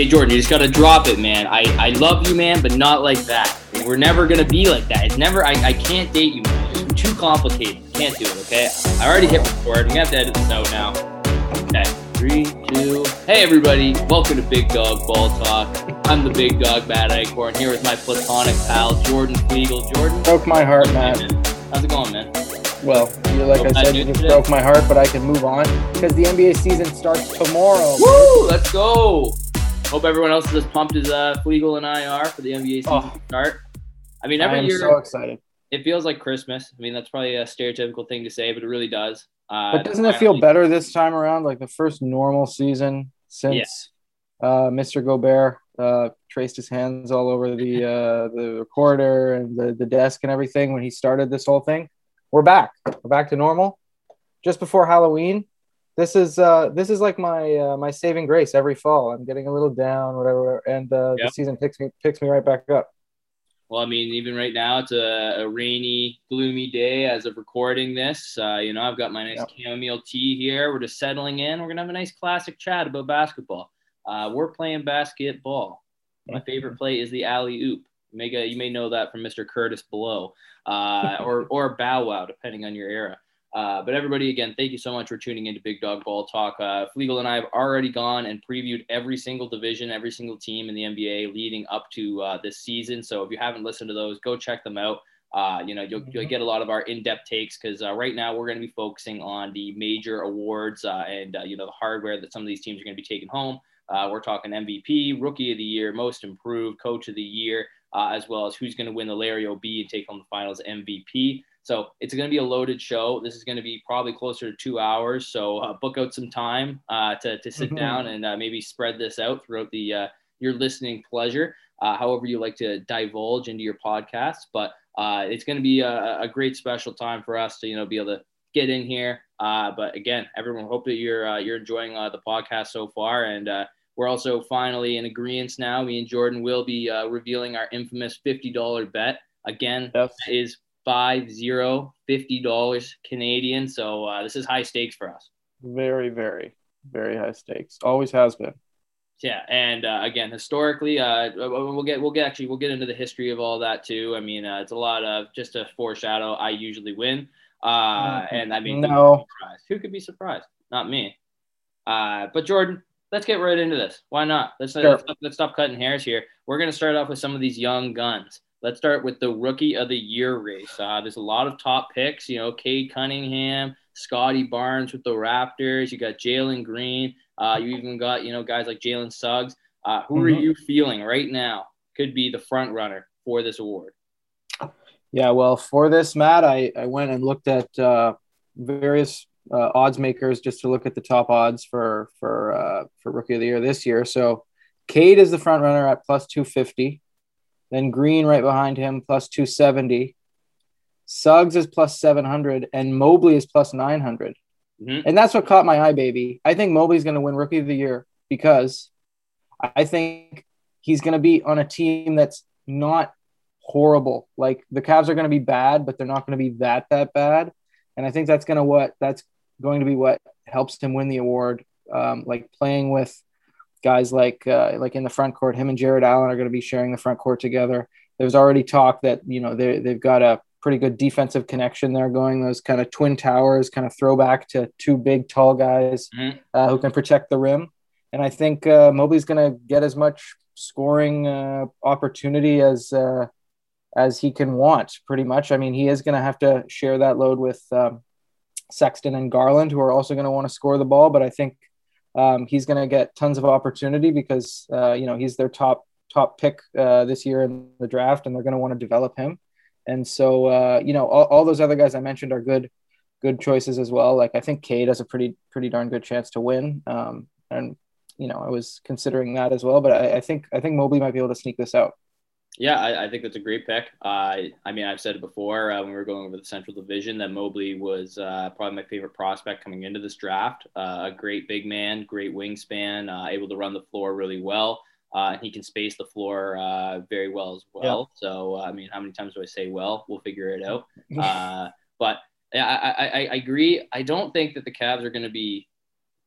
Hey Jordan, you just gotta drop it, man. I, I love you, man, but not like that. We're never gonna be like that. It's never. I, I can't date you, man. It's too complicated. Can't do it. Okay. I already hit record. I'm gonna have to edit this out now. Okay. Three, two. Hey everybody, welcome to Big Dog Ball Talk. I'm the Big Dog Bad Acorn here with my platonic pal Jordan Flegel. Jordan, Broke my heart, Matt. man. how's it going, man? Well, you like I said, you just today? broke my heart, but I can move on because the NBA season starts tomorrow. Woo! Let's go. Hope everyone else is as pumped as uh, Flegel and I are for the NBA season Oh. start. I mean, I every am year so excited. it feels like Christmas. I mean, that's probably a stereotypical thing to say, but it really does. Uh, But doesn't it feel better this time around? Like the first normal season since uh, Mr. Gobert uh, traced his hands all over the uh, the recorder and the, the desk and everything when he started this whole thing. We're back. We're back to normal. Just before Halloween. This is uh, this is like my uh, my saving grace every fall. I'm getting a little down, whatever, and uh, Yep. the season picks me picks me right back up. Well, I mean, even right now, it's a, a rainy, gloomy day as of recording this. Uh, you know, I've got my nice Yep. chamomile tea here. We're just settling in. We're gonna have a nice classic chat about basketball. Uh, we're playing basketball. My favorite play is the alley oop. You may, you may know that from Mr. Kurtis Blow, uh, or or Bow Wow, depending on your era. Uh, but everybody, again, thank you so much for tuning into Big Dog Ball Talk. Uh, Flegel and I have already gone and previewed every single division, every single team in the NBA leading up to uh, this season. So if you haven't listened to those, go check them out. Uh, you know, you'll, you'll get a lot of our in-depth takes because uh, right now we're going to be focusing on the major awards uh, and uh, you know the hardware that some of these teams are going to be taking home. Uh, we're talking MVP, Rookie of the Year, Most Improved, Coach of the Year, uh, as well as who's going to win the Larry O'B and take home the Finals MVP. So it's going to be a loaded show. This is going to be probably closer to two hours. So uh, book out some time uh, to, to sit Mhm. down and uh, maybe spread this out throughout the uh, your listening pleasure, uh, however you like to divulge into your podcast. But uh, it's going to be a, a great special time for us to you know be able to get in here. Uh, but again, everyone hope that you're uh, you're enjoying uh, the podcast so far, and uh, we're also finally in agreement now. Me and Jordan will be uh, revealing our infamous fifty dollar bet again. Yes. That is five zero fifty dollars Canadian. So uh, this is high stakes for us. Very, very, very high stakes. Always has been. Yeah, and uh, again, historically, uh, we'll get we'll get actually we'll get into the history of all that too. I mean, uh, it's a lot of just to foreshadow. I usually win, uh, and I mean, No. Who could be surprised? Not me. Uh, but Jordan, let's get right into this. Why not? Let's Sure. let's, let's stop cutting hairs here. We're gonna start off with some of these young guns. Let's start with the rookie of the year race. Uh, there's a lot of top picks. You know, Cade Cunningham, Scotty Barnes with the Raptors. You got Jalen Green. Uh, you even got you know guys like Jalen Suggs. Uh, who are Mhm. you feeling right now could be the front runner for this award? Yeah, well, for this, Matt, I, I went and looked at uh, various uh, odds makers just to look at the top odds for for uh, for rookie of the year this year. So, Cade is the front runner at plus two fifty, then Green right behind him plus two seventy. Suggs is plus seven hundred, and Mobley is plus nine hundred. Mhm. And that's what caught my eye, baby. I think Mobley's going to win Rookie of the Year because I think he's going to be on a team that's not horrible. Like the Cavs are going to be bad, but they're not going to be that that bad. And I think that's going to what that's going to be what helps him win the award. Um, like playing with guys like uh, like in the front court, him and Jarrett Allen are going to be sharing the front court together. There's already talk that you know they they've got a pretty good defensive connection there going. Those kind of twin towers, kind of throwback to two big tall guys Mhm. uh, who can protect the rim. And I think uh, Mobley's going to get as much scoring uh, opportunity as uh, as he can want. Pretty much. I mean, he is going to have to share that load with um, Sexton and Garland, who are also going to want to score the ball. But I think um, he's going to get tons of opportunity because uh, you know he's their top top pick uh, this year in the draft, and they're going to want to develop him. And so uh, you know all, all those other guys I mentioned are good good choices as well. Like I think Cade has a pretty pretty darn good chance to win. Um, and you know I was considering that as well, but I, I think I think Mobley might be able to sneak this out. Yeah, I, I think that's a great pick. Uh, I mean, I've said it before uh, when we were going over the Central Division that Mobley was uh, probably my favorite prospect coming into this draft. Uh, a great big man, great wingspan, uh, able to run the floor really well. Uh, and he can space the floor uh, very well as well. So, uh, I mean, how many times do I say well? We'll figure it out. Uh, but yeah, I, I, I agree. I don't think that the Cavs are going to be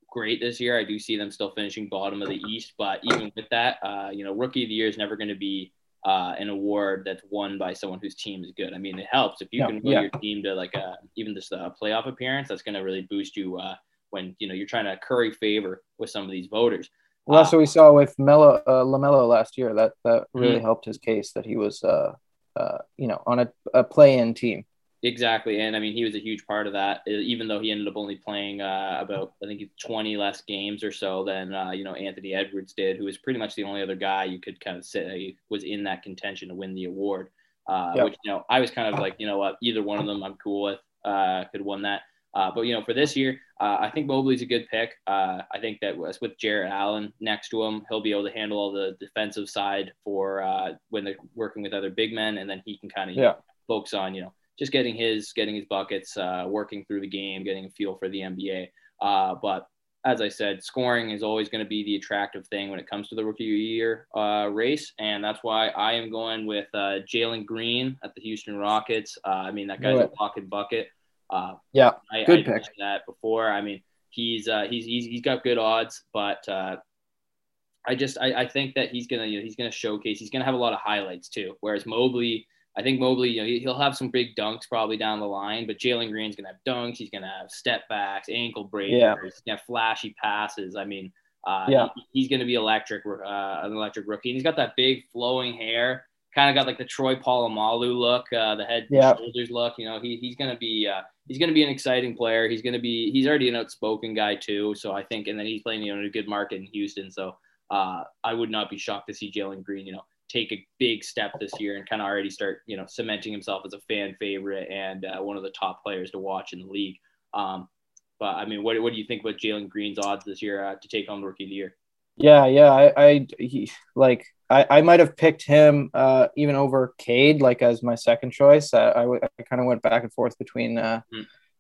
great this year. I do see them still finishing bottom of the East, but even with that, uh, you know, rookie of the year is never going to be uh, an award that's won by someone whose team is good. I mean, it helps if you No, can win yeah. your team to like a, even just a playoff appearance. That's going to really boost you uh, when you know you're trying to curry favor with some of these voters. Well, that's Uh, what we saw with Melo, uh, Lamelo last year. That that really Mhm. helped his case that he was, uh, uh, you know, on a, a play-in team. Exactly, and I mean he was a huge part of that. Even though he ended up only playing uh, about I think 20 less games or so than uh, you know Anthony Edwards did, who was pretty much the only other guy you could kind of say was in that contention to win the award. Uh, Yep. Which you know I was kind of like you know what either one of them I'm cool with uh, could won that. Uh, but you know for this year uh, I think Mobley's a good pick. Uh, I think that was with Jarrett Allen next to him, he'll be able to handle all the defensive side for uh, when they're working with other big men, and then he can kind of Yeah. focus on you know just getting his getting his buckets, uh, working through the game, getting a feel for the NBA. Uh, but as I said, scoring is always going to be the attractive thing when it comes to the rookie year uh, race, and that's why I am going with uh, Jalen Green at the Houston Rockets. Uh, I mean, that guy's a pocket bucket. Uh, Yeah, I, Good I pick. that before. I mean, he's uh, he's he's he's got good odds, but uh, I just I, I think that he's gonna you know he's gonna showcase. He's gonna have a lot of highlights too. Whereas Mobley, I think Mobley, you know, he, he'll have some big dunks probably down the line, but Jalen Green's gonna have dunks. He's gonna have step backs, ankle breakers. Yeah. He's gonna have flashy passes. I mean, uh, Yeah. he- he's gonna be electric, uh, an electric rookie. And he's got that big flowing hair. Kind of got like the Troy Polamalu look, uh, the head and Yeah. shoulders look. You know, he, he's gonna be uh, he's going to be an exciting player. He's going to be he's already an outspoken guy too. So I think, and then he's playing you know in a good market in Houston. So uh, I would not be shocked to see Jalen Green, you know, take a big step this year and kind of already start you know cementing himself as a fan favorite and uh, one of the top players to watch in the league. Um, but I mean, what what do you think about Jalen Green's odds this year uh, to take home the Rookie of the Year? Yeah, yeah. I, I he, like I, I might have picked him uh, even over Cade like as my second choice. I, I, w- I kind of went back and forth between. Uh,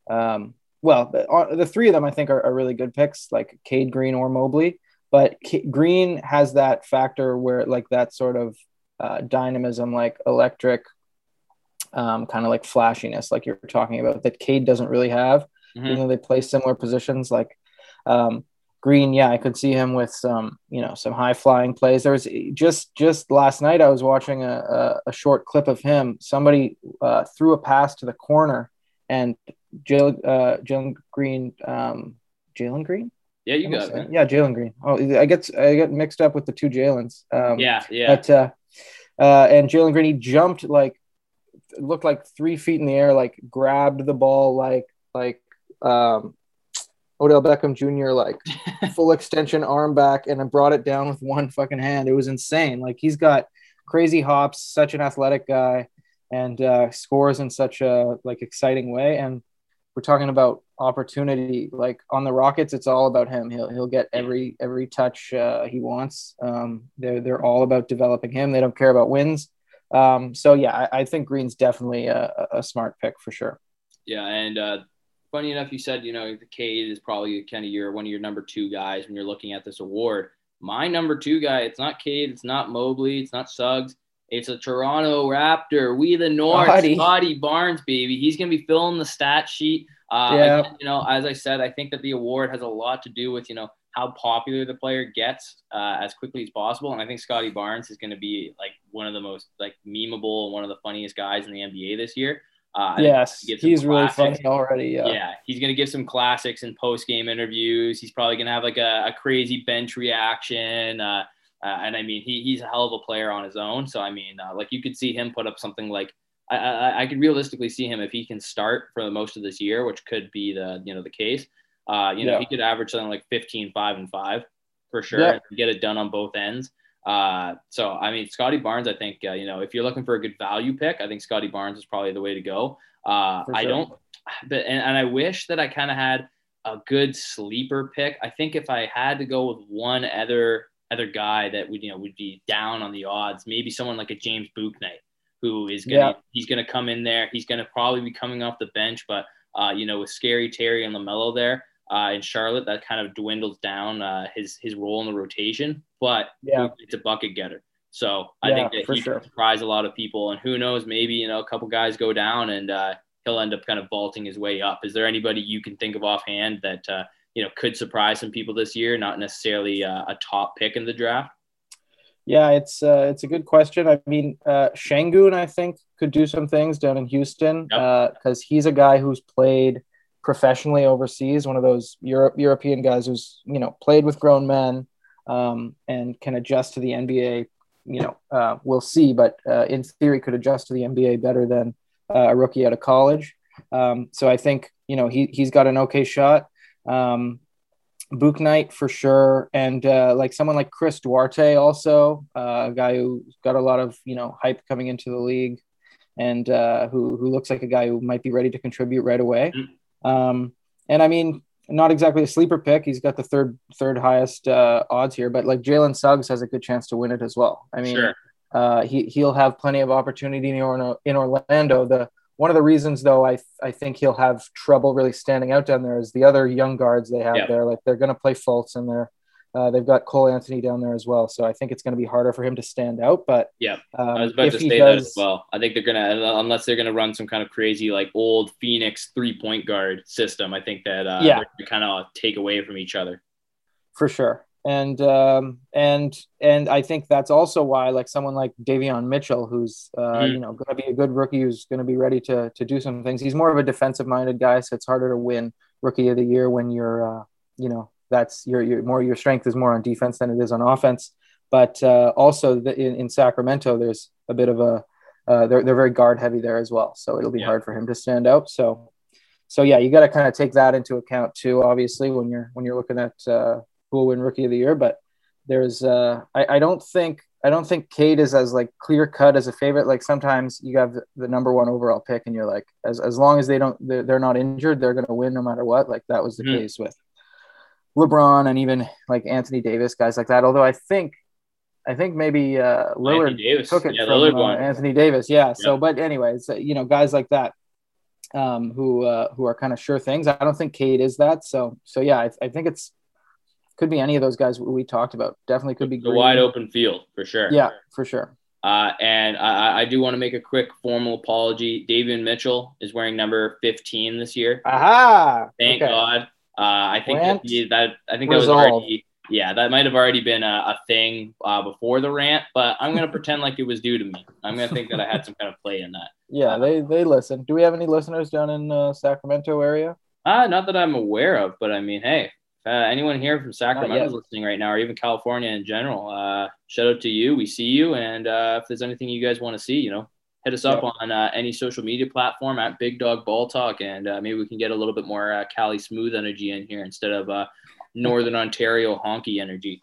um, well, the, the three of them I think are, are really good picks, like Cade, Green, or Mobley. But K- Green has that factor where like that sort of uh, dynamism, like electric, um, kind of like flashiness, like you're talking about, that Cade doesn't really have Mhm. even though they play similar positions. Like um, Green, yeah, I could see him with some, you know, some high flying plays. There was just just last night I was watching a, a, a short clip of him. Somebody uh, threw a pass to the corner, and Jalen uh, Jalen Green, um, Jalen Green. Yeah, you got it. Yeah, Jalen Green. Oh, I get I get mixed up with the two Jalen's. Um, Yeah, yeah. but uh, uh, and Jalen Green, he jumped like looked like three feet in the air, like grabbed the ball like like um, Odell Beckham Jr. like full extension arm back and then brought it down with one fucking hand. It was insane. Like he's got crazy hops, such an athletic guy, and uh, scores in such a like exciting way. And we're talking about opportunity. Like on the Rockets, it's all about him. He'll he'll get every every touch uh, he wants. Um, they're they're all about developing him. They don't care about wins. Um, so yeah, I, I think Green's definitely a, a smart pick for sure. Yeah, and uh, funny enough, you said you know the Cade is probably kind of your one of your number two guys when you're looking at this award. My number two guy, it's not Cade, it's not Mobley, it's not Suggs, it's a Toronto Raptor. We the North, Scotty. Scotty Barnes, baby. He's gonna be filling the stat sheet. Uh, Yeah. again, you know, as I said, I think that the award has a lot to do with you know how popular the player gets uh, as quickly as possible. And I think Scotty Barnes is going to be like one of the most like memeable and one of the funniest guys in the NBA this year. Uh, Yes, he's really funny already. Yeah. yeah, he's gonna give some classics in post game interviews. He's probably gonna have like a, a crazy bench reaction. Uh, uh, and I mean, he, he's a hell of a player on his own. So I mean, uh, like you could see him put up something like I, I, I could realistically see him if he can start for the most of this year, which could be the you know the case. Uh, you know, Yeah. he could average something like 15, 5, and 5 for sure. Yeah. and Get it done on both ends. Uh, so I mean, Scotty Barnes, I think uh, you know if you're looking for a good value pick, I think Scotty Barnes is probably the way to go. Uh, For I don't, but and, and I wish that I kind of had a good sleeper pick. I think if I had to go with one other other guy that would you know would be down on the odds, maybe someone like a James Bouknight, who is gonna Yeah. he's gonna come in there. He's gonna probably be coming off the bench, but uh, you know with Scary Terry and Lamelo there. Uh, in Charlotte, that kind of dwindles down uh, his his role in the rotation, but Yeah. it's a bucket getter. So I Yeah, think that he sure. surprise a lot of people, and who knows, maybe you know a couple guys go down and uh, he'll end up kind of vaulting his way up. Is there anybody you can think of offhand that uh, you know could surprise some people this year, not necessarily uh, a top pick in the draft? Yeah, it's uh, it's a good question. I mean, uh, Sengun, I think, could do some things down in Houston because yep. uh, he's a guy who's played professionally overseas. One of those Europe European guys who's you know played with grown men um, and can adjust to the NBA. You know, uh, we'll see, but uh, in theory, could adjust to the NBA better than uh, a rookie out of college. Um, so I think you know he he's got an okay shot. Um, Bouknight for sure, and uh, like someone like Chris Duarte, also uh, a guy who's got a lot of you know hype coming into the league, and uh, who who looks like a guy who might be ready to contribute right away. Mm-hmm. Um, and I mean, not exactly a sleeper pick. He's got the third third highest uh, odds here, but like Jalen Suggs has a good chance to win it as well. I mean, sure. uh, he he'll have plenty of opportunity in, in Orlando. The one of the reasons, though, I I think he'll have trouble really standing out down there is the other young guards they have yeah. there. Like they're going to play Fultz and they're uh, they've got Cole Anthony down there as well. So I think it's going to be harder for him to stand out. But yeah, um, I was about to say does, that as well. I think they're going to, unless they're going to run some kind of crazy like old Phoenix three point guard system, I think that uh, yeah. kind of take away from each other. For sure and um, and and I think that's also why like someone like Davion Mitchell, who's uh, mm-hmm. you know going to be a good rookie, who's going to be ready to to do some things. He's more of a defensive minded guy, so it's harder to win Rookie of the Year when you're uh, you know that's your your more your strength is more on defense than it is on offense. But uh, also the, in, in Sacramento, there's a bit of a uh, they're they're very guard heavy there as well, so it'll be yeah. hard for him to stand out. So so yeah, you got to kind of take that into account too. Obviously, when you're when you're looking at uh, who will win Rookie of the Year. But there's, uh, I, I don't think, I don't think Cade is as like clear cut as a favorite. Like sometimes you have the, number one overall pick, and you're like, as as long as they don't, they're, they're not injured, they're going to win no matter what. Like that was the mm-hmm. case with LeBron and even like Anthony Davis, guys like that. Although I think I think maybe uh, Lillard took it yeah, from uh, Anthony Davis. Yeah. yeah. So, but anyways, uh, you know, guys like that um, who uh, who are kind of sure things. I don't think Cade is that. So, so yeah, I, I think it's could be any of those guys we talked about. Definitely could be the wide open field for sure. Yeah, for sure. Uh, and I, I do want to make a quick formal apology. Davion Mitchell is wearing number 15 this year. Aha! Thank okay. God. Uh, I think that, that, I think that was already yeah that might have already been a, a thing uh, before the rant, but I'm gonna pretend like it was due to me. I'm gonna think that I had some kind of play in that. Yeah, they they listen. Do we have any listeners down in uh, Sacramento area? Uh, not that I'm aware of, but I mean, hey, uh, anyone here from Sacramento is listening right now, or even California in general, uh, shout out to you. We see you, and uh, if there's anything you guys want to see, you know, hit us up on uh, any social media platform at Big Dog Ball Talk, and uh, maybe we can get a little bit more uh, Cali smooth energy in here instead of Northern Ontario honky energy.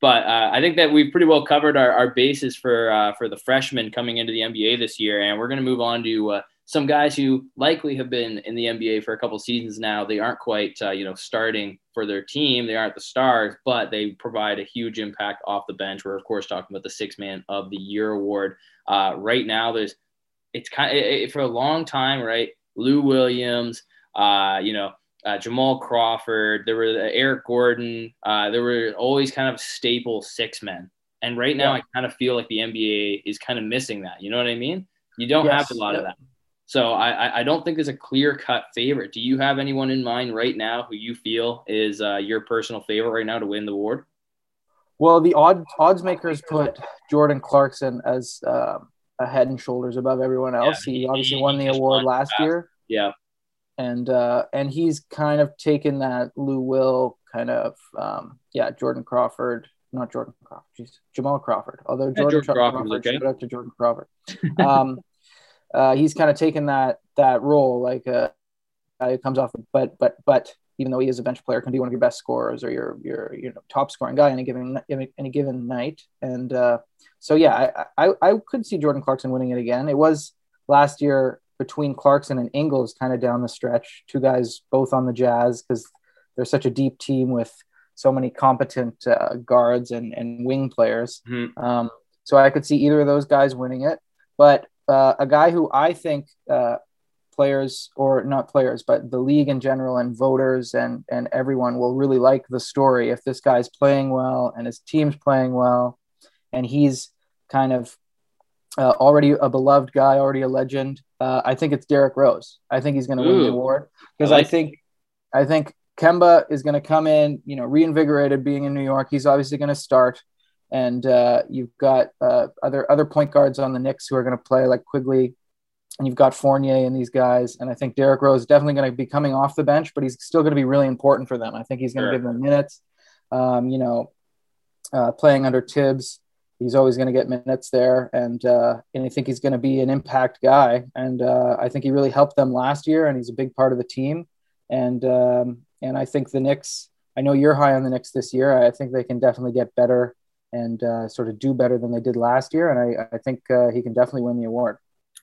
but I think that we've pretty well covered our, our bases for for the freshmen coming into the NBA this year, and we're going to move on to some guys who likely have been in the NBA for a couple seasons now. They aren't quite, uh, you know, starting for their team. They aren't the stars, but they provide a huge impact off the bench. We're of course talking about the Six Man of the Year award. Uh, right now, there's it's kind of it, for a long time, right? Lou Williams, uh, you know, uh, Jamal Crawford. There were uh, Eric Gordon. Uh, there were always kind of staple six men. And right now, yeah. I kind of feel like the NBA is kind of missing that. You know what I mean? You don't yes. have a lot of that. So I, I don't think there's a clear cut favorite. Do you have anyone in mind right now who you feel is uh, your personal favorite right now to win the award? Well, the odd, odds makers put Jordan Clarkson as uh, a head and shoulders above everyone else. Yeah, he, he, obviously he, won the award last fast. year. Yeah. And uh, and he's kind of taken that Lou Will kind of um, yeah Jordan Crawford not Jordan Crawford geez, Jamal Crawford although Jordan, yeah, Jordan Crawford, okay. shout out to Jordan Crawford um, uh, he's kind of taken that that role like uh, it comes off but but but even though he is a bench player can be one of your best scorers or your your you know top scoring guy any given any given night and uh, so yeah I, I I could see Jordan Clarkson winning it again it was last year between Clarkson and Ingles kind of down the stretch two guys both on the Jazz because they're such a deep team with so many competent uh, guards and, and wing players. Mm-hmm. Um, so I could see either of those guys winning it. But uh, a guy who I think uh, players or not players, but the league in general and voters and and everyone will really like the story if this guy's playing well and his team's playing well, and he's kind of uh, already a beloved guy, already a legend. Uh, I think it's Derrick Rose. I think he's going to win the award because like I think I think Kemba is going to come in, you know, reinvigorated being in New York. He's obviously going to start. And uh, you've got uh, other other point guards on the Knicks who are going to play like Quickley, and you've got Fournier and these guys. And I think Derrick Rose is definitely going to be coming off the bench, but he's still going to be really important for them. I think he's going to sure. give them minutes. Um, you know, uh, playing under Thibs, he's always going to get minutes there, and uh, and I think he's going to be an impact guy. And uh, I think he really helped them last year, and he's a big part of the team. And um, and I think the Knicks. I know you're high on the Knicks this year. I think they can definitely get better and uh, sort of do better than they did last year. And I, I think uh, he can definitely win the award.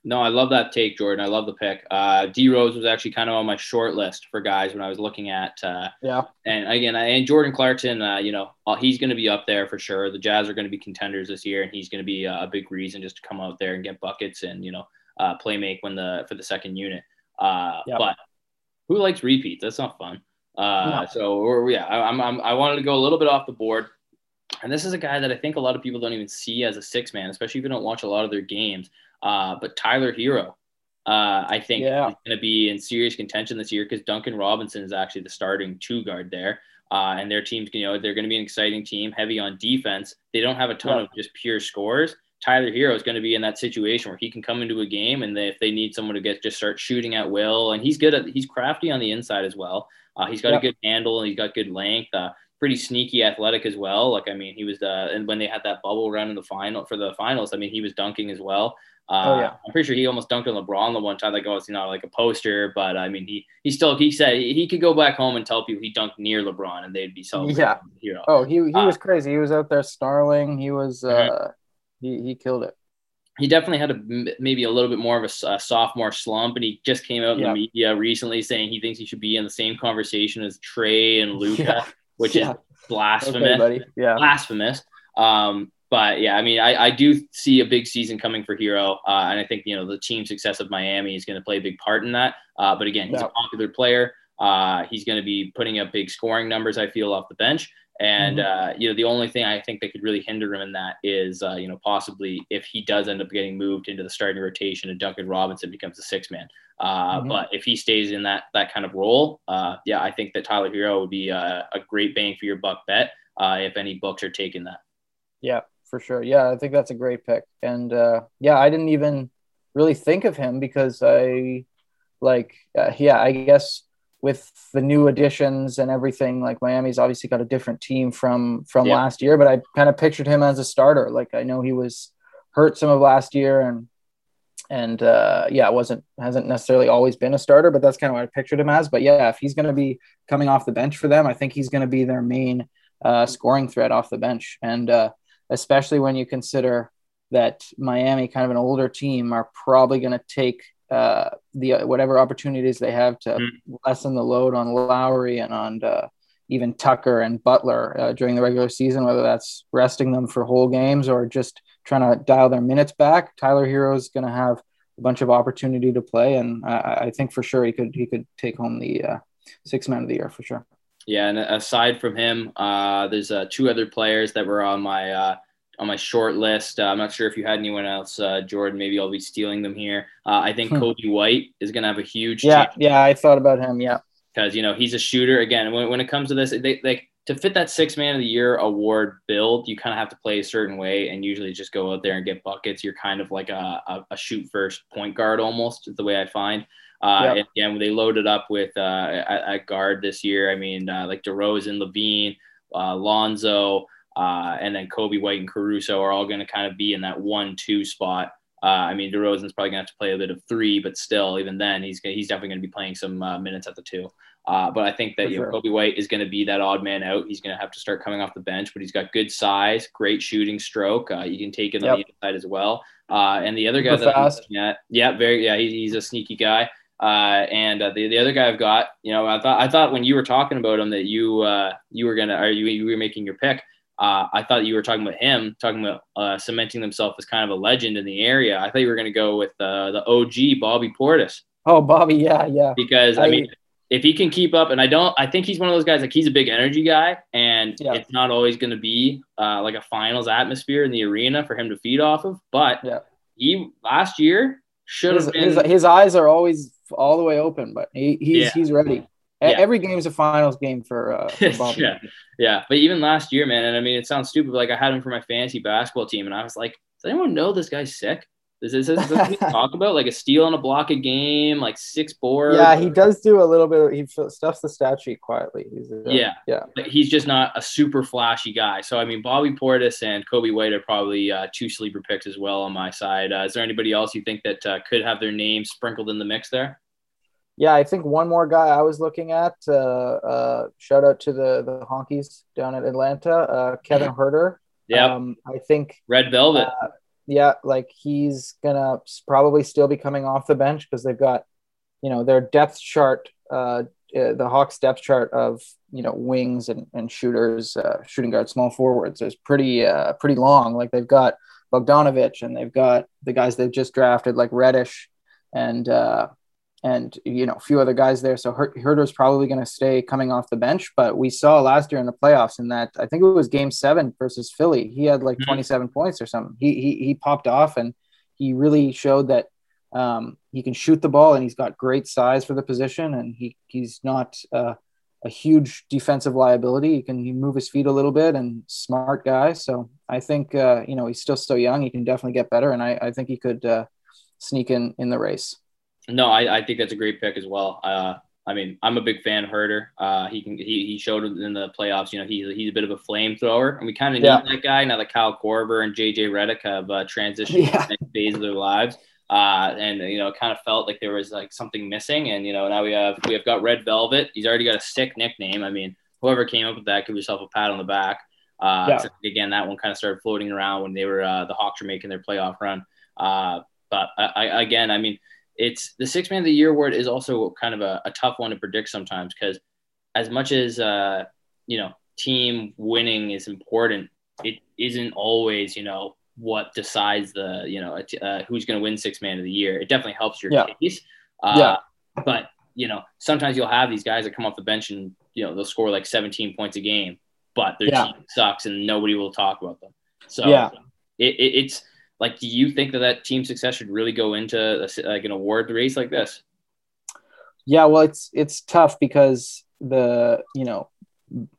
No, I love that take, Jordan. I love the pick. Uh, D Rose was actually kind of on my short list for guys when I was looking at. Uh, yeah. And again, I, and Jordan Clarkson, uh, you know, uh, he's going to be up there for sure. The Jazz are going to be contenders this year, and he's going to be uh, a big reason just to come out there and get buckets and you know uh, play make when the for the second unit. Uh, yep. But who likes repeats? That's not fun. Uh, no. So yeah, I, I'm, I'm I wanted to go a little bit off the board. And this is a guy that I think a lot of people don't even see as a six man, especially if you don't watch a lot of their games. Uh, but Tyler Herro, uh, I think, yeah. is going to be in serious contention this year because Duncan Robinson is actually the starting two guard there. Uh, and their team's, you know, they're going to be an exciting team, heavy on defense. They don't have a ton yeah. of just pure scores. Tyler Herro is going to be in that situation where he can come into a game and they, if they need someone to get just start shooting at will, and he's good at he's crafty on the inside as well. Uh, he's got yeah. a good handle and he's got good length. Uh, pretty sneaky athletic as well. Like I mean, he was uh, and when they had that bubble run in the final for the finals, I mean, he was dunking as well. Uh, oh, yeah. I'm pretty sure he almost dunked on LeBron the one time. Like, oh, it's know like a poster, but I mean, he he still he said he could go back home and tell people he dunked near LeBron, and they'd be celebrating. Yeah. Herro. Oh, he he uh, was crazy. He was out there snarling. He was uh, mm-hmm. he he killed it. He definitely had a maybe a little bit more of a, a sophomore slump, and he just came out in yeah. the media recently saying he thinks he should be in the same conversation as Trae and Luka, yeah. which is blasphemous. Okay, yeah, blasphemous. Um, but yeah, I mean, I, I do see a big season coming for Herro, uh, and I think you know the team success of Miami is going to play a big part in that. Uh, but again, he's yeah. a popular player. Uh, he's going to be putting up big scoring numbers. I feel off the bench, and mm-hmm. Uh, you know the only thing I think that could really hinder him in that is uh, you know possibly if he does end up getting moved into the starting rotation and Duncan Robinson becomes a six man. Uh, mm-hmm. But if he stays in that that kind of role, yeah, I think that Tyler Herro would be a, a great bang for your buck bet if any books are taking that. Yeah, for sure. Yeah, I think that's a great pick. And uh, yeah, I didn't even really think of him because I like, uh, yeah, I guess with the new additions and everything, like Miami's obviously got a different team from from yeah. last year, but I kind of pictured him as a starter. Like I know he was hurt some of last year and and uh, yeah, wasn't hasn't necessarily always been a starter, but that's kind of what I pictured him as. But yeah, if he's going to be coming off the bench for them, I think he's going to be their main uh, scoring threat off the bench. And uh, especially when you consider that Miami, kind of an older team, are probably going to take uh, the whatever opportunities they have to mm. lessen the load on Lowry and on uh, even Tucker and Butler uh, during the regular season, whether that's resting them for whole games or just trying to dial their minutes back. Tyler Herro is going to have a bunch of opportunity to play, and I, I, think for sure he could he could take home the uh, six man of the year for sure. Yeah, and aside from him, uh, there's uh, two other players that were on my uh, on my short list. Uh, I'm not sure if you had anyone else, uh, Jordan. Maybe I'll be stealing them here. Uh, I think hmm. Coby White is going to have a huge. Yeah, yeah, I thought about him. Yeah, because you know he's a shooter. Again, when, when it comes to this, they like to fit that six man of the year award build. You kind of have to play a certain way, and usually just go out there and get buckets. You're kind of like a, a, a shoot first point guard almost is the way I find. Uh, yep. and, and they loaded up with uh, at, at, guard this year. I mean, uh, like DeRozan, LaVine, uh, Lonzo, uh, and then Coby White and Caruso are all going to kind of be in that one-two spot. Uh, I mean, DeRozan's probably going to have to play a bit of three, but still, even then, he's going—he's definitely going to be playing some minutes at the two. but I think that you know, Coby White is going to be that odd man out. He's going to have to start coming off the bench, but he's got good size, great shooting stroke. you can take it yep. on the inside as well. and the other guy Super that fast. At, yeah, very yeah, he's a sneaky guy. Uh, and uh, the, the other guy I've got, you know, I thought I thought when you were talking about him that you uh, you were gonna or you you were making your pick. Uh, I thought you were talking about him, talking about uh, cementing himself as kind of a legend in the area. I thought you were going to go with uh, the OG Bobby Portis. Oh, Bobby, yeah, yeah. Because I, I mean, if he can keep up, and I don't, I think he's one of those guys like he's a big energy guy, and yeah. it's not always going to be uh, like a finals atmosphere in the arena for him to feed off of. But yeah. he last year should have his, his, his, eyes are always all the way open, but he, he's yeah. he's ready. Yeah. Every game is a finals game for, uh, for Bobby. yeah, yeah. But even last year, man, and I mean, it sounds stupid. But like I had him for my fantasy basketball team, and I was like, does anyone know this guy's sick? Is this, is this we talk about like a steal and a block a game, like six boards? Yeah, he does do a little bit. He stuffs the stat sheet quietly. He's a, yeah, yeah. But he's just not a super flashy guy. So I mean, Bobby Portis and Coby White are probably uh, two sleeper picks as well on my side. Uh, is there anybody else you think that uh, could have their name sprinkled in the mix there? Yeah, I think one more guy I was looking at. Uh, uh, shout out to the the Honkies down at Atlanta, uh, Kevin Huerter. Yeah, um, I think Red Velvet yeah, like he's gonna probably still be coming off the bench because they've got, you know, their depth chart, uh, uh, the Hawks depth chart of you know wings and, and shooters, uh, shooting guard, small forwards is pretty uh, pretty long. Like they've got Bogdanovic and they've got the guys they've just drafted like Reddish and uh, and you know a few other guys there. So Huerter's probably going to stay coming off the bench. But we saw last year in the playoffs in that I think it was Game Seven versus Philly. He had like mm-hmm. 27 points or something. He he he popped off and he really showed that um, he can shoot the ball and he's got great size for the position and he he's not uh, a huge defensive liability. He can he move his feet a little bit and smart guy. So I think uh, you know he's still so young. He can definitely get better and I, I think he could uh, sneak in in the race. No, I, I think that's a great pick as well. Uh, I mean, I'm a big fan of Huerter. Uh, he can he, he showed in the playoffs. You know, he's he's a bit of a flamethrower, and we kind of yeah. need that guy now that Kyle Korver and JJ Redick have uh, transitioned yeah. to the next phase of their lives. Uh, and you know, it kind of felt like there was like something missing. And you know, now we have we have got Red Velvet. He's already got a sick nickname. I mean, whoever came up with that, give yourself a pat on the back. Uh, yeah. Again, that one kind of started floating around when they were uh, the Hawks were making their playoff run. Uh, but I, I, again, I mean, it's the six man of the year award is also kind of a, a tough one to predict sometimes because as much as uh, you know team winning is important, it isn't always you know what decides the you know uh, who's going to win six man of the year. It definitely helps your yeah. case. Uh, yeah. But you know sometimes you'll have these guys that come off the bench and you know they'll score like 17 points a game, but their yeah. team sucks and nobody will talk about them. So yeah. it, it, it's like, do you think that that team success should really go into a, like an award race like this? Yeah, well, it's it's tough because the you know,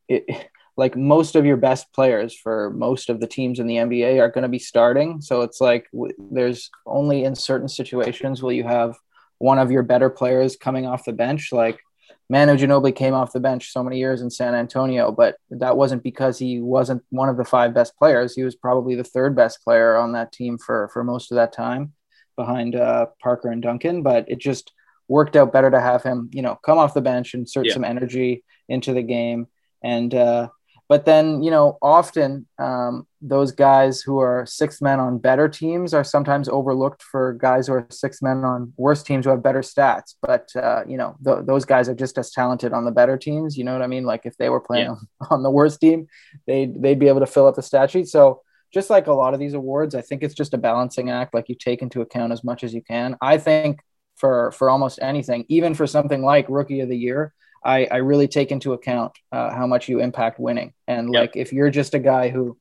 it, like most of your best players for most of the teams in the NBA are going to be starting. So it's like w- there's only in certain situations will you have one of your better players coming off the bench. Like Manu Ginobili came off the bench so many years in San Antonio, but that wasn't because he wasn't one of the five best players. He was probably the third best player on that team for for most of that time, behind uh, Parker and Duncan. But it just worked out better to have him, you know, come off the bench, insert yeah. some energy into the game, and uh, but then, you know, often um, those guys who are sixth men on better teams are sometimes overlooked for guys who are sixth men on worse teams who have better stats. But, uh, you know, th- those guys are just as talented on the better teams. You know what I mean? Like if they were playing yeah. on, the worst team, they'd, they'd be able to fill up the stat sheet. So, just like a lot of these awards, I think it's just a balancing act. Like you take into account as much as you can. I think for for almost anything, even for something like Rookie of the Year, I, I really take into account uh, how much you impact winning. And yep. like if you're just a guy who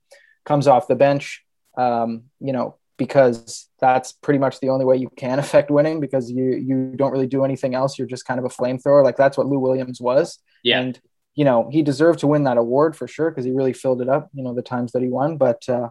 comes off the bench, um, you know, because that's pretty much the only way you can affect winning because you you don't really do anything else. You're just kind of a flamethrower. Like that's what Lou Williams was. Yeah. And you know he deserved to win that award for sure because he really filled it up. You know the times that he won, but uh,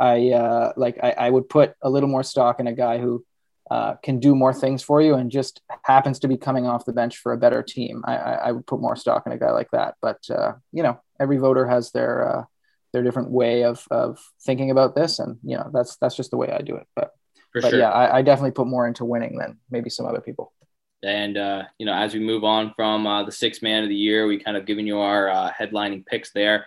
I uh, like I, I would put a little more stock in a guy who uh, can do more things for you and just happens to be coming off the bench for a better team. I, I, I would put more stock in a guy like that. But uh, you know, every voter has their uh, their different way of of thinking about this, and you know, that's that's just the way I do it. But for but sure. yeah, I, I, definitely put more into winning than maybe some other people. And uh, you know, as we move on from uh, the six man of the year, we kind of given you our uh, headlining picks there.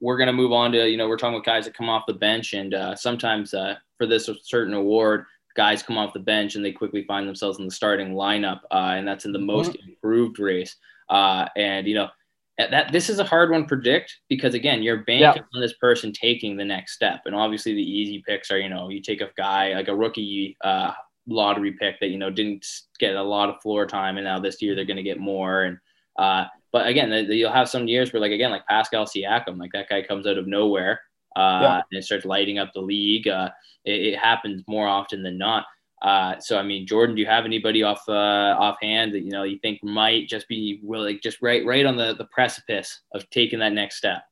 we're gonna move on to you know we're talking about guys that come off the bench, and sometimes for this certain award, guys come off the bench and they quickly find themselves in the starting lineup, uh, and that's in the mm-hmm. most improved race. Uh, and you know that this is a hard one to predict because again, you're banking yeah. on this person taking the next step, and obviously the easy picks are you know you take a guy like a rookie uh, lottery pick that you know didn't get a lot of floor time, and now this year they're going to get more and. Uh, but again, you'll have some years where, like again, like Pascal Siakam, like that guy comes out of nowhere uh, yeah. and it starts lighting up the league. Uh, it, it, happens more often than not. Uh, so I mean, Jordan, do you have anybody off uh, offhand that you know you think might just be willing, just right right on the the precipice of taking that next step?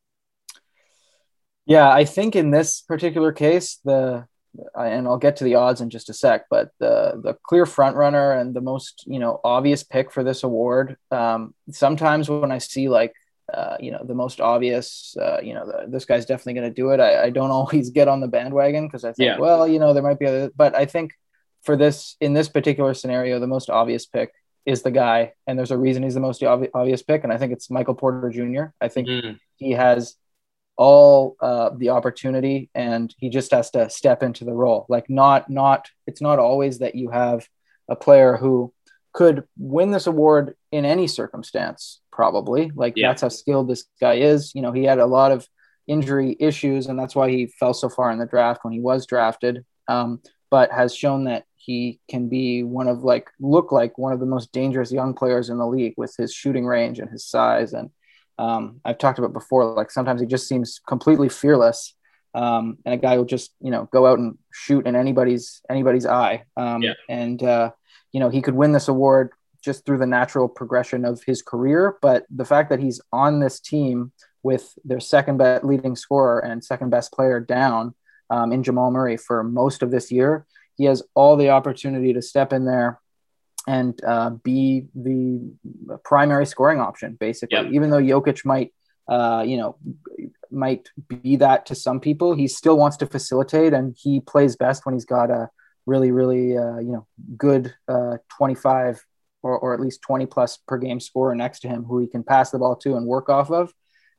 Yeah, I think in this particular case, the and I'll get to the odds in just a sec, but the the clear front runner and the most you know obvious pick for this award. Um, sometimes when I see like uh, you know the most obvious, uh, you know the, this guy's definitely going to do it. I, I, don't always get on the bandwagon because I think, yeah. well, you know, there might be other, but I think for this in this particular scenario, the most obvious pick is the guy, and there's a reason he's the most obvi- obvious pick, and I think it's Michael Porter Jr. I think mm. he has all uh, the opportunity and he just has to step into the role like not not it's not always that you have a player who could win this award in any circumstance probably like yeah. that's how skilled this guy is you know he had a lot of injury issues and that's why he fell so far in the draft when he was drafted um, but has shown that he can be one of like look like one of the most dangerous young players in the league with his shooting range and his size and um, I've talked about before. Like sometimes he just seems completely fearless, um, and a guy will just you know go out and shoot in anybody's anybody's eye. Um, yeah. And uh, you know he could win this award just through the natural progression of his career. But the fact that he's on this team with their second best leading scorer and second best player down um, in Jamal Murray for most of this year, he has all the opportunity to step in there and uh, be the primary scoring option, basically. Yep. Even though Jokic might, uh, you know, might be that to some people, he still wants to facilitate, and he plays best when he's got a really, really, uh, you know, good uh, 25 or, or at least 20 plus per game scorer next to him who he can pass the ball to and work off of.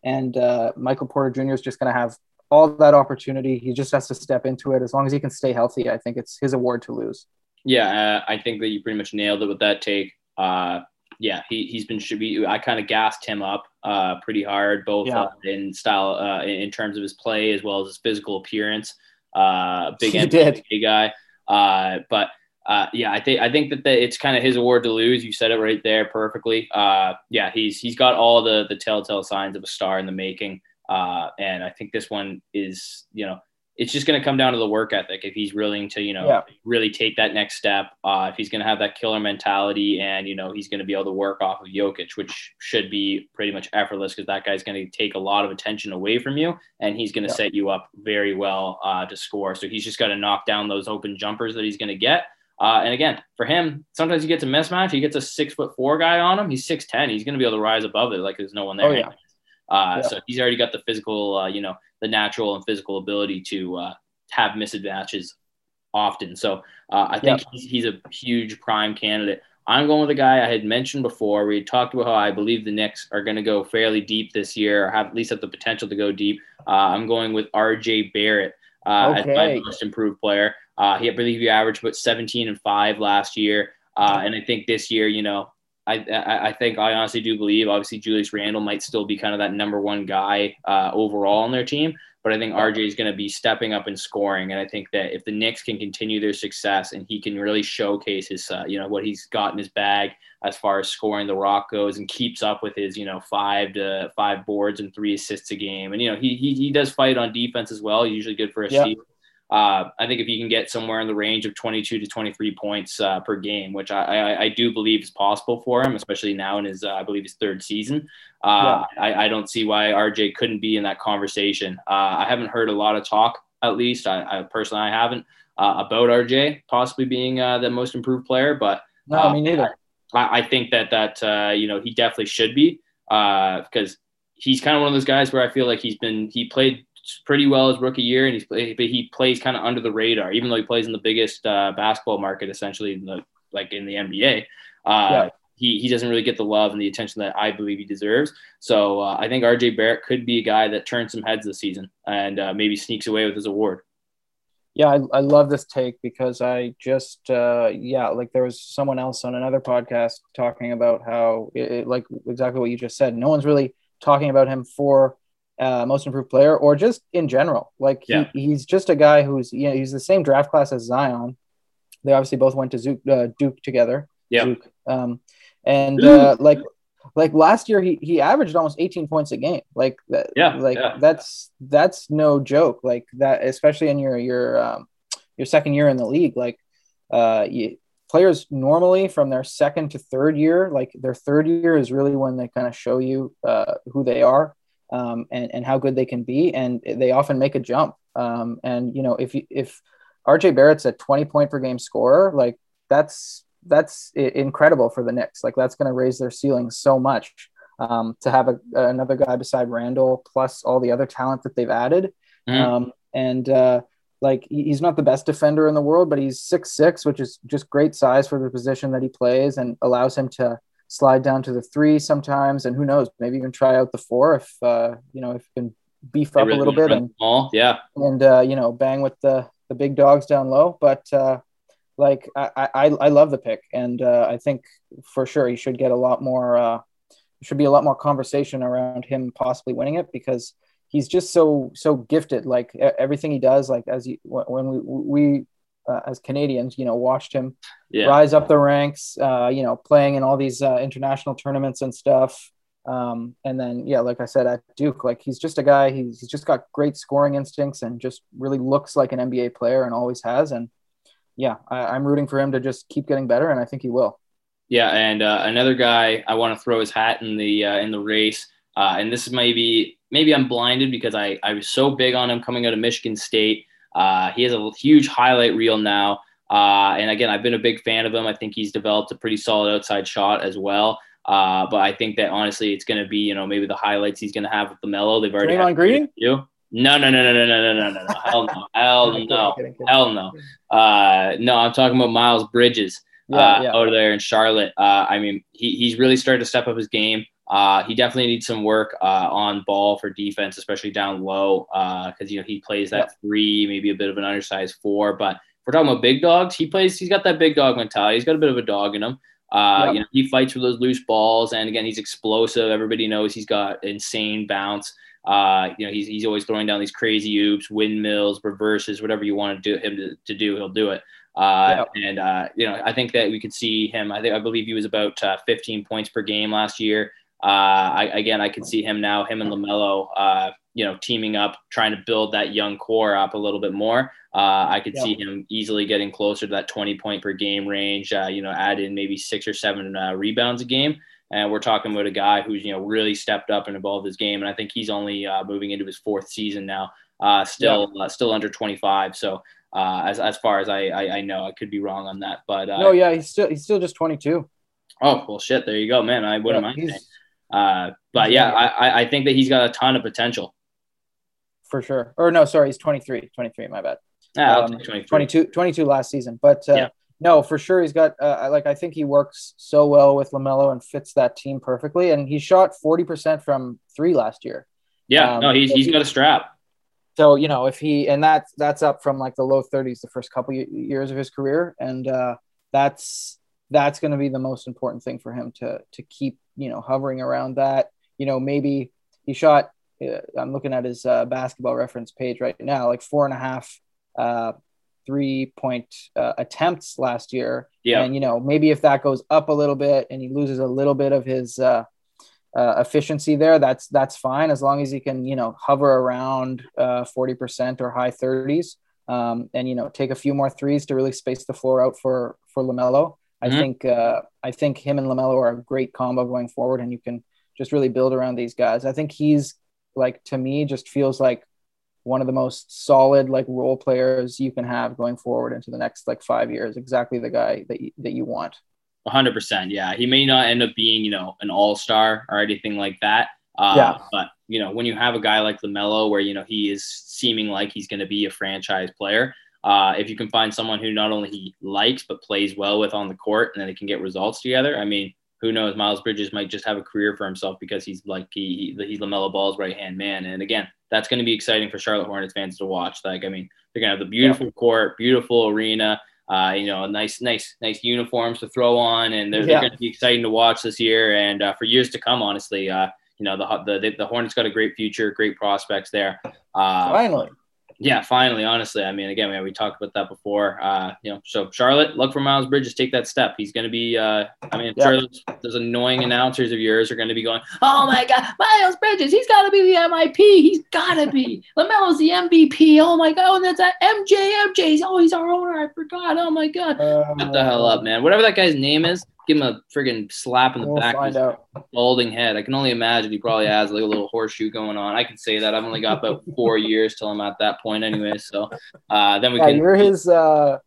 And uh, Michael Porter Jr. is just going to have all that opportunity. He just has to step into it. As long as he can stay healthy, I think it's his award to lose. Yeah, uh, I think that you pretty much nailed it with that take. Uh, yeah, he, he's been should be. I kind of gassed him up uh, pretty hard, both yeah. uh, in style, uh, in terms of his play as well as his physical appearance. Uh, big NBA guy. Uh, but uh, yeah, I think I think that the, it's kind of his award to lose. You said it right there perfectly. Uh, yeah, he's he's got all the the telltale signs of a star in the making. Uh, and I think this one is, you know, it's just going to come down to the work ethic. If he's willing to, you know, yeah. really take that next step, uh, if he's going to have that killer mentality and, you know, he's going to be able to work off of Jokic, which should be pretty much effortless because that guy's going to take a lot of attention away from you and he's going to yeah. set you up very well uh, to score. So he's just got to knock down those open jumpers that he's going to get. Uh, and again, for him, sometimes he gets a mismatch. He gets a six foot four guy on him. He's 6'10. He's going to be able to rise above it like there's no one there. Oh, yeah. Uh, yeah. So he's already got the physical, uh, you know, the natural and physical ability to uh, have misadvantages often. So uh, I think he's, he's, a huge prime candidate. I'm going with a guy I had mentioned before. We talked about how I believe the Knicks are going to go fairly deep this year, or have at least have the potential to go deep. Uh, I'm going with R.J. Barrett uh, okay. as my most improved player. Uh, he, I believe he averaged about 17 and five last year, uh, and I think this year, you know, I, I, I think I honestly do believe obviously Julius Randle might still be kind of that number one guy uh, overall on their team, but I think RJ is going to be stepping up and scoring, and I think that if the Knicks can continue their success and he can really showcase his uh, you know what he's got in his bag as far as scoring the rock goes and keeps up with his you know five to five boards and three assists a game, and you know he he, he does fight on defense as well. He's usually good for a yeah. steal. Uh, I think if you can get somewhere in the range of 22 to 23 points uh, per game, which I, I, I, do believe is possible for him, especially now in his, uh, I believe, his third season, uh, yeah. I, I, don't see why RJ couldn't be in that conversation. Uh, I haven't heard a lot of talk, at least, I, I personally, I haven't, uh, about RJ possibly being the most improved player, but no, me neither. I, I think that that you know he definitely should be because he's kind of one of those guys where I feel like he's been he played pretty well his rookie year, and he's but he plays kind of under the radar, even though he plays in the biggest uh, basketball market, essentially, in the, like in the NBA. Uh, yeah. He, he doesn't really get the love and the attention that I believe he deserves. So uh, I think RJ Barrett could be a guy that turns some heads this season and uh, maybe sneaks away with his award. Yeah, I, I love this take because I just, uh, yeah, like there was someone else on another podcast talking about how, it, it, like exactly what you just said. No one's really talking about him for uh, most improved player or just in general. Like yeah. he, he's just a guy who's you know he's the same draft class as Zion. They obviously both went to Zook, uh, Duke together. Yeah. Um, and uh, like like last year he he averaged almost 18 points a game. Like that. Yeah. Like yeah. that's that's no joke. Like that, especially in your your um, your second year in the league. Like uh, you, players normally from their second to third year, like their third year is really when they kind of show you uh, who they are um, and, and how good they can be. And they often make a jump. Um, and, you know, if, if RJ Barrett's a 20 point per game scorer, like that's, that's incredible for the Knicks. Like that's going to raise their ceiling so much um, to have a, another guy beside Randall plus all the other talent that they've added. Mm-hmm. Um, and, uh, like he's not the best defender in the world, but he's six six, which is just great size for the position that he plays and allows him to slide down to the three sometimes, and who knows, maybe even try out the four if uh, you know if he can beef up really a little bit and yeah, and uh, you know bang with the the big dogs down low. But uh, like I, I I love the pick, and uh, I think for sure he should get a lot more. Uh, should be a lot more conversation around him possibly winning it because he's just so so gifted. Like everything he does, like as he, when we we uh, as Canadians, you know, watched him yeah. rise up the ranks. Uh, you know, playing in all these uh, international tournaments and stuff. Um, and then, yeah, like I said at Duke, like he's just a guy. He's, he's just got great scoring instincts and just really looks like an NBA player and always has. And yeah, I, am rooting for him to just keep getting better, and I think he will. Yeah, and uh, another guy I want to throw his hat in the uh, in the race, uh, and this is maybe maybe I'm blinded because I, I was so big on him coming out of Michigan State. Uh, he has a huge highlight reel now. Uh, and again, I've been a big fan of him. I think he's developed a pretty solid outside shot as well. Uh, but I think that honestly, it's going to be, you know, maybe the highlights he's going to have with LaMelo. They've already Draymond Green. You? No, no, no, no, no, no, no, no, no, hell no, hell no, hell no. Uh, no, I'm talking about Miles Bridges uh, yeah, yeah. over there in Charlotte. Uh, I mean, he, he's really started to step up his game. Uh, he definitely needs some work uh, on ball for defense, especially down low, because uh, you know he plays that three, maybe a bit of an undersized four. But if we're talking about big dogs, he plays. He's got that big dog mentality. He's got a bit of a dog in him. Uh, yep. You know, he fights for those loose balls, and again, he's explosive. Everybody knows he's got insane bounce. Uh, you know, he's, he's always throwing down these crazy oops, windmills, reverses, whatever you want to do him to, to do, he'll do it. Uh. And uh, you know, I think that we could see him. I think I believe he was about uh, 15 points per game last year. Uh, I, again, I can see him now, him and LaMelo, uh, you know, teaming up, trying to build that young core up a little bit more. Uh, I could see him easily getting closer to that 20 point per game range. Uh, you know, add in maybe six or seven uh, rebounds a game. And we're talking about a guy who's you know really stepped up and evolved his game. And I think he's only uh, moving into his fourth season now, still still under 25. So as as far as I, I, I know, I could be wrong on that, but no, yeah, he's still he's still just 22. Oh well, shit. There you go, man. I wouldn't yeah, mind. Uh, but yeah, I, I think that he's got a ton of potential. For sure. Or no, sorry, he's 23. 23, my bad. Yeah, um, 22, 22 last season. But uh, yeah. no, for sure, he's got, uh, like, I think he works so well with LaMelo and fits that team perfectly. And he shot 40% from three last year. Yeah, um, no, he's, he's got a strap. So, you know, if he, and that's, that's up from like the low 30s the first couple years of his career. And uh, that's, that's going to be the most important thing for him to to keep you know hovering around that. You know maybe he shot uh, i'm looking at his uh, basketball reference page right now like four and a half uh, three point uh, attempts last year. Yeah. And you know maybe if that goes up a little bit and he loses a little bit of his uh, uh, efficiency there that's that's fine as long as he can you know hover around 40% or high 30s um, and you know take a few more threes to really space the floor out for for LaMelo I mm-hmm. think uh, I think him and LaMelo are a great combo going forward, and you can just really build around these guys. I think he's like to me just feels like one of the most solid like role players you can have going forward into the next like five years. Exactly the guy that you, that you want. 100%. Yeah, he may not end up being you know an all star or anything like that. Uh, yeah. But you know when you have a guy like LaMelo, where you know he is seeming like he's going to be a franchise player uh, if you can find someone who not only he likes but plays well with on the court, and then they can get results together. I mean, who knows? Miles Bridges might just have a career for himself because he's like he, he's LaMelo Ball's right hand man. And again, that's going to be exciting for Charlotte Hornets fans to watch. Like, I mean, they're going to have the beautiful yeah. court, beautiful arena. Uh, you know, nice, nice, nice uniforms to throw on, and they're, yeah. they're going to be exciting to watch this year and uh, for years to come. Honestly, uh, you know, the, the the Hornets got a great future, great prospects there. Uh, Finally, Yeah, finally, honestly. I mean, again, we, we talked about that before. Uh, you know, so Charlotte, look for Miles Bridges, take that step. He's going to be, uh, I mean, Yeah. sure those, those annoying announcers of yours are going to be going, oh my God, Miles Bridges, he's got to be the MIP. He's got to be. LaMelo's the MVP. Oh my God. And that's that MJ. MJ's, oh, he's our owner. I forgot. Oh my God. Shut the hell up, man. Whatever that guy's name is, give him a friggin' slap in the We'll back of his out. balding head. I can only imagine he probably has like a little horseshoe going on. I can say that. I've only got about four years till I'm at that point anyway. So uh, then we Yeah, can. you're his. Uh,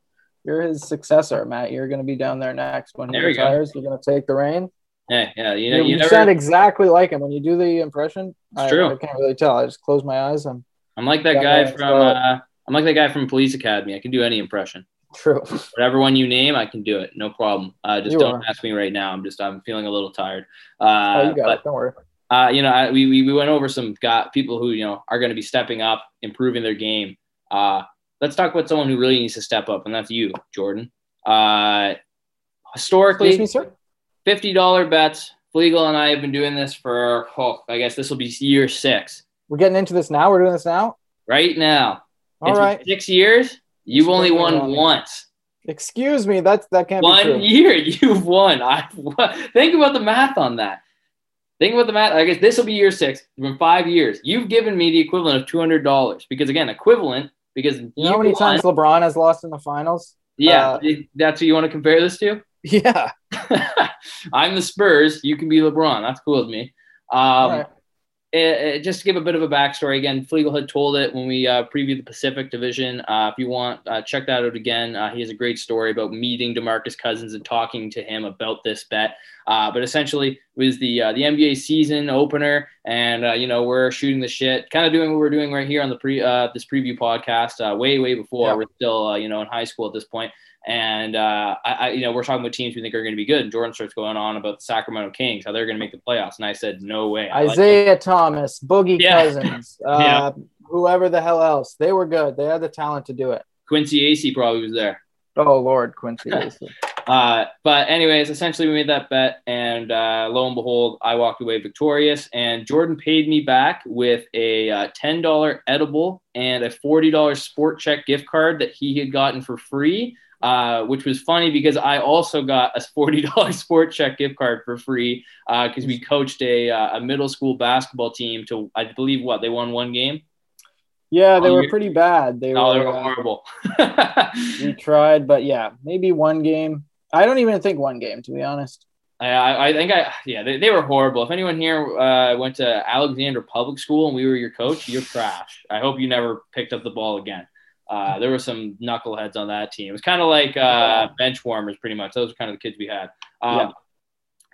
you're his successor, Matt. You're going to be down there next when he There we go. retires. You're going to take the reign. yeah, yeah. You know, you, you never. sound exactly like him when you do the impression. I, true. I can't really tell. I just close my eyes. I'm I'm like that guy from. Uh, I'm like that guy from Police Academy. I can do any impression. True. Whatever one you name, I can do it. No problem. Uh, just You don't are. ask me right now. I'm just. I'm feeling a little tired. oh, Uh, you got but it. Don't worry. uh, you know, I, we, we we went over some got people who you know are going to be stepping up, improving their game. Uh, let's talk about someone who really needs to step up, and that's you, Jordan. Uh, historically, me, sir. fifty dollar bets. Flegel and I have been doing this for, oh, I guess this will be year six. We're getting into this now. We're doing this now. Right now, All been six years. You've only won on once. Excuse me. That's that can't be One year you've won. I think about the math on that. Think about the math. I guess this will be year six. It's been five years. You've given me the equivalent of two hundred dollars because again, equivalent because You know how many won. times LeBron has lost in the finals? Yeah, uh, that's what you want to compare this to. Yeah. I'm the Spurs. You can be LeBron. That's cool with me. Um. It- it- just to give a bit of a backstory again, Flegel had told it when we uh, previewed the Pacific Division. Uh, if you want, uh, check that out again. Uh, he has a great story about meeting Demarcus Cousins and talking to him about this bet. Uh, but essentially, it was the uh, the NBA season opener, and uh, you know we're shooting the shit, kind of doing what we're doing right here on the pre uh, this preview podcast. Uh, way way before Yeah. we're still uh, you know in high school at this point. And uh, I, I, you know, we're talking about teams we think are going to be good. And Jordan starts going on about the Sacramento Kings, how they're going to make the playoffs. And I said, no way. I like. Isaiah Thomas, Boogie Yeah. Cousins, uh, Yeah. whoever the hell else. They were good. They had the talent to do it. Quincy Acy probably was there. Oh Lord, Quincy. Acy. Uh, but anyways, essentially we made that bet, and uh, lo and behold, I walked away victorious. And Jordan paid me back with a uh, ten dollar edible and a forty dollar Sport Chek gift card that he had gotten for free. Uh, which was funny because I also got a forty dollar Sport Chek gift card for free because we coached a, uh, a middle school basketball team to I believe what they won one game. yeah, they were pretty bad. They Oh, they were. were uh, horrible. we tried, but yeah, maybe one game. I don't even think one game, to be honest. I, I I think I yeah they, they were horrible. If anyone here uh, went to Alexander Public School and we were your coach, you're trash. I hope you never picked up the ball again. Uh, there were some knuckleheads on that team. It was kind of like uh, bench warmers, pretty much. Those were kind of the kids we had. Um, Yeah.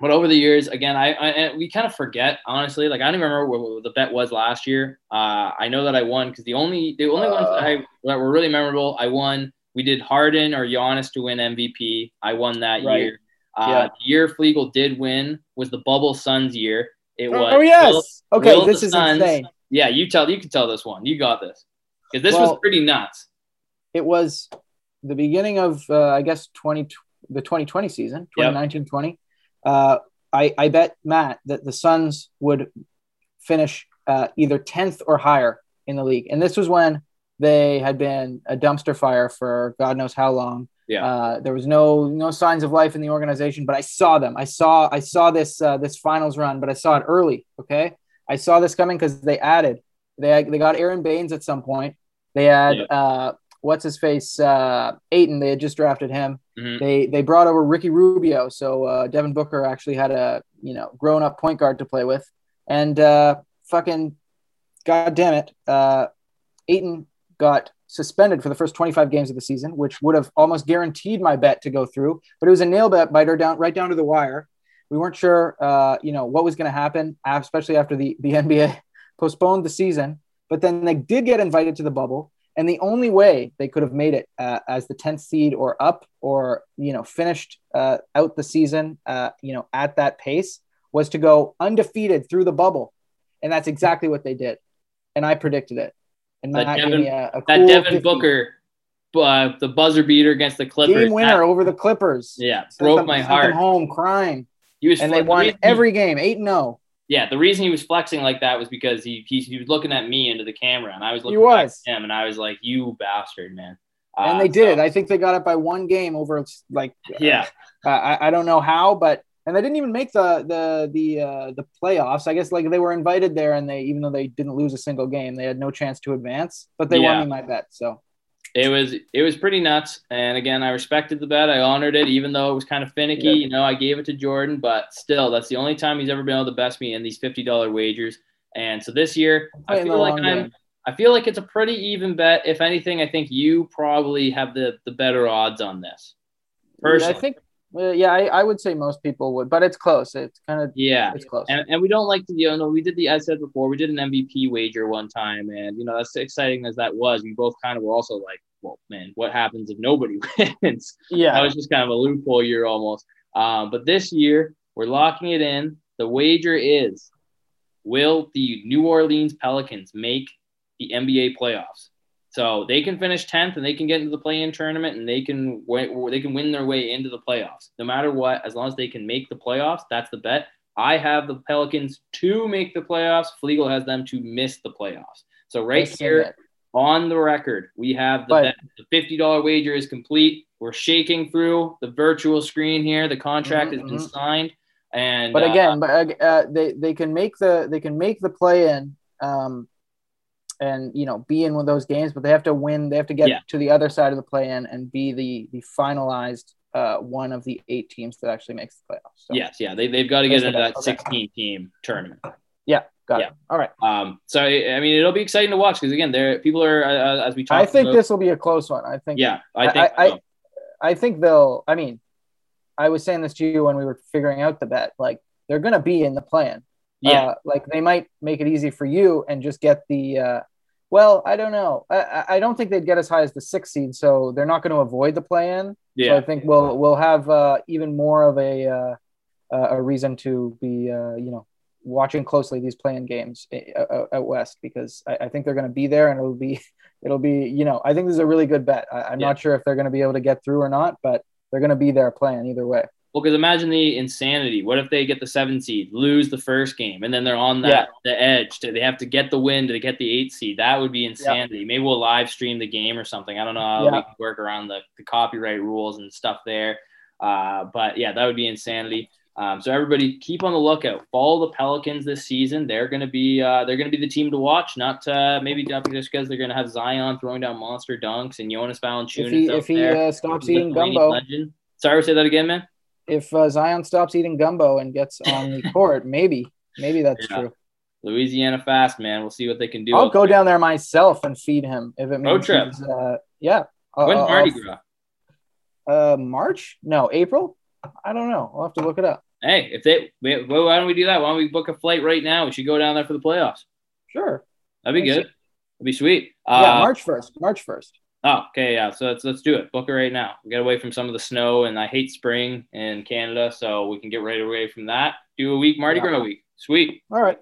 But over the years, again, I, I and we kind of forget honestly. Like I don't even remember what, the bet was last year. Uh, I know that I won because the only the only ones that, I, that were really memorable, I won. We did Harden or Giannis to win MVP. I won that Right. year. Uh, Yeah. The year Flegel did win was the Bubble Suns year. It was. Oh yes. Will- okay, Will this is Suns- insane. Yeah, you tell. You can tell this one. You got this because this Well- was pretty nuts. It was the beginning of uh, I guess twenty the twenty twenty season, Yep. 2019-20. Uh, I I bet Matt that the Suns would finish uh, either tenth or higher in the league, and this was when they had been a dumpster fire for God knows how long. Yeah. Uh, there was no no signs of life in the organization, but I saw them. I saw I saw this uh, this finals run, but I saw it early. Okay, I saw this coming because they added they they got Aron Baynes at some point. They had Yeah. uh, what's his face uh, Ayton. They had just drafted him. Mhm. They they brought over Ricky Rubio, so uh, Devin Booker actually had a you know grown up point guard to play with, and uh, fucking god damn it, uh, Ayton got suspended for the first 25 games of the season, which would have almost guaranteed my bet to go through. But it was a nail bet biter down right down to the wire. We weren't sure, uh, you know, what was going to happen, especially after the the NBA postponed the season. But then they did get invited to the bubble, and the only way they could have made it uh, as the 10th seed or up, or you know, finished uh, out the season, uh, you know, at that pace, was to go undefeated through the bubble, and that's exactly what they did. And I predicted it. And That Devin- a, a That cool Devin Booker, uh, the buzzer beater against the Clippers. game winner that- over the Clippers. yeah, broke them- my heart. home crying, He was and they won every game, eight and oh. zero. Yeah, the reason he was flexing like that was because he he, he was looking at me into the camera, and I was looking was. at him, and I was like, "You bastard, man!" and Uh, they did. so- I think they got it by one game over like yeah, uh, I, I don't know how, but and they didn't even make the the the uh, the playoffs. I guess like they were invited there, and they even though they didn't lose a single game, they had no chance to advance. But they Yeah. won me my bet. So it was it was pretty nuts. And again, I respected the bet. I honored it, even though it was kind of finicky. You know, I gave it to Jordan, but still, that's the only time he's ever been able to best me in these fifty dollar wagers. And so this year, I Playing feel like I'm game. I feel like it's a pretty even bet. If anything, I think you probably have the the better odds on this. Personally, I think uh, yeah, I, I would say most people would, but it's close. It's kind of yeah. it's close. And, and we don't like to, you know, we did the, I said before, we did an MVP wager one time. And, you know, as exciting as that was, we both kind of were also like, well, man, what happens if nobody wins? Yeah, that was just kind of a loophole year almost. Um, but this year, we're locking it in. The wager is will the New Orleans Pelicans make the NBA playoffs? So they can finish 10th and they can get into the play-in tournament and they can win, they can win their way into the playoffs. No matter what, as long as they can make the playoffs, that's the bet. I have the Pelicans to make the playoffs. Flegel has them to miss the playoffs. So right here that. on the record, we have the bet. The $50 wager is complete. We're shaking through the virtual screen here. The contract Mhm, has been mhm. signed. And but uh, again, but uh, uh, they they can make the they can make the play in, um, and you know be in one of those games, but they have to win. They have to get Yeah. to the other side of the play in and be the the finalized uh, one of the eight teams that actually makes the playoffs. So, yes, yeah, they, they've got to get into that Okay. 16 team tournament. yeah, got Yeah. it. All right. Um, so I mean, it'll be exciting to watch because again, there people are uh, as we talk. I think this will be a close one. I think. Yeah, I think. I- I- I think they'll. I mean, I was saying this to you when we were figuring out the bet. Like they're going to be in the plan. Yeah, Uh, like they might make it easy for you and just get the. Uh, well, I don't know. I- I, don't think they'd get as high as the six seed, so they're not going to avoid the play-in. yeah. So I think we'll we'll have uh, even more of a uh, a reason to be uh, you know watching closely these play in games uh, out west because I, I think they're going to be there and it'll be it'll be you know I think this is a really good bet. I, I'm Yeah. not sure if they're going to be able to get through or not, but they're going to be there playing either way. Well, because imagine the insanity. What if they get the seven seed, lose the first game, and then they're on that the edge? To, they have to get the win to get the eight seed. That would be insanity. Maybe we'll live stream the game or something. I don't know how we Yeah. can work around the, the copyright rules and stuff there. Uh, but yeah, that would be insanity. Um, so everybody, keep on the lookout. Follow the Pelicans this season. They're going to be uh, they're going to be the team to watch. Not uh, maybe not just because they're going to have Zion throwing down monster dunks and Jonas Valanciunas If he if he uh, stops eating gumbo, legend. Sorry, say that again, man. If uh, Zion stops eating gumbo and gets on the court, maybe maybe that's Yeah. true. Louisiana fast, man. We'll see what they can do. I'll go there. down there myself and feed him if it Road means trip. he's, uh, yeah. When's I'll- Mardi Gras? Uh, March? No, April. I don't know. I'll have to look it up. Hey, if they, we- well, why don't we do that? Why don't we book a flight right now? We should go down there for the playoffs. Sure. That'd be Yes, good. That'd be sweet. Uh, yeah, March first. March first. Oh, okay, yeah. So let's let's do it. Book it right now. Get away from some of the snow, and I hate spring in Canada, so we can get right away from that. Do a week Mardi Yeah. Gras week. Sweet. All right.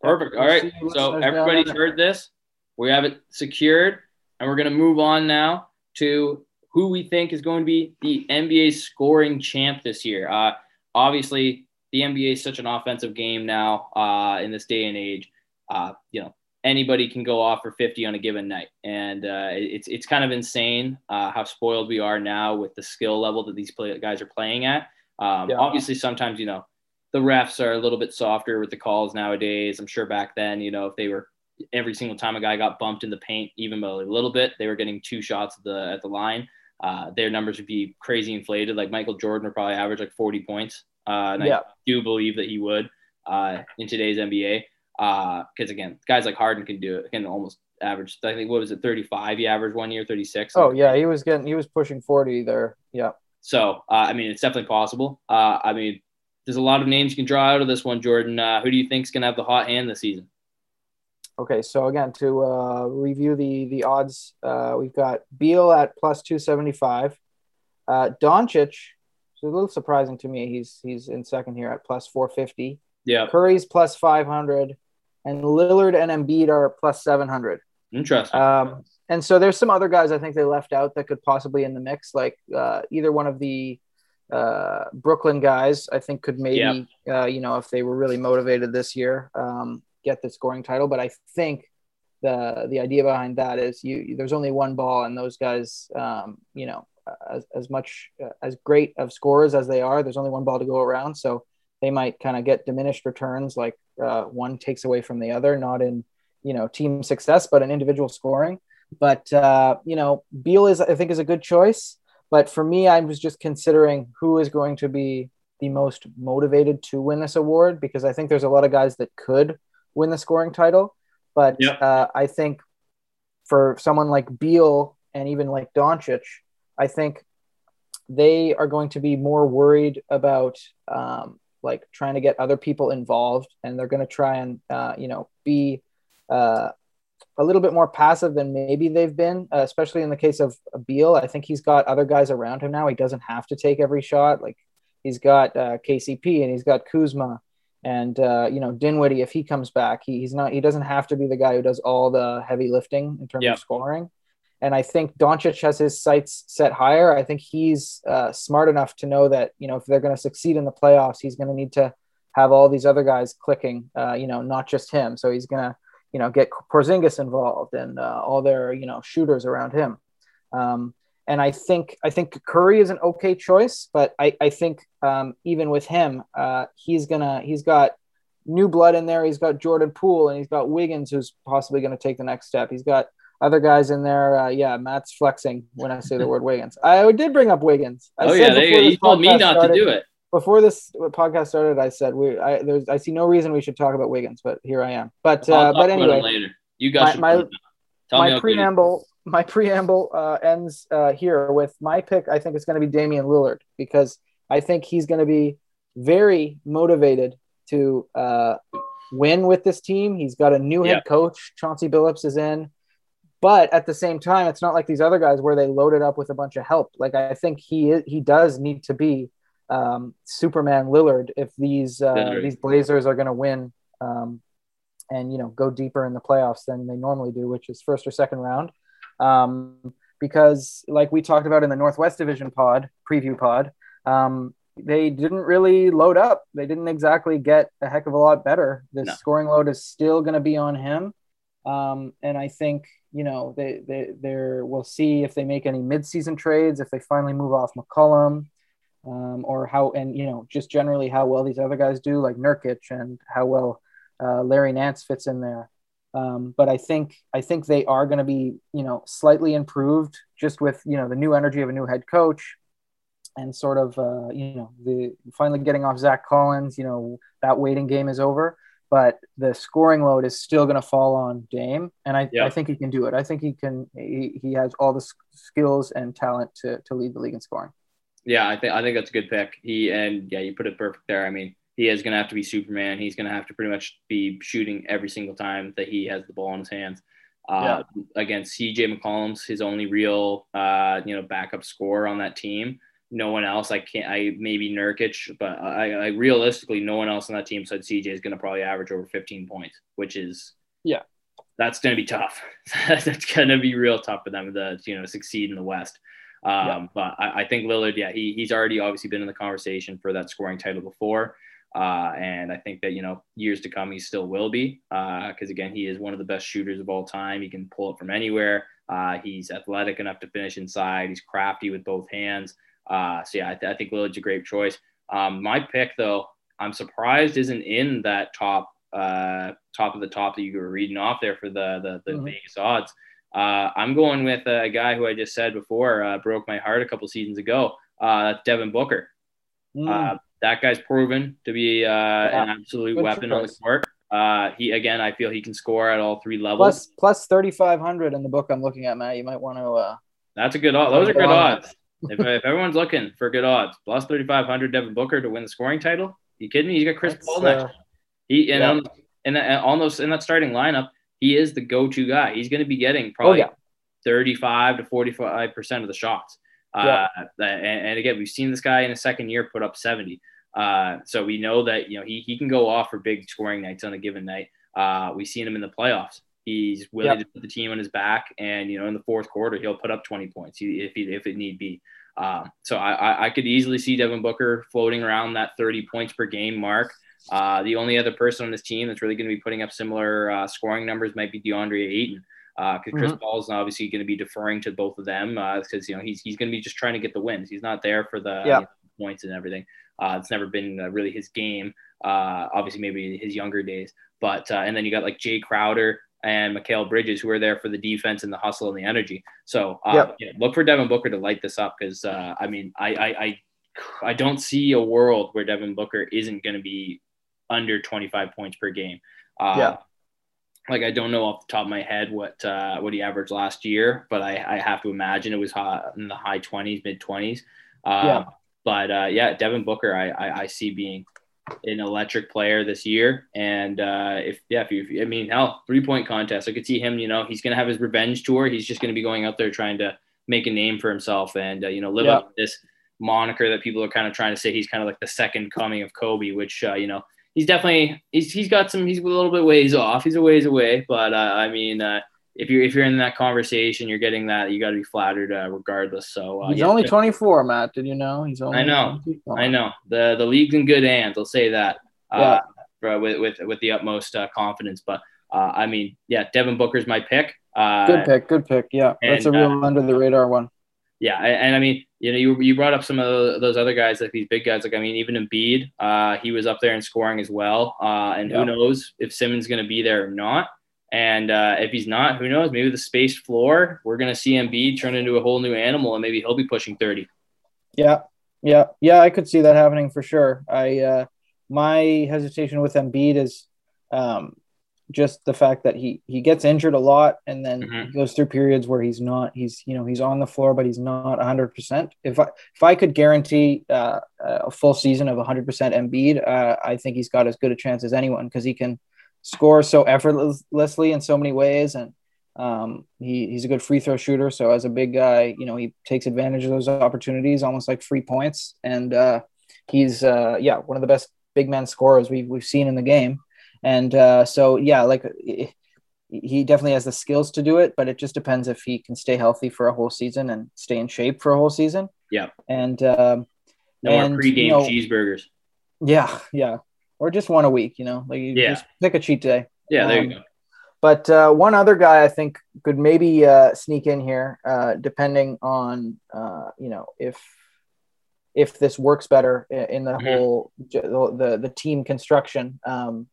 Perfect. All right. So everybody's heard this. We have it secured, and we're going to move on now to who we think is going to be the NBA scoring champ this year. Uh, obviously, the NBA is such an offensive game now uh, in this day and age. Uh, you know, anybody can go off for 50 on a given night, and uh, it's it's kind of insane uh, how spoiled we are now with the skill level that these play- guys are playing at. Um, Yeah. Obviously, sometimes you know the refs are a little bit softer with the calls nowadays. I'm sure back then, you know, if they were every single time a guy got bumped in the paint, even by a little bit, they were getting two shots at the at the line. Uh, their numbers would be crazy inflated. Like Michael Jordan would probably average like 40 points. Uh, and Yeah. I do believe that he would uh, in today's NBA. Because again, guys like Harden can do it. Can almost average. I think what was it, 35? He averaged one year, 36. Oh yeah, he was getting he was pushing forty there. Yeah. So, uh, I mean, it's definitely possible. Uh, I mean, there's a lot of names you can draw out of this one, Jordan. Uh, who do you think is going to have the hot hand this season? Okay, so again to uh, review the the odds, uh, we've got Beal at plus two seventy five, uh, Doncic. It's a little surprising to me. He's he's in second here at plus four fifty. Yeah, Curry's plus five hundred, and Lillard and Embiid are plus seven hundred. interesting. Um, and so there's some other guys I think they left out that could possibly in the mix, like uh, either one of the uh, Brooklyn guys, I think could maybe, uh, you know, if they were really motivated this year, um, get the scoring title. But I think the the idea behind that is you there's only one ball, and those guys, um, you know, as, as much uh, as great of scorers as they are, there's only one ball to go around, so they might kind of get diminished returns, like uh, one takes away from the other, not in you know team success, but in individual scoring. But uh, you know, Beal is I think is a good choice. But for me, I was just considering who is going to be the most motivated to win this award because I think there's a lot of guys that could win the scoring title. But yep. uh, I think for someone like Beal and even like Doncic, I think they are going to be more worried about um, like trying to get other people involved, and they're going to try and uh, you know be uh, a little bit more passive than maybe they've been, uh, especially in the case of Beal. I think he's got other guys around him now. He doesn't have to take every shot. Like he's got uh, KCP and he's got Kuzma and uh, you know Dinwiddie. If he comes back, he, he's not. He doesn't have to be the guy who does all the heavy lifting in terms yep. of scoring. And I think Doncic has his sights set higher. I think he's uh, smart enough to know that you know if they're going to succeed in the playoffs, he's going to need to have all these other guys clicking. Uh, you know, not just him. So he's going to you know, get Porzingis involved and uh, all their, you know, shooters around him. Um, and I think I think Curry is an okay choice, but I, I think um, even with him, uh, he's gonna he's got new blood in there. He's got Jordan Poole and he's got Wiggins, who's possibly going to take the next step. He's got other guys in there. Uh, yeah, Matt's flexing when I say the word Wiggins. I did bring up Wiggins. I oh yeah, you, you told me not started, to do it before this podcast started, I said we I there's I see no reason we should talk about Wiggins, but here I am. But uh, but anyway, later. You guys, my my, my preamble my preamble uh, ends uh, here with my pick. I think it's going to be Damian Lillard because I think he's going to be very motivated to uh, win with this team. He's got a new head coach. Chauncey Billups is in. But at the same time, it's not like these other guys where they loaded up with a bunch of help. Like I think he he does need to be um, Superman Lillard if these uh, these Blazers are going to win um, and you know go deeper in the playoffs than they normally do, which is first or second round. Um, because like we talked about in the Northwest Division pod preview pod, um, they didn't really load up. They didn't exactly get a heck of a lot better. The no. scoring load is still going to be on him. Um, and I think you know they they they're we'll see if they make any midseason trades if they finally move off McCollum um, or how and you know just generally how well these other guys do, like Nurkic, and how well uh, Larry Nance fits in there. Um, but I think I think they are going to be you know slightly improved just with you know the new energy of a new head coach and sort of uh, you know the finally getting off Zach Collins. You know that waiting game is over, but the scoring load is still going to fall on Dame, and I, yeah. I think he can do it. I think he can. He, he has all the skills and talent to to lead the league in scoring. Yeah, I think I think that's a good pick. He and yeah, you put it perfect there. I mean, he is going to have to be Superman. He's going to have to pretty much be shooting every single time that he has the ball in his hands. Uh, yeah. Against CJ McCollum's his only real uh, you know backup scorer on that team. No one else. I can't. I maybe Nurkic, but I, I realistically no one else on that team besides CJ is going to probably average over 15 points, which is yeah, that's going to be tough. that's going to be real tough for them to you know succeed in the West. Um, yeah. But I, I, think Lillard, yeah, he, he's already obviously been in the conversation for that scoring title before. Uh, and I think that, you know, years to come, he still will be. Because uh, again, he is one of the best shooters of all time. He can pull it from anywhere. Uh, he's athletic enough to finish inside. He's crafty with both hands. Uh, so yeah, I, th- I, think Lillard's a great choice. Um, my pick, though, I'm surprised isn't in that top uh, top of the top that you were reading off there for the the, the mm-hmm. Vegas odds. Uh, I'm going with a, guy who I just said before uh, broke my heart a couple seasons ago. Uh, that's Devin Booker. Mm. that guy's proven to be uh, yeah. an absolute Good weapon choice. on the court. Uh, he again, I feel he can score at all three levels. Plus, plus 3,500 in the book I'm looking at, Matt. You might want to. Uh, that's a good odds. Those are good odds. If, if everyone's looking for good odds, plus 3,500 Devin Booker to win the scoring title. You kidding me? You got Chris Paul next. He and yeah. on, and, and on those in that starting lineup, he is the go-to guy. He's going to be getting oh, probably oh, yeah. 35 to 45 percent of the shots. Yeah. Uh, and, and, again, we've seen this guy in a second year put up 70. Uh, so we know that you know he, he can go off for big scoring nights on a given night. Uh, we've seen him in the playoffs. He's willing yep. to put the team on his back, and you know in the fourth quarter he'll put up 20 points if he, if it need be. Uh, so I, I could easily see Devin Booker floating around that 30 points per game mark. Uh, the only other person on this team that's really going to be putting up similar uh, scoring numbers might be DeAndre Ayton. Because uh, Chris mm-hmm. Paul's obviously going to be deferring to both of them because uh, you know he's he's going to be just trying to get the wins. He's not there for the yeah. you know, points and everything. Uh, it's never been really his game. obviously, maybe his younger days, but and then you got like Jae Crowder and Mikal Bridges, who are there for the defense and the hustle and the energy. So uh, yep. yeah, look for Devin Booker to light this up because uh, I mean I, I, I I don't see a world where Devin Booker isn't going to be under 25 points per game. Uh, yeah. Like I don't know off the top of my head what uh, what he averaged last year, but I, I have to imagine it was high, in the high 20s, mid 20s. Uh, yeah. But uh, yeah, Devin Booker, I, I, I see being an electric player this year. And uh, if yeah, if you, I mean, hell, three point contest, I could see him. You know, he's to have his revenge tour. He's just to be going out there trying to make a name for himself and uh, you know live yeah. up this moniker that people are kind of trying to say he's kind of like the second coming of Kobe, which uh, you know he's definitely he's he's got some he's a little bit ways off. He's a ways away, but uh, I mean. Uh, if you're if you're in that conversation, you're getting that. You got to be flattered, uh, regardless. So uh, he's yeah, only 24, Matt. Did you know he's only? I know, 24. I know. the The league's in good hands. I'll say that. Uh, yeah. with with with the utmost uh, confidence. But uh, I mean, yeah, Devin Booker's my pick. Uh, good pick, good pick. Yeah, and, that's a real uh, under the radar one. Yeah, and, and, I mean, you know, you, you brought up some of those other guys, like these big guys. Like I mean, even Embiid, uh, he was up there in scoring as well. Uh, and yeah. who knows if Simmons going to be there or not. And uh, if he's not, who knows? Maybe the space floor, we're going to see Embiid turn into a whole new animal, and maybe he'll be pushing thirty. Yeah, yeah, yeah. I could see that happening for sure. I uh, my hesitation with Embiid is um, just the fact that he he gets injured a lot, and then mm-hmm. goes through periods where he's not. He's you know he's on the floor, but he's not hundred percent. If I if I could guarantee uh, a full season of hundred percent Embiid, uh, I think he's got as good a chance as anyone because he can score so effortlessly in so many ways and um, he, he's a good free throw shooter. So as a big guy, you know, he takes advantage of those opportunities, almost like free points. And uh, he's, uh, yeah, one of the best big men scorers we've, we've seen in the game. And uh, so, yeah, like he definitely has the skills to do it, but it just depends if he can stay healthy for a whole season and stay in shape for a whole season. Yeah. And, um, no and, more pregame you know, cheeseburgers. Yeah. Yeah or just one a week. You know, like you yeah. just pick a cheat day. Yeah, there um, you go. But uh, one other guy I think could maybe uh, sneak in here, uh, depending on uh, you know if if this works better in the mm-hmm. whole the the team construction um,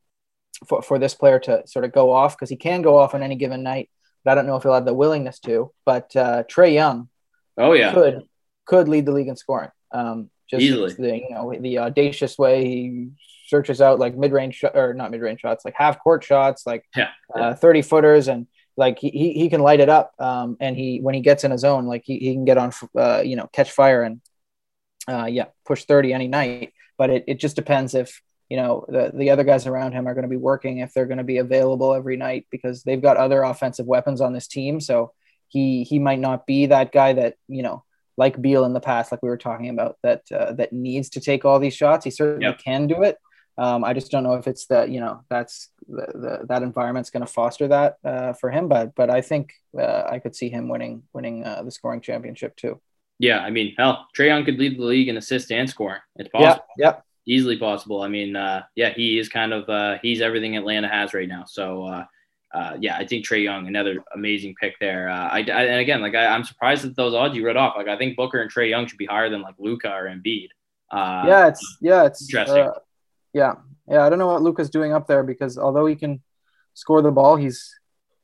for for this player to sort of go off because he can go off on any given night, but I don't know if he'll have the willingness to. But uh, Trae Young, oh yeah, could could lead the league in scoring. Um, just Easily. the you know the audacious way he searches out like mid-range sh- or not mid-range shots, like half court shots, like yeah, uh, 30 footers. And like he, he can light it up. Um, and he, when he gets in his zone, like he, he can get on, uh, you know, catch fire and uh, yeah, push 30 any night. But it, it just depends if, you know, the, the other guys around him are going to be working, if they're going to be available every night because they've got other offensive weapons on this team. So he, he might not be that guy that, you know, like Beal in the past, like we were talking about, that uh, that needs to take all these shots. He certainly yep. can do it, um, I just don't know if it's the you know that's the, the that environment's going to foster that uh, for him, but but I think uh, I could see him winning winning uh, the scoring championship too. Yeah, I mean, hell, Trae Young could lead the league in assists and scoring. It's possible. Yeah, yeah. easily possible. I mean, uh, yeah, he is kind of uh, he's everything Atlanta has right now. So. Uh, uh, yeah, I think Trae Young, another amazing pick there. Uh, I, I, and again, like I, am surprised that those odds you read off. Like I think Booker and Trae Young should be higher than like Luka or Embiid. Uh, yeah, it's yeah, it's interesting. Yeah, yeah. I don't know what Luka's doing up there because although he can score the ball, he's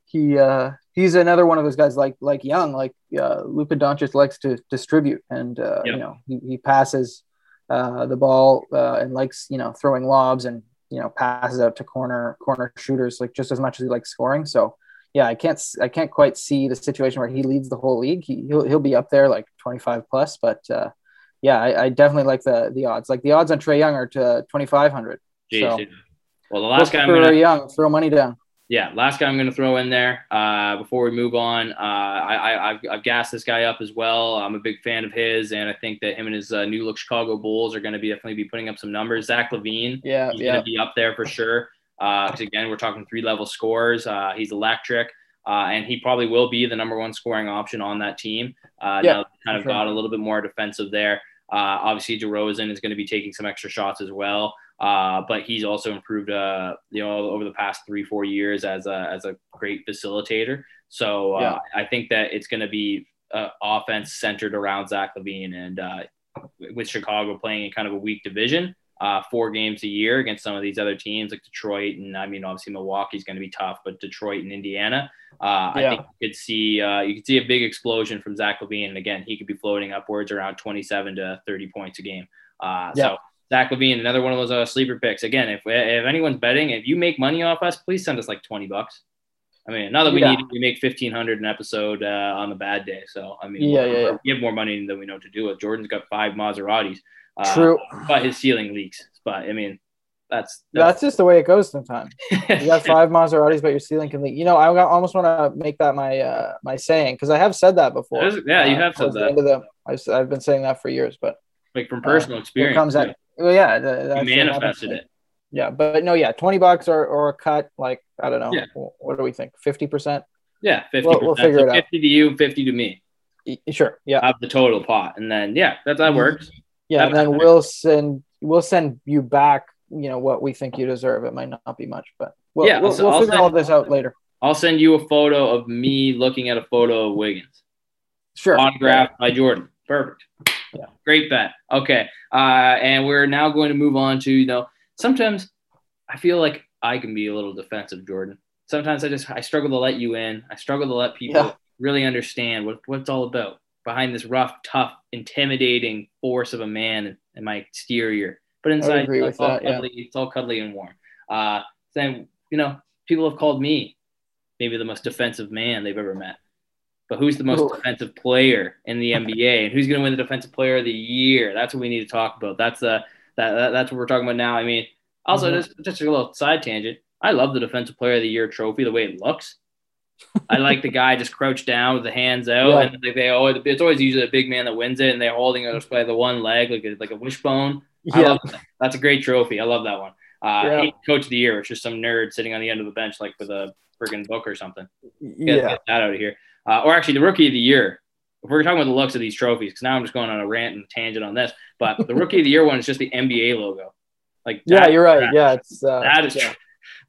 he uh, he's another one of those guys like like Young, like uh, Luka Doncic likes to distribute, and uh, you know he, he passes uh, the ball uh, and likes you know throwing lobs and you know passes out to corner corner shooters like just as much as he likes scoring. So yeah, I can't I can't quite see the situation where he leads the whole league. He he'll, he'll be up there like 25 plus, but uh, yeah, I, I, definitely like the the odds. Like the odds on Trae Young are to twenty five hundred. So, well, the last guy I'm gonna Young throw money down. Yeah, last guy I'm going to throw in there uh, before we move on. Uh, I, I, have I've gassed this guy up as well. I'm a big fan of his, and I think that him and his uh, new look Chicago Bulls are going to be definitely be putting up some numbers. Zach LaVine, yeah, he's yeah. going to be up there for sure. Because uh, again, we're talking three level scores. Uh, he's electric. Uh, and he probably will be the number one scoring option on that team. Uh, Yeah, now kind of sure. got a little bit more defensive there. Uh, obviously, DeRozan is going to be taking some extra shots as well. Uh, but he's also improved, uh, you know, over the past three, four years as a, as a great facilitator. So uh, Yeah. I think that it's going to be uh, offense centered around Zach LaVine and uh, with Chicago playing in kind of a weak division, uh, four games a year against some of these other teams like Detroit and I mean obviously Milwaukee's going to be tough, but Detroit and Indiana, uh, I think you could see uh, you could see a big explosion from Zach LaVine, and again he could be floating upwards around 27 to 30 points a game. Uh, Yeah. So Zach LaVine, another one of those uh, sleeper picks. Again, if if anyone's betting, if you make money off us, please send us like 20 bucks. I mean, not that we Yeah. need we make 1500 an episode uh, on a bad day. So I mean, Yeah, yeah, yeah. we have more money than we know what to do with. Jordan's got five Maseratis. Uh, True. but his ceiling leaks. But I mean, that's That's just the way it goes sometimes. You got five Maseratis, but your ceiling can leak. You know, I almost want to make that my uh, my saying because I have said that before. Yeah, you Uh, have said that. the- I've, I've been saying that for years, but like from personal uh, experience. It comes well, yeah, you manifested it. Yeah, but no, yeah, twenty bucks or, or a cut, like I don't know. Yeah. What do we think? Fifty percent? Yeah, 50 We'll- we'll figure it out. 50 to you, 50 to me Sure. Yeah, of the total pot. And then, yeah, that, that works. Yeah, and then we'll send we'll send you back. You know what we think you deserve. It might not be much, but we'll, Yeah, we'll, so we'll figure send- all this out later. I'll send you a photo of me looking at a photo of Wiggins. Sure. autographed by Jordan. Perfect. Yeah. Great bet. Okay. Uh, and we're now going to move on to, you know, sometimes I feel like I can be a little defensive, Jordan. Sometimes I just, I struggle to let you in. I struggle to let people Yeah. really understand what, what it's all about behind this rough, tough, intimidating force of a man in my exterior. But inside, it's, all that, yeah. cuddly, it's all cuddly and warm. Uh, then, you know, people have called me maybe the most defensive man they've ever met. But who's the most Ooh. defensive player in the NBA, and who's going to win the defensive player of the year? That's what we need to talk about. That's the that, that that's what we're talking about now. I mean, also Mhm. just just a little side tangent. I love the defensive player of the year trophy, the way it looks. I like the guy just crouched down with the hands out, Yeah. and like they always it's always usually a big man that wins it, and they're holding it by the one leg like a, like a wishbone. I Yeah. love that. That's a great trophy. I love that one. Uh, Yeah. coach of the year, which is some nerd sitting on the end of the bench like with a friggin' book or something. Get, Yeah. get that out of here. Uh, or actually, the rookie of the year. If we're talking about the looks of these trophies, because now I'm just going on a rant and tangent on this, but the rookie of the year one is just the NBA logo. Like Yeah, you're right. Yeah, it's uh, that is yeah.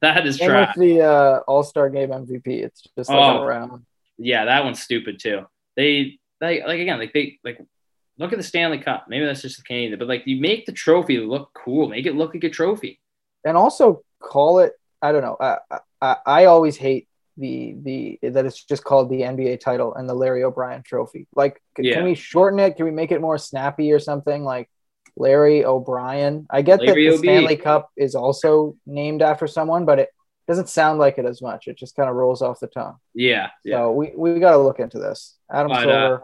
That is trash. the uh, All Star Game MVP. It's just like Oh. a round. Yeah, that one's stupid too. They they like again like they like look at the Stanley Cup. Maybe that's just the Canadian, but like you make the trophy look cool, make it look like a trophy. and also call it. I don't know. I, I I always hate the the that it's just called the NBA title and the Larry O'Brien Trophy. Like, Yeah. can we shorten it? Can we make it more snappy or something? Like Larry O'Brien. I get that the OB. Stanley Cup is also named after someone, but it doesn't sound like it as much. It just kind of rolls off the tongue. Yeah, yeah. So we we got to look into this. Adam But, uh,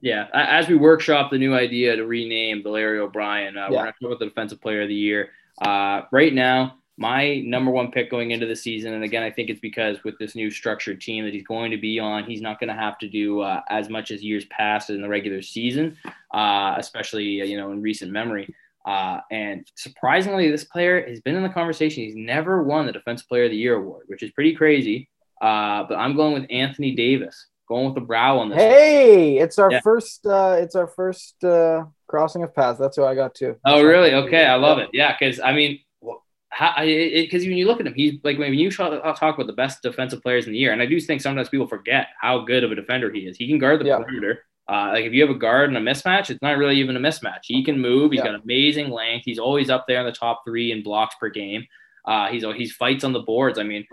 Yeah, as we workshop the new idea to rename the Larry O'Brien, uh, we're Yeah. going to talk about the Defensive Player of the Year. Uh, right now, my number one pick going into the season, and again, I think it's because with this new structured team that he's going to be on, he's not going to have to do uh, as much as years past in the regular season, uh, especially uh, you know in recent memory. Uh, and surprisingly, this player has been in the conversation. He's never won the Defensive Player of the Year award, which is pretty crazy. Uh, but I'm going with Anthony Davis, going with the brow on this. one. Hey, it's our Yeah. first. uh It's our first uh crossing of paths. That's who I got too. Oh, really? Okay, I love it. Yeah, because I mean, because when you look at him, he's like when you talk, talk about the best defensive players in the year, and I do think sometimes people forget how good of a defender he is. He can guard the Yeah. perimeter. Uh, like if you have a guard and a mismatch, it's not really even a mismatch. He can move. He's Yeah. got amazing length. He's always up there in the top three in blocks per game. Uh, he's he's fights on the boards. I mean,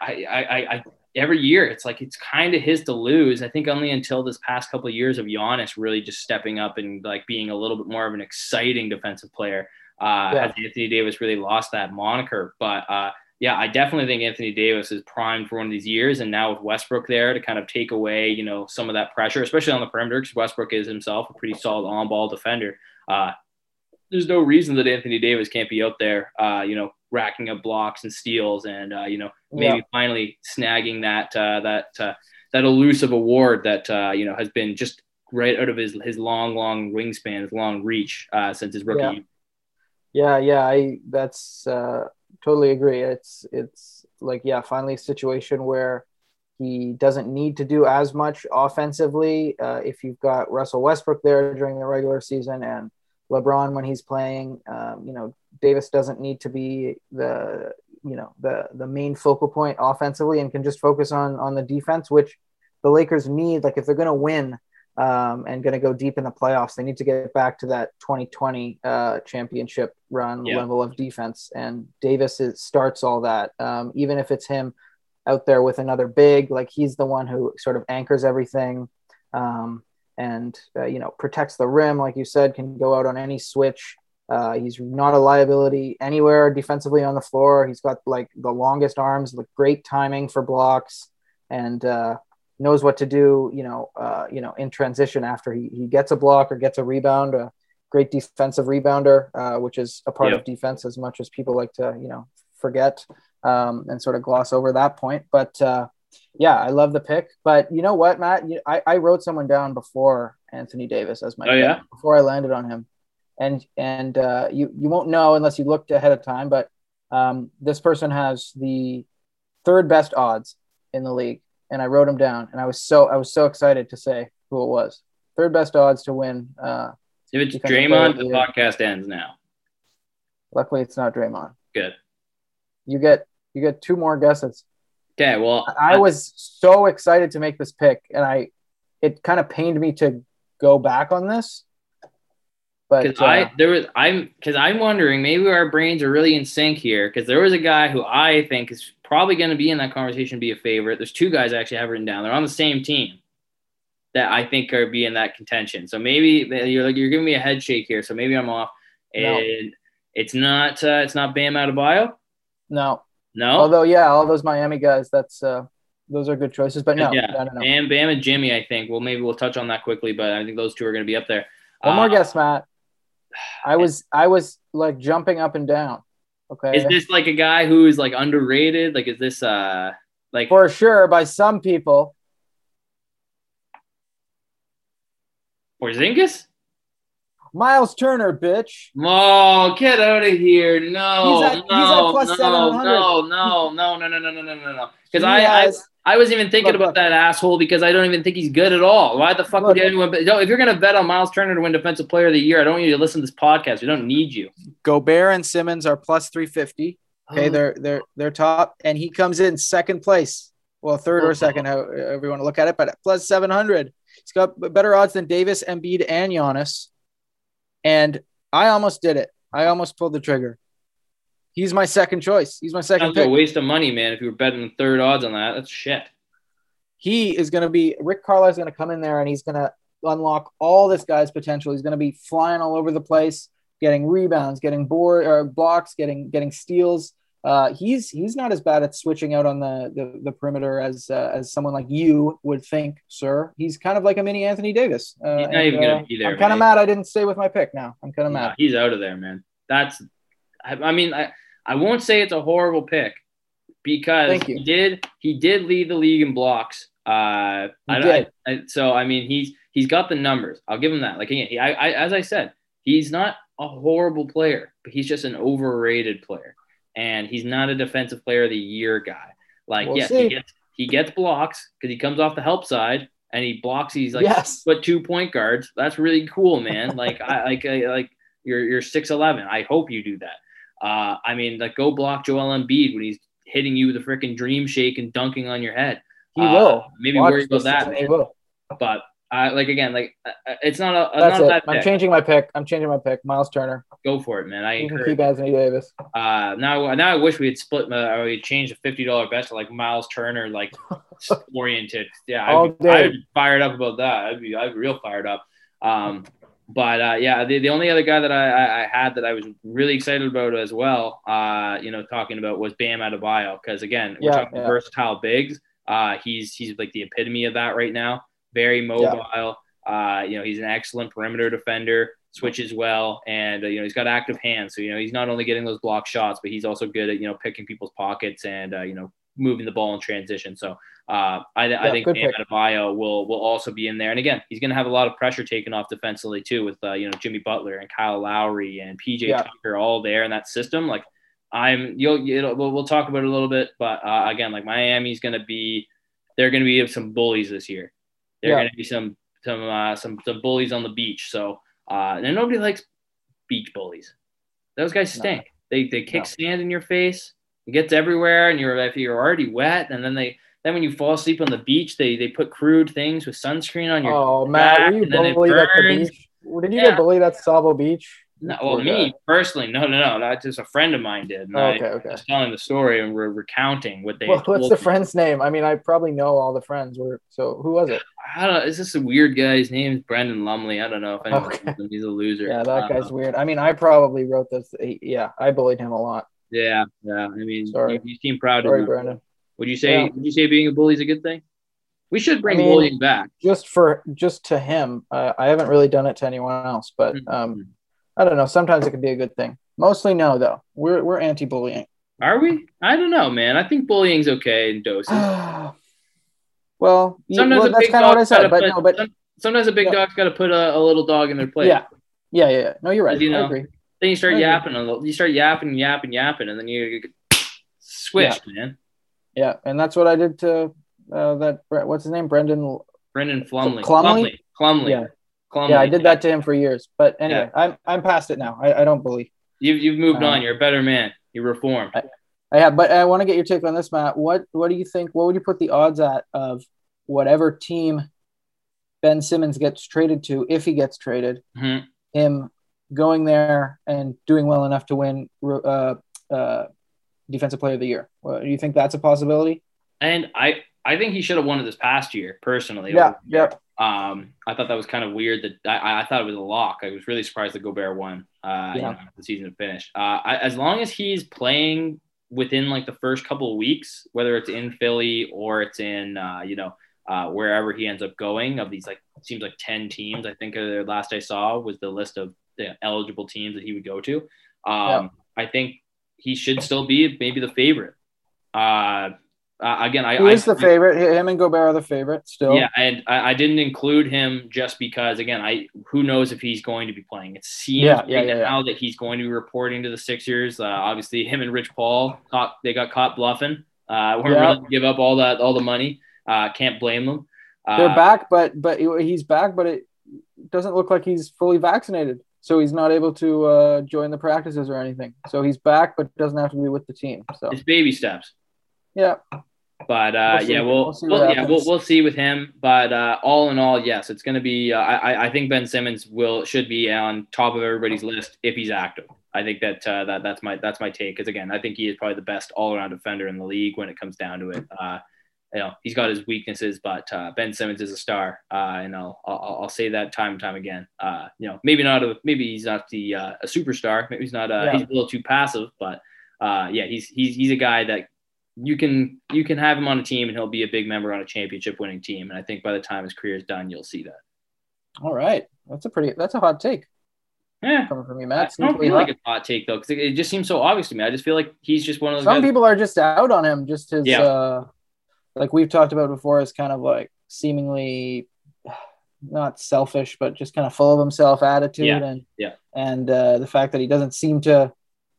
I I, I, I every year it's like it's kind of his to lose. I think only until this past couple of years of Giannis really just stepping up and like being a little bit more of an exciting defensive player. Uh, Yeah. has Anthony Davis really lost that moniker? But uh, yeah, I definitely think Anthony Davis is primed for one of these years, and now with Westbrook there to kind of take away, you know, some of that pressure, especially on the perimeter, because Westbrook is himself a pretty solid on-ball defender. Uh, there's no reason that Anthony Davis can't be out there, uh, you know, racking up blocks and steals, and uh, you know, maybe Yeah. finally snagging that uh, that uh, that elusive award that uh, you know has been just right out of his his long, long wingspan, his long reach uh, since his rookie. Yeah. Yeah, yeah, I that's uh totally agree. It's it's like yeah, finally a situation where he doesn't need to do as much offensively uh, if you've got Russell Westbrook there during the regular season and LeBron when he's playing. Um, you know, Davis doesn't need to be the you know the the main focal point offensively and can just focus on on the defense, which the Lakers need. Like if they're going to win um, and going to go deep in the playoffs, they need to get back to that 2020 uh, championship run yeah. level of defense. And Davis is, starts all that, um, even if it's him out there with another big. Like he's the one who sort of anchors everything. Um, and uh, you know protects the rim, like you said, can go out on any switch. Uh, he's not a liability anywhere defensively on the floor. He's got like the longest arms, like great timing for blocks, and uh, knows what to do. You know, uh, you know, in transition after he, he gets a block or gets a rebound. A great defensive rebounder, uh, which is a part of defense as much as people like to you know forget um, and sort of gloss over that point. But uh, yeah, I love the pick. But you know what, Matt? You, I, I wrote someone down before Anthony Davis as my oh, yeah? before I landed on him and and uh, you you won't know unless you looked ahead of time. But um, this person has the third best odds in the league, and I wrote him down, and I was so I was so excited to say who it was. Third best odds to win. Uh, if it's Draymond, the podcast ends now. Luckily, it's not Draymond. Good. You get you get two more guesses. Okay. Well, I, I was so excited to make this pick, and I it kind of pained me to go back on this but uh, I there was I'm because I'm wondering maybe our brains are really in sync here because there was a guy who I think is probably going to be in that conversation, be a favorite. There's two guys I actually have written down. They're on the same team that I think are be in that contention. So maybe you're like you're giving me a head shake here. So maybe I'm off. No. And it's not uh, it's not Bam Adebayo. No. No. Although yeah, all those Miami guys, that's uh, those are good choices. But no, yeah. no, no, no. And Bam and Jimmy, I think. Well, maybe we'll touch on that quickly, but I think those two are going to be up there. One uh, more guess, Matt. I was I was like jumping up and down. Okay. Is this like a guy who is like underrated? Like is this uh like for sure by some people? Porzingis? Miles Turner, bitch. Oh, get out of here. No, he's at, no, he's at no, no, no, no, no, no, no, no, no, no, no. Because I, has, I, I was even thinking look, about look. that asshole because I don't even think he's good at all. Why the fuck look, would anyone? No, if you're gonna bet on Miles Turner to win Defensive Player of the Year, I don't want you to listen to this podcast. We don't need you. Gobert and Simmons are plus three fifty. Okay, oh. they're they're they're top, and he comes in second place. Well, third or second, however you want to look at it, but plus seven hundred. He's got better odds than Davis, Embiid, and Giannis. And I almost did it. I almost pulled the trigger. He's my second choice. He's my second That's pick. a waste of money, man. If you were betting third odds on that, that's shit. He is going to be Rick Carlisle is going to come in there and he's going to unlock all this guy's potential. He's going to be flying all over the place, getting rebounds, getting board or blocks, getting getting steals. Uh, he's he's not as bad at switching out on the the, the perimeter as uh, as someone like you would think, sir. He's kind of like a mini Anthony Davis. Uh, he's not and, even gonna uh, be there. I'm kind of mad I didn't stay with my pick. Now I'm kind of mad. He's out of there, man. That's, I, I mean, I I won't say it's a horrible pick because he did he did lead the league in blocks. Uh, I, did. I, I, so I mean, he's he's got the numbers. I'll give him that. Like again, he, I, I as I said, he's not a horrible player, but he's just an overrated player and he's not a defensive player of the year guy. Like, we'll yes, see. he gets he gets blocks because he comes off the help side and he blocks these like yes. but two point guards. That's really cool, man. like I like I, like you're you're six eleven. I hope you do that. Uh, I mean, like go block Joel Embiid when he's hitting you with a freaking dream shake and dunking on your head. He uh, will. Maybe Watch worry about that. He will. But uh, like again, like uh, uh, it's not a. That's not it. I'm changing my pick. I'm changing my pick. Miles Turner. Go for it, man. I you can keep Anthony Davis. Uh, now, now I wish we had split. Uh, or we changed a fifty dollar bet to like Miles Turner, like oriented. Yeah, I'd be, I'd be fired up about that. I'd be, I'd be real fired up. Um, but uh, yeah, the, the only other guy that I, I, I, had that I was really excited about as well, uh, you know, talking about was Bam Adebayo because again, we're yeah, talking yeah. versatile bigs. Uh, he's he's like the epitome of that right now. Very mobile. Yeah. Uh, you know, he's an excellent perimeter defender, switches well, and uh, you know he's got active hands. So you know he's not only getting those block shots, but he's also good at you know picking people's pockets and uh, you know moving the ball in transition. So uh, I, yeah, I think Bam Adebayo will will also be in there. And again, he's going to have a lot of pressure taken off defensively too, with uh, you know Jimmy Butler and Kyle Lowry and PJ yeah. Tucker all there in that system. Like I'm, you'll, you know, we'll, we'll talk about it a little bit, but uh, again, like Miami's going to be they're going to be some bullies this year. There are Yeah. going to be some some uh, some some bullies on the beach. So uh, and nobody likes beach bullies. Those guys No. stink. They they kick No. sand in your face. It gets everywhere, and you're if you're already wet, and then they then when you fall asleep on the beach, they they put crude things with sunscreen on your. Oh, Matt, were you and then it bullied at the beach? Did you Yeah. get bullied at Sauble Beach? No, well, me guy. personally, no, no, no. That's just a friend of mine did. And Oh, I okay, okay. was telling the story, and we're recounting what they. Well, what's the me. friend's name? I mean, I probably know all the friends. Were so who was it? I don't know. Is this a weird guy? His name's Brendan Lumley. I don't know if anyone Okay. He's a loser. Yeah, that guy's weird. I mean, I probably wrote this. Yeah, I bullied him a lot. Yeah, yeah. I mean, Sorry. you, seem proud Sorry, of him. Brandon. Would you say? Yeah. Would you say being a bully is a good thing? We should bring I mean- bullying back. Just for just to him, uh, I haven't really done it to anyone else, but Mhm. um, I don't know. Sometimes it can be a good thing. Mostly no, though. We're we're anti-bullying. Are we? I don't know, man. I think bullying's okay in doses. well, you- Sometimes well, a that's big kind of what I said. But put- no, but sometimes a big Yeah. dog's got to put a, a little dog in their place. yeah, yeah, yeah, yeah. No, you're right. You know, I agree. Then you start yapping. a little- You start yapping, yapping, yapping, and then you switch, switched, man. Yeah, and that's what I did to uh, that. What's his name? Brendan. Brendan Flumley. Clumley? Clumley. Yeah, Clumley. yeah, I did that to him for years. But anyway, I'm I'm past it now. I, I don't bully. You've, you've moved Um, on. You're a better man. You reformed. I have, but I want to get your take on this, Matt. What what do you think? What would you put the odds at of whatever team Ben Simmons gets traded to, if he gets traded, Mhm. him going there and doing well enough to win uh, uh, Defensive Player of the Year? Do you think that's a possibility? And I, I think he should have won it this past year, personally. Yeah, yeah. Um, I thought that was kind of weird that I, I thought it was a lock. I was really surprised that Gobert won. Uh, you know, the season finished. Uh, I, as long as he's playing within like the first couple of weeks, whether it's in Philly or it's in, uh, you know, uh, wherever he ends up going, of these like it seems like ten teams. I think uh, the last I saw was the list of the eligible teams that he would go to. Um, I think he should still be maybe the favorite. Uh, uh, again, I is the favorite? Him and Gobert are the favorite still. yeah, and I, I didn't include him just because, again, I who knows if he's going to be playing. It seems Yeah, right yeah, yeah, now that he's going to be reporting to the Sixers. Uh, obviously, him and Rich Paul caught they got caught bluffing. Uh, weren't Yeah. willing to give up all that all the money. Uh, can't blame them. Uh, They're back, but but he's back, but it doesn't look like he's fully vaccinated, so he's not able to uh, join the practices or anything. So he's back, but doesn't have to be with the team. So It's baby steps. Yeah, But uh, We'll yeah, we'll, We'll see we'll- yeah we'll, we'll see with him. But uh, all in all, yes, it's going to be. Uh, I I think Ben Simmons will should be on top of everybody's list if he's active. I think that uh, that that's my that's my take. Because again, I think he is probably the best all around defender in the league when it comes down to it. Uh, you know, he's got his weaknesses, but uh, Ben Simmons is a star, uh, and I'll, I'll I'll say that time and time again. Uh, you know, maybe not a maybe he's not the uh, a superstar. Maybe he's not. Uh, Yeah. He's a little too passive, but uh, yeah, he's he's he's a guy that you can you can have him on a team and he'll be a big member on a championship winning team. And I think by the time his career is done, you'll see that. all right. That's a pretty. That's a hot take Yeah. coming from you, I Matt. don't Sneakily feel like a hot take though, because it, it just seems so obvious to me. I just feel like he's just one of those Some guys. people are just out on him. Just his, Yeah. uh, like we've talked about before, is kind of like seemingly not selfish, but just kind of full of himself attitude, Yeah. and Yeah. and uh, the fact that he doesn't seem to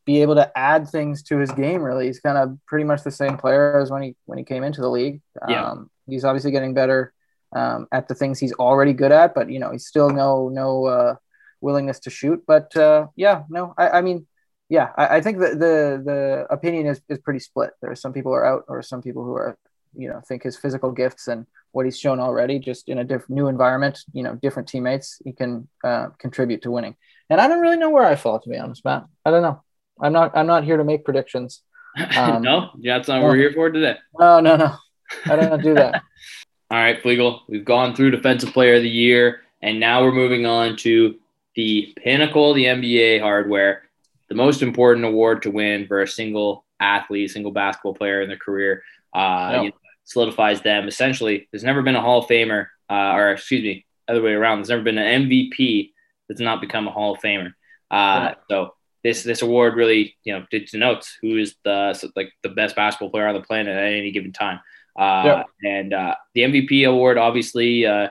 be able to add things to his game. Really, he's kind of pretty much the same player as when he when he came into the league. Yeah. Um, he's obviously getting better um, at the things he's already good at, but you know, he's still no no uh, willingness to shoot. But uh, yeah, no, I, I mean, yeah, I, I think the, the the opinion is, is pretty split. There are some people who are out, or some people who are, you know, think his physical gifts and what he's shown already, just in a different new environment, you know, different teammates, he can uh, contribute to winning. And I don't really know where I fall, to be honest, Matt. I don't know. I'm not. I'm not here to make predictions. Um, no, that's not what no. we're here for today. No, no, no. I don't do that. All right, Flegel, we've gone through Defensive Player of the Year, and now we're moving on to the pinnacle of the NBA hardware, the most important award to win for a single athlete, single basketball player in their career. Uh, Yeah. you know, solidifies them. Essentially, there's never been a Hall of Famer, uh, or excuse me, other way around. There's never been an MVP that's not become a Hall of Famer. Uh, So this this award really, you know, denotes who is the like the best basketball player on the planet at any given time. Uh, Yep. And uh, the MVP award, obviously, uh,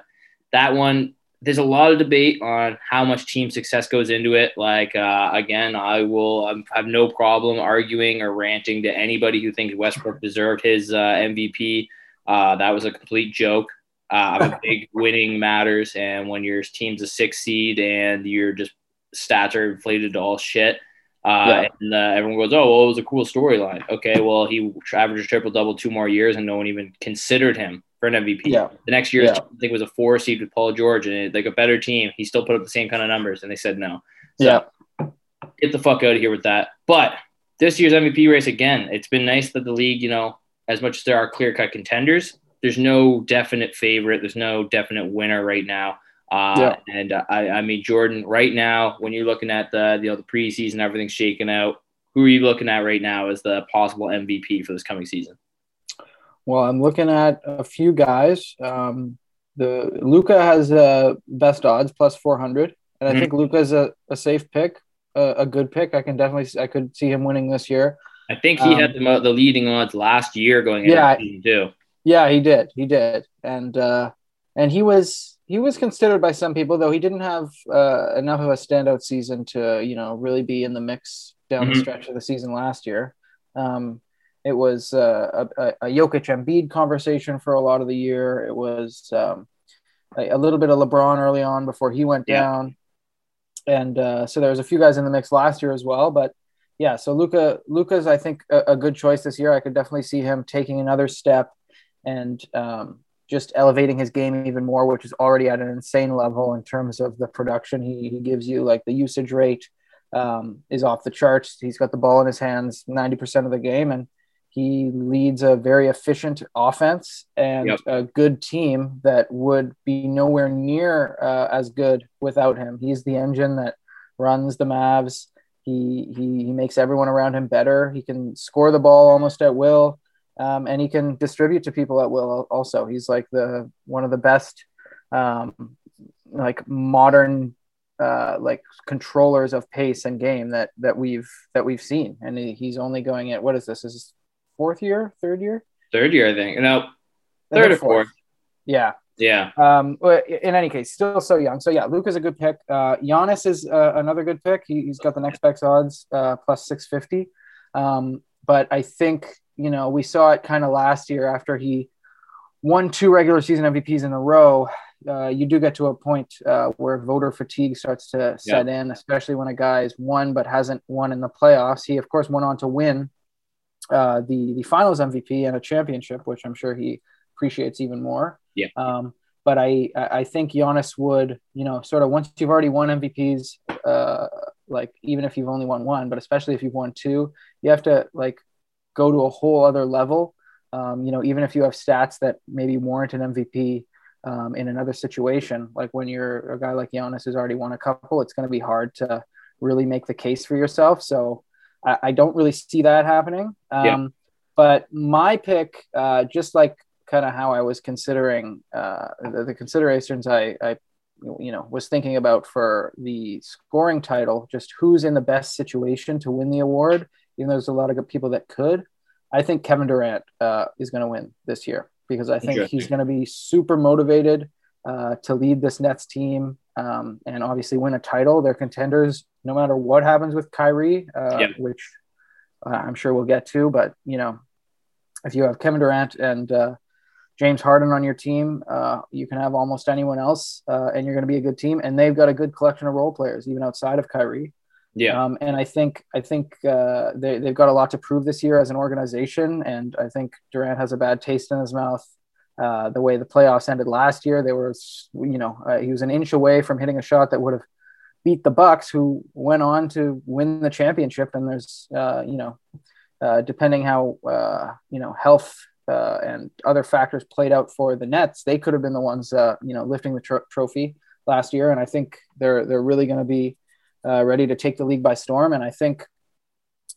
that one. There's a lot of debate on how much team success goes into it. Like uh, again, I will um, have no problem arguing or ranting to anybody who thinks Westbrook deserved his uh, MVP Uh, that was a complete joke. Uh, I'm a big winning matters, and when your team's a six seed and you're just stats are inflated to all shit, uh, yeah. and uh, everyone goes, "Oh, well, it was a cool storyline." Okay, well, he averaged a triple double two more years, and no one even considered him for an MVP. Yeah. The next year, yeah. I think it was a four seed with Paul George, and it, like a better team, he still put up the same kind of numbers, and they said no. So, yeah, get the fuck out of here with that. But this year's MVP race again, it's been nice that the league, you know, as much as there are clear cut contenders, there's no definite favorite. There's no definite winner right now. Uh, yeah. And uh, I, I mean, Jordan, right now, when you're looking at the, you know, the preseason, everything's shaking out. Who are you looking at right now as the possible MVP for this coming season? Well, I'm looking at a few guys. Um, the Luka has uh, best odds plus 400, and I mm-hmm. think Luka's a, a safe pick, a, a, good pick. I can definitely I could see him winning this year. I think he um, had the, the leading odds last year going into yeah, season too. Yeah, he did. He did, and uh, and he was he was considered by some people, though he didn't have uh, enough of a standout season to you know really be in the mix down mm-hmm. the stretch of the season last year. Um, it was uh, a, a Jokic Embiid conversation for a lot of the year. It was um, a, a, little bit of LeBron early on before he went yeah. down, and uh, so there was a few guys in the mix last year as well. But yeah, so Luka Luka's I think a, a good choice this year. I could definitely see him taking another step and um, just elevating his game even more, which is already at an insane level in terms of the production he, he gives you. Like the usage rate um, is off the charts. He's got the ball in his hands 90% of the game, and he leads a very efficient offense and yep. a good team that would be nowhere near uh, as good without him. He's the engine that runs the Mavs. He, he, he makes everyone around him better. He can score the ball almost at will um, and he can distribute to people at will. Also, he's like the one of the best, um, like modern, uh, like controllers of pace and game that that we've that we've seen. And he, he's only going at what is this? Is this fourth year, third year? Third year, I think. No, third or fourth. Yeah. Yeah. Um, in any case, still so young. So yeah, Luke is a good pick. Uh, Giannis is uh, another good pick. He, has got the next best odds uh, plus six fifty. Um, but I think you know, we saw it kind of last year after he won two regular season MVPs in a row. Uh, you do get to a point uh, where voter fatigue starts to set in, especially when a guy's won but hasn't won in the playoffs. He, of course, went on to win uh, the the Finals MVP and a championship, which I'm sure he appreciates even more. Yeah. Um, but I I think Giannis would, you know, sort of once you've already won MVPs, uh, like even if you've only won one, but especially if you've won two, you have to like go to a whole other level. Um, you know, even if you have stats that maybe warrant an MVP um, in another situation, like when you're a guy like Giannis who's already won a couple, it's going to be hard to really make the case for yourself. So I, I don't really see that happening. Um, yeah. But my pick, uh, just like kind of how I was considering uh, the, the, considerations I, I, you know, was thinking about for the scoring title, just who's in the best situation to win the award even though there's a lot of good people that could. I think Kevin Durant uh, is going to win this year because I think he's going to be super motivated uh, to lead this Nets team um, and obviously win a title. They're contenders no matter what happens with Kyrie, uh, which uh, I'm sure we'll get to. But you know, if you have Kevin Durant and uh, James Harden on your team, uh, you can have almost anyone else, and you're going to be a good team. And they've got a good collection of role players, even outside of Kyrie. Yeah. Um, and I think I think uh, they they've got a lot to prove this year as an organization, and I think Durant has a bad taste in his mouth. Uh, the way the playoffs ended last year, they were you know uh, he was an inch away from hitting a shot that would have beat the Bucks, who went on to win the championship. And there's uh, you know uh, depending how uh, you know health and other factors played out for the Nets, they could have been the ones you know lifting the tr- trophy last year. And I think they're they're really going to be uh, ready to take the league by storm. And I think,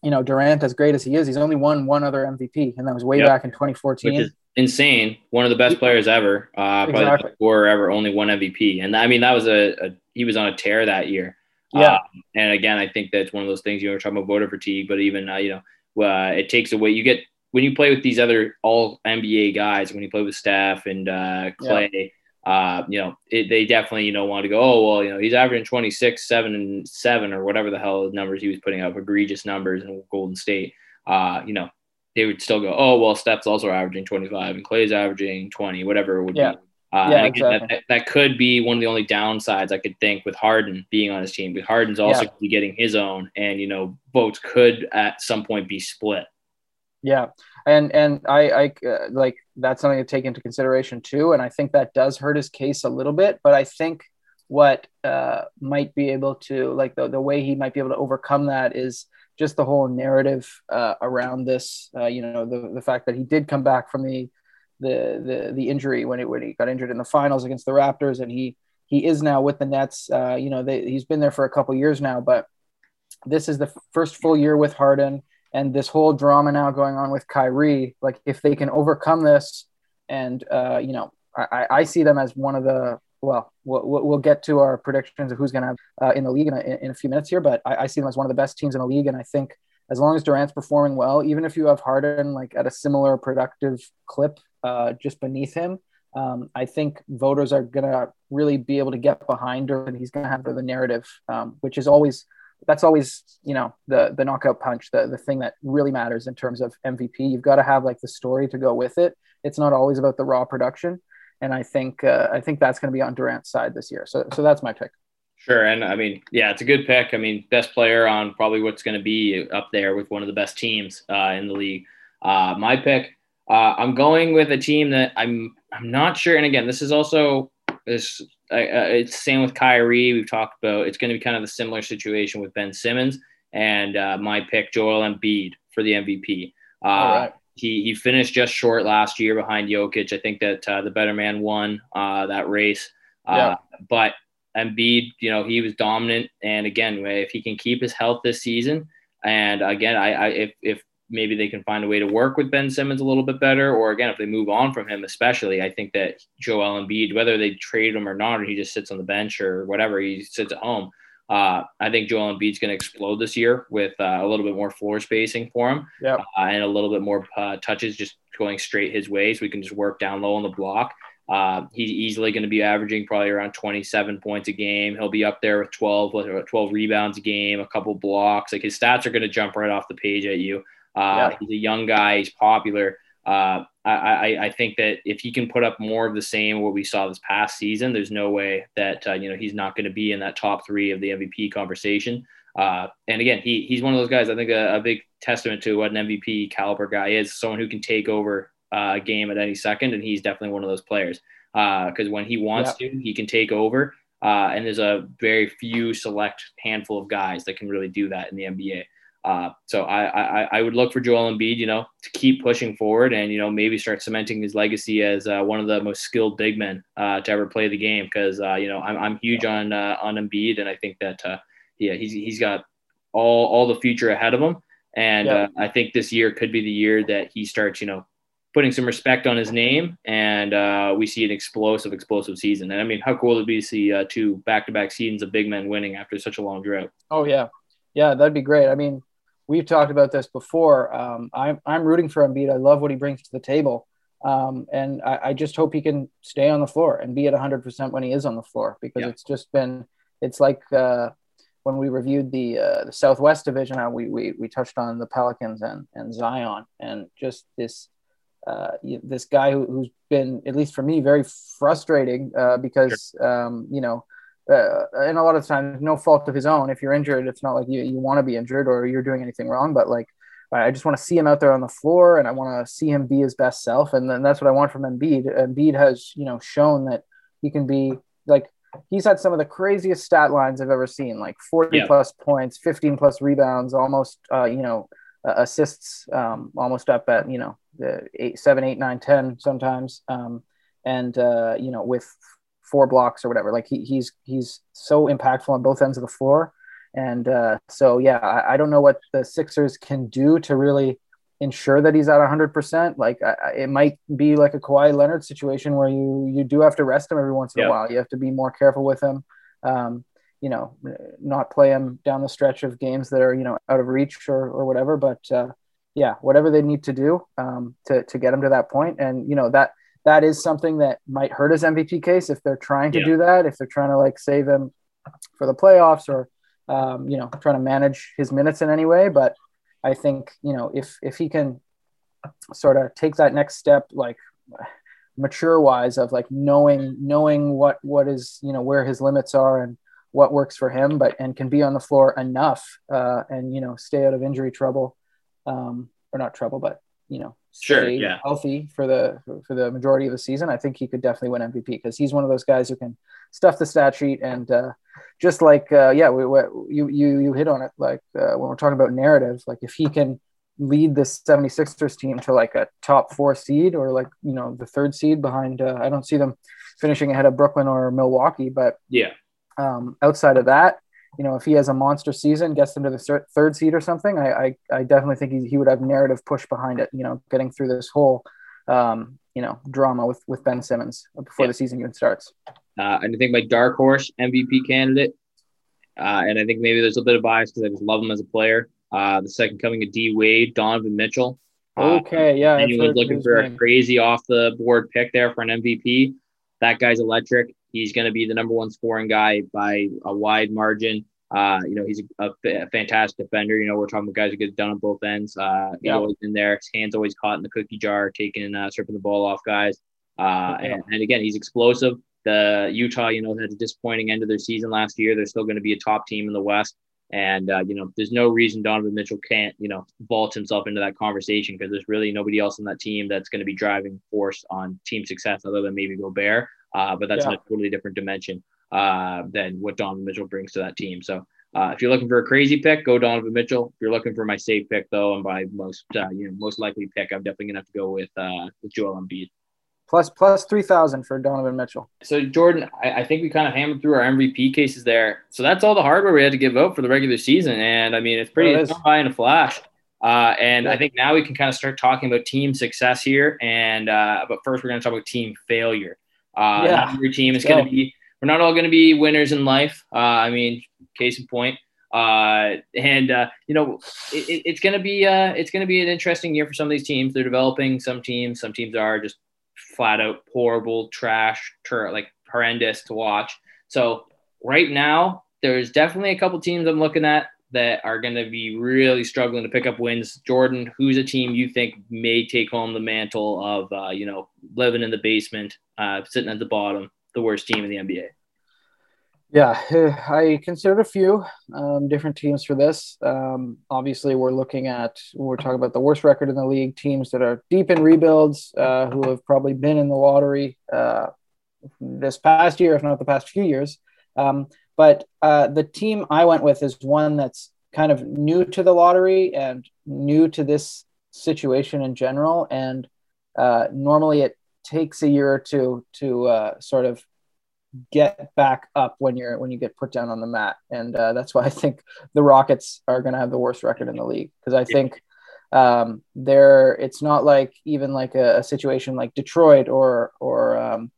you know, Durant, as great as he is, he's only won one other MVP, and that was way yep. back in 2014. Which is insane. One of the best players ever, uh, probably exactly. the best scorer ever, only one MVP. And I mean, that was a, a he was on a tear that year. Yeah. Uh, and again, I think that's one of those things you were talking about voter fatigue, but even, uh, you know, uh, it takes away, you get, when you play with these other all NBA guys, when you play with Steph and uh, Clay, yeah uh, you know, it, they definitely, you know, want to go, oh, well, you know, he's averaging 26, seven and seven or whatever the hell numbers he was putting up, egregious numbers in Golden State. Uh, you know, they would still go, oh well, Steph's also averaging 25 and Clay's averaging 20, whatever it would yeah. be. Uh, yeah, exactly. that, that, could be one of the only downsides I could think with Harden being on his team. But Harden's also yeah. be getting his own, and you know, votes could at some point be split. Yeah, and and I, I uh, like that's something to take into consideration too, and I think that does hurt his case a little bit. But I think what uh, might be able to like the, the way he might be able to overcome that is just the whole narrative uh, around this. Uh, you know, the the fact that he did come back from the the the, the injury when, it, when he got injured in the finals against the Raptors, and he he is now with the Nets. Uh, you know, they, he's been there for a couple years now, but this is the first full year with Harden, and this whole drama now going on with Kyrie. Like, if they can overcome this, and uh, you know, I, I see them as one of the well, we'll, get to our predictions of who's going to uh, in the league in a, in a, few minutes here, but I, I, see them as one of the best teams in the league. And I think as long as Durant's performing well, even if you have Harden like at a similar productive clip uh, just beneath him, um, I think voters are going to really be able to get behind her and he's going to have the narrative, um, which is always, that's always, you know, the, the knockout punch, the, the thing that really matters in terms of MVP. You've got to have like the story to go with it. It's not always about the raw production. And I think, uh, I think that's going to be on Durant's side this year. So, so that's my pick. Sure. And I mean, yeah, it's a good pick. I mean, best player on probably what's going to be up there with one of the best teams uh, in the league. Uh, my pick, uh, I'm going with a team that I'm I'm not sure. And again, this is also this uh, it's same with Kyrie. We've talked about it's going to be kind of a similar situation with Ben Simmons and uh, my pick Joel Embiid for the MVP. Uh, right. He, he finished just short last year behind Jokic. I think that the better man won that race. Yeah. But Embiid, you know, he was dominant. And again, if he can keep his health this season, and again, I, I if if maybe they can find a way to work with Ben Simmons a little bit better, or again, if they move on from him, especially, I think that Joel Embiid, whether they trade him or not, or he just sits on the bench or whatever, he sits at home. Uh, I think Joel Embiid's going to explode this year with uh, a little bit more floor spacing for him, yep. uh, and a little bit more uh, touches just going straight his way, so we can just work down low on the block. Uh, he's easily going to be averaging probably around 27 points a game. He'll be up there with 12, 12 rebounds a game, a couple blocks. Like his stats are going to jump right off the page at you. Uh, yeah. He's a young guy. He's popular. Uh, I, I, I, think that if he can put up more of the same what we saw this past season, there's no way that uh, you know he's not going to be in that top three of the MVP conversation. Uh, and again, he he's one of those guys. I think a, a, big testament to what an MVP caliber guy is. Someone who can take over a game at any second, and he's definitely one of those players. Because uh, when he wants yeah. to, he can take over. Uh, and there's a very few select handful of guys that can really do that in the NBA. Uh, so I, I, I would look for Joel Embiid, you know, to keep pushing forward and you know maybe start cementing his legacy as uh, one of the most skilled big men uh, to ever play the game. Because uh, you know I'm, I'm huge on uh, on Embiid, and I think that uh, yeah he's he's got all all the future ahead of him. And yeah. I think this year could be the year that he starts, you know, putting some respect on his name, and uh, we see an explosive, explosive season. And I mean, how cool would it be to see uh, two back-to-back seasons of big men winning after such a long drought? Oh yeah, yeah, that'd be great. I mean, we've talked about this before. Um, I'm I'm rooting for Embiid. I love what he brings to the table, um, and I, I, just hope he can stay on the floor and be at 100 percent when he is on the floor because yeah. it's just been it's like. Uh, when we reviewed the uh, the Southwest Division, how we, we we touched on the Pelicans and and Zion, and just this uh, this guy who, has been, at least for me, very frustrating uh, because, sure. um, you know, uh, and a lot of times, no fault of his own. If you're injured, it's not like you, you want to be injured or you're doing anything wrong, but like, I just want to see him out there on the floor and I want to see him be his best self. And then that's what I want from Embiid. Embiid has, you know, shown that he can be like, he's had some of the craziest stat lines I've ever seen, like 40 yeah. plus points, 15 plus rebounds, almost, uh, you know, uh, assists um, almost up at you know the eight, seven, eight, nine, ten sometimes, um, and uh, you know with four blocks or whatever. Like he, he's he's so impactful on both ends of the floor, and uh, so yeah, I, I, don't know what the Sixers can do to really ensure that he's at 100%. Like I, it might be like a Kawhi Leonard situation where you you do have to rest him every once in yeah. a while. You have to be more careful with him. Um, you know, not play him down the stretch of games that are, you know, out of reach or, or whatever. But uh, yeah, whatever they need to do um, to, to get him to that. And, you know, that, that is something that might hurt his MVP case if they're trying to yeah. do that, if they're trying to like save him for the playoffs or, um, you know, trying to manage his minutes in any way. But I think, you know, if, if he can sort of take that next step, like mature wise of like knowing knowing what what is you know where his limits are and what works for him, but and can be on the floor enough uh, and you know stay out of injury trouble, um, or not trouble, but you know sure, yeah. healthy for the for the majority of the season. I think he could definitely win MVP because he's one of those guys who can stuff the stat sheet and uh, just like uh, yeah, we, we, you you you hit on it like uh, when we're talking about narrative, like if he can lead the 76ers team to like a top four seed or like you know the third seed behind uh, I don't see them finishing ahead of Brooklyn or Milwaukee, but yeah, um, outside of that, you know, if he has a monster season, gets them to the third seed or something, I, I, I definitely think he, he would have narrative push behind it, you know, getting through this whole, um, you know, drama with, with Ben Simmons before yeah. the season even starts. Uh, and I think my dark horse MVP candidate, uh, and I think maybe there's a bit of bias because I just love him as a player. Uh, the second coming of D Wade, Donovan Mitchell. Uh, okay, yeah. And he was looking for a crazy off the board pick there for an MVP. That guy's electric. He's going to be the number one scoring guy by a wide margin. Uh, you know, he's a, a, fantastic defender. You know, we're talking about guys who get done on both ends. Uh, he's always in there. His hands always caught in the cookie jar, taking, uh, stripping the ball off guys. Uh, and, and again, he's explosive. The Utah, you know, had a disappointing end of their season last year. They're still going to be a top team in the West. And, uh, you know, there's no reason Donovan Mitchell can't, you know, vault himself into that conversation because there's really nobody else on that team that's going to be driving force on team success other than maybe Gobert. Uh, but that's yeah. in a totally different dimension uh, than what Donovan Mitchell brings to that team. So uh, if you're looking for a crazy pick, go Donovan Mitchell. If you're looking for my safe pick, though, and by most uh, you know most likely pick, I'm definitely gonna have to go with uh, with Joel Embiid. Plus plus three thousand for Donovan Mitchell. So Jordan, I, I think we kind of hammered through our MVP cases there. So that's all the hardware we had to give out for the regular season, and I mean it's pretty oh, it's high in a flash. Uh, and. I think now we can kind of start talking about team success here. And uh, but first, we're going to talk about team failure. Uh, yeah. every team is going to be. We're not all going to be winners in life. Uh, I mean, case in point. Uh, and uh, you know, it, it's going to be uh, it's going to be an interesting year for some of these teams. They're developing some teams. Some teams are just flat out horrible, trash, ter- like horrendous to watch. So right now, there's definitely a couple teams I'm looking at that are going to be really struggling to pick up wins. Jordan, who's a team you think may take home the mantle of, uh, you know, living in the basement, uh, sitting at the bottom, the worst team in the NBA? Yeah, I considered a few um, different teams for this. Um, obviously, we're looking at, we're talking about the worst record in the league, teams that are deep in rebuilds, uh, who have probably been in the lottery uh, this past year, if not the past few years. Um, but uh, the team I went with is one that's kind of new to the lottery and new to this situation in general. And uh, normally it takes a year or two to uh, sort of get back up when you're when you get put down on the mat. And uh, that's why I think the Rockets are going to have the worst record in the league because I think um, they're it's not like even like a, a situation like Detroit or or um,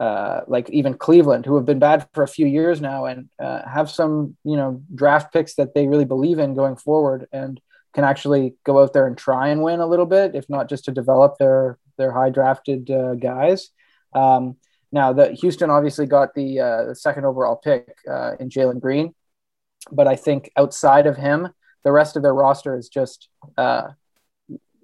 uh, like even Cleveland, who have been bad for a few years now and uh, have some, you know, draft picks that they really believe in going forward and can actually go out there and try and win a little bit, if not just to develop their their high drafted uh, guys. Um, now, the Houston obviously got the, uh, the second overall pick uh, in Jalen Green, but I think outside of him, the rest of their roster is just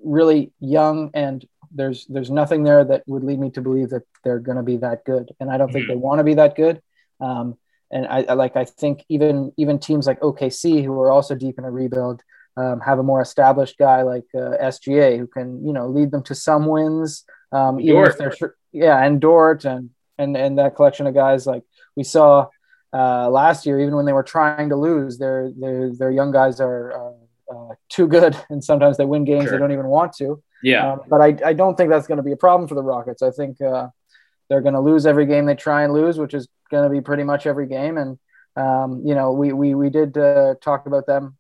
really young and there's there's nothing there that would lead me to believe that they're going to be that good, and I don't mm-hmm. think they want to be that good. Um, and I, I, like I think even even teams like OKC who are also deep in a rebuild um, have a more established guy like uh, SGA who can you know lead them to some wins. Um, even if they're yeah, and Dort and and and that collection of guys like we saw uh, last year, even when they were trying to lose, their their their young guys are. Uh, uh, too good, and sometimes they win games sure. they don't even want to. Yeah. Um, but I, I don't think that's going to be a problem for the Rockets. I think uh, they're going to lose every game they try and lose, which is going to be pretty much every game. And, um, you know, we, we, we did uh, talk about them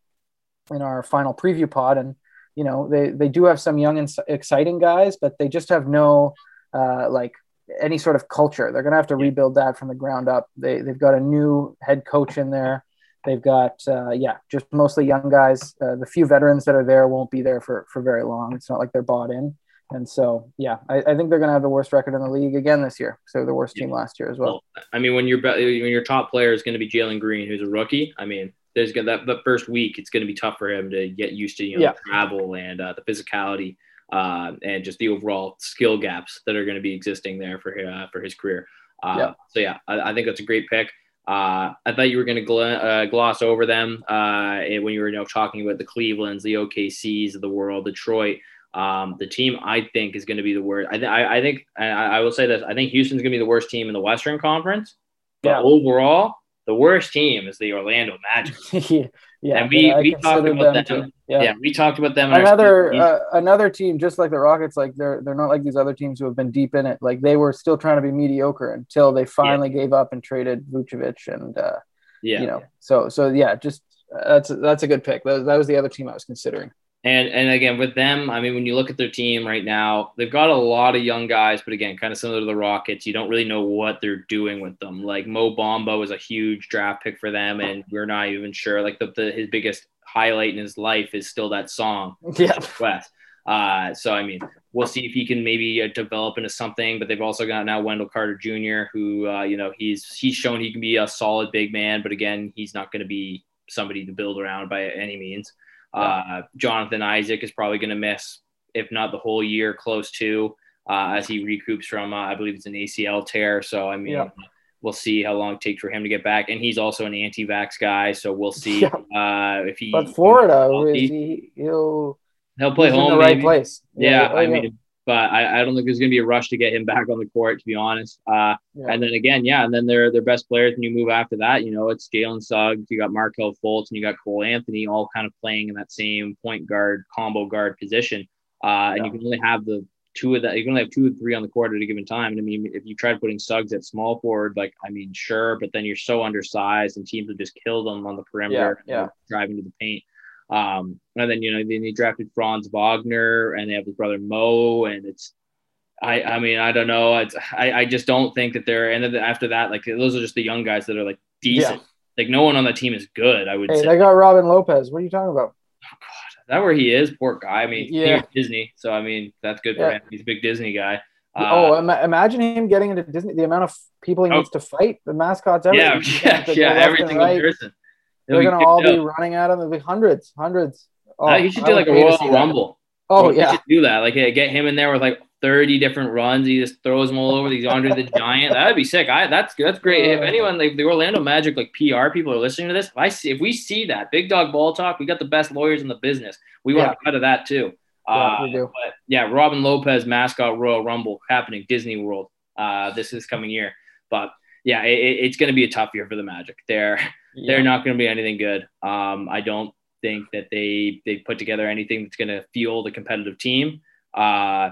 in our final preview pod. And, you know, they, they do have some young and exciting guys, but they just have no, uh, like, any sort of culture. They're going to have to rebuild that from the ground up. They, they've got a new head coach in there. They've got, uh, yeah, just mostly young guys. Uh, the few veterans that are there won't be there for, for very long. It's not like they're bought in. And so, yeah, I, I think they're going to have the worst record in the league again this year. So the worst team last year as well. well I mean, when your when your top player is going to be Jalen Green, who's a rookie, I mean, there's gonna, that the first week it's going to be tough for him to get used to you know yeah. travel and uh, the physicality. uh, and just the overall skill gaps that are going to be existing there for uh, for his career. Uh, yeah. So yeah, I, I, think that's a great pick. Uh, I thought you were going to gl- uh, gloss over them uh, when you were you know, talking about the Clevelands, the OKCs of the world, Detroit. Um, the team I think is going to be the worst. I, th- I, I think I, I, will say this. I think Houston's going to be the worst team in the Western Conference. But yeah. overall, the worst team is the Orlando Magic. yeah, yeah, and we, we talked about them. Yeah. yeah. we talked about them. Another uh, another team, just like the Rockets, like they're they're not like these other teams who have been deep in it. Like they were still trying to be mediocre until they finally yeah. gave up and traded Vucevic and uh, yeah, you know. So so yeah, just uh, that's that's a good pick. That, was, that was the other team I was considering. And and again with them, I mean, when you look at their team right now, they've got a lot of young guys, but again, kind of similar to the Rockets, you don't really know what they're doing with them. Like Mo Bamba was a huge draft pick for them, and we're not even sure. Like the, the his biggest highlight in his life is still that song, yeah, Wes. Uh, so I mean, we'll see if he can maybe uh, develop into something. But they've also got now Wendell Carter Jr., who uh, you know he's he's shown he can be a solid big man, but again, he's not going to be somebody to build around by any means. Uh, Jonathan Isaac is probably going to miss, if not the whole year, close to uh, as he recoups from, uh, I believe it's an ACL tear. So, I mean, yeah. we'll see how long it takes for him to get back. And he's also an anti vax guy. So we'll see yeah. Uh, if he. But Florida, he, will he'll play home. In the right place. Yeah. yeah I mean, but I, I, don't think there's going to be a rush to get him back on the court, to be honest. Uh, yeah. And then again, yeah, and then their their best players and you move after that, you know, it's Jalen Suggs, you got Markelle Fultz, and you got Cole Anthony, all kind of playing in that same point guard combo guard position. Uh, yeah. And you can only have the two of that. You can only have two or three on the court at a given time. And I mean, if you tried putting Suggs at small forward, like I mean, sure, but then you're so undersized, and teams would just kill them on the perimeter, yeah, yeah. driving to the paint. Um, and then you know, then they drafted Franz Wagner, and they have his brother Mo, and it's I, I mean, I don't know. It's, I, I just don't think that they're, and then after that, like those are just the young guys that are like decent. Yeah. Like no one on the team is good. I would hey, say. They got Robin Lopez. What are you talking about? Oh God, that where he is? Poor guy. I mean, yeah, Disney. So I mean, that's good for yeah. him. He's a big Disney guy. Uh, oh, imagine him getting into Disney. The amount of people he oh, needs to fight, the mascots, everything. Yeah, yeah, yeah. Every single right. person. They're gonna all be running at him. There'll be hundreds, hundreds. Oh, uh, you should do like a Royal Rumble. Oh yeah, do that. Like, get him in there with like 30 different runs. He just throws them all over. He's Andre the Giant. That'd be sick. I that's that's great. If anyone like the Orlando Magic like PR people are listening to this, if I see if we see that big dog ball talk, we got the best lawyers in the business. We want yeah. to cut of that too. Yeah, uh, we do. But yeah, Robin Lopez mascot Royal Rumble happening Disney World uh, this is coming year. But yeah, it, it's going to be a tough year for the Magic. They're yeah. they're not going to be anything good. Um, I don't think that they they put together anything that's going to fuel the competitive team. Uh,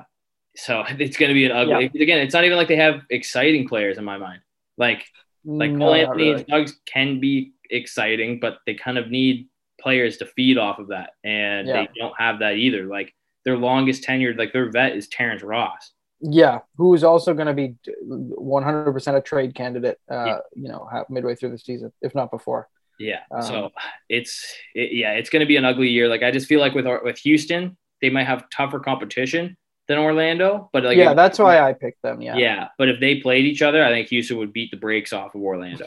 so it's going to be an ugly. Yeah. Again, it's not even like they have exciting players in my mind. Like like no, Cole Anthony really. and Suggs can be exciting, but they kind of need players to feed off of that, and yeah. they don't have that either. Like their longest tenured, like their vet is Terrence Ross. Yeah, who is also going to be 100% a trade candidate, uh, yeah. you know, midway through the season, if not before. Yeah. Um, so it's it, yeah, it's going to be an ugly year. Like I just feel like with our, with Houston, they might have tougher competition than Orlando. But like, yeah, if, that's why I picked them. Yeah. Yeah. But if they played each other, I think Houston would beat the brakes off of Orlando.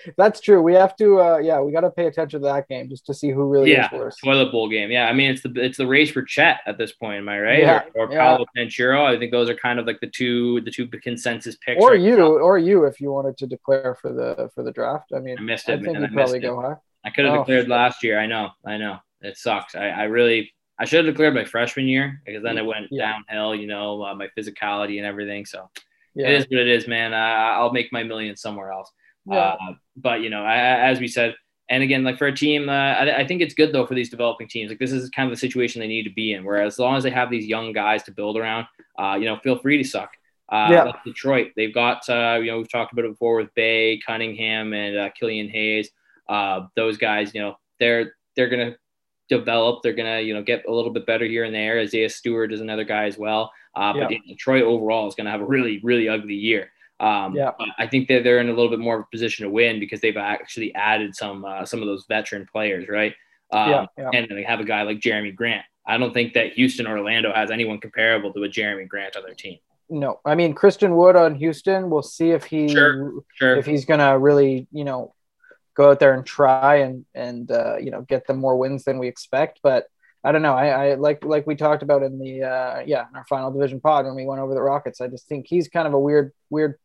that's true. We have to, uh, yeah, we got to pay attention to that game just to see who really yeah, is worse. Toilet bowl game. Yeah. I mean, it's the, it's the race for Chet at this point. Am I right? Yeah. Or, or yeah. Paolo Banchero. I think those are kind of like the two, the two consensus picks. Or right you, now. or you, if you wanted to declare for the, for the draft. I mean, I missed it. I think you'd probably go high. I could have oh. declared last year. I know. I know. It sucks. I, I really, I should have declared my freshman year because then it went yeah. downhill, you know, uh, my physicality and everything. So yeah. it is what it is, man. I, will make my million somewhere else. Yeah. Uh, but, you know, I, as we said, and again, like for a team, uh, I, I, think it's good though for these developing teams. Like this is kind of the situation they need to be in. Where as long as they have these young guys to build around, uh, you know, feel free to suck. Uh, yeah. Like Detroit, they've got uh, you know we've talked about it before with Cade, Cunningham, and uh, Killian Hayes. Uh, those guys, you know, they're they're gonna develop. They're gonna, you know, get a little bit better here and there. Isaiah Stewart is another guy as well. Uh, yeah. But Detroit overall is gonna have a really, really ugly year. Um, yeah. I think that they're in a little bit more of a position to win because they've actually added some uh, some of those veteran players, right? Um, yeah, yeah. And they have a guy like Jerami Grant. I don't think that Houston or Orlando has anyone comparable to a Jerami Grant on their team. No, I mean Christian Wood on Houston. We'll see if he sure, sure. if he's gonna really, you know, go out there and try and and uh, you know get them more wins than we expect. But I don't know. I, I like like we talked about in the uh, yeah in our final division pod when we went over the Rockets. I just think he's kind of a weird weird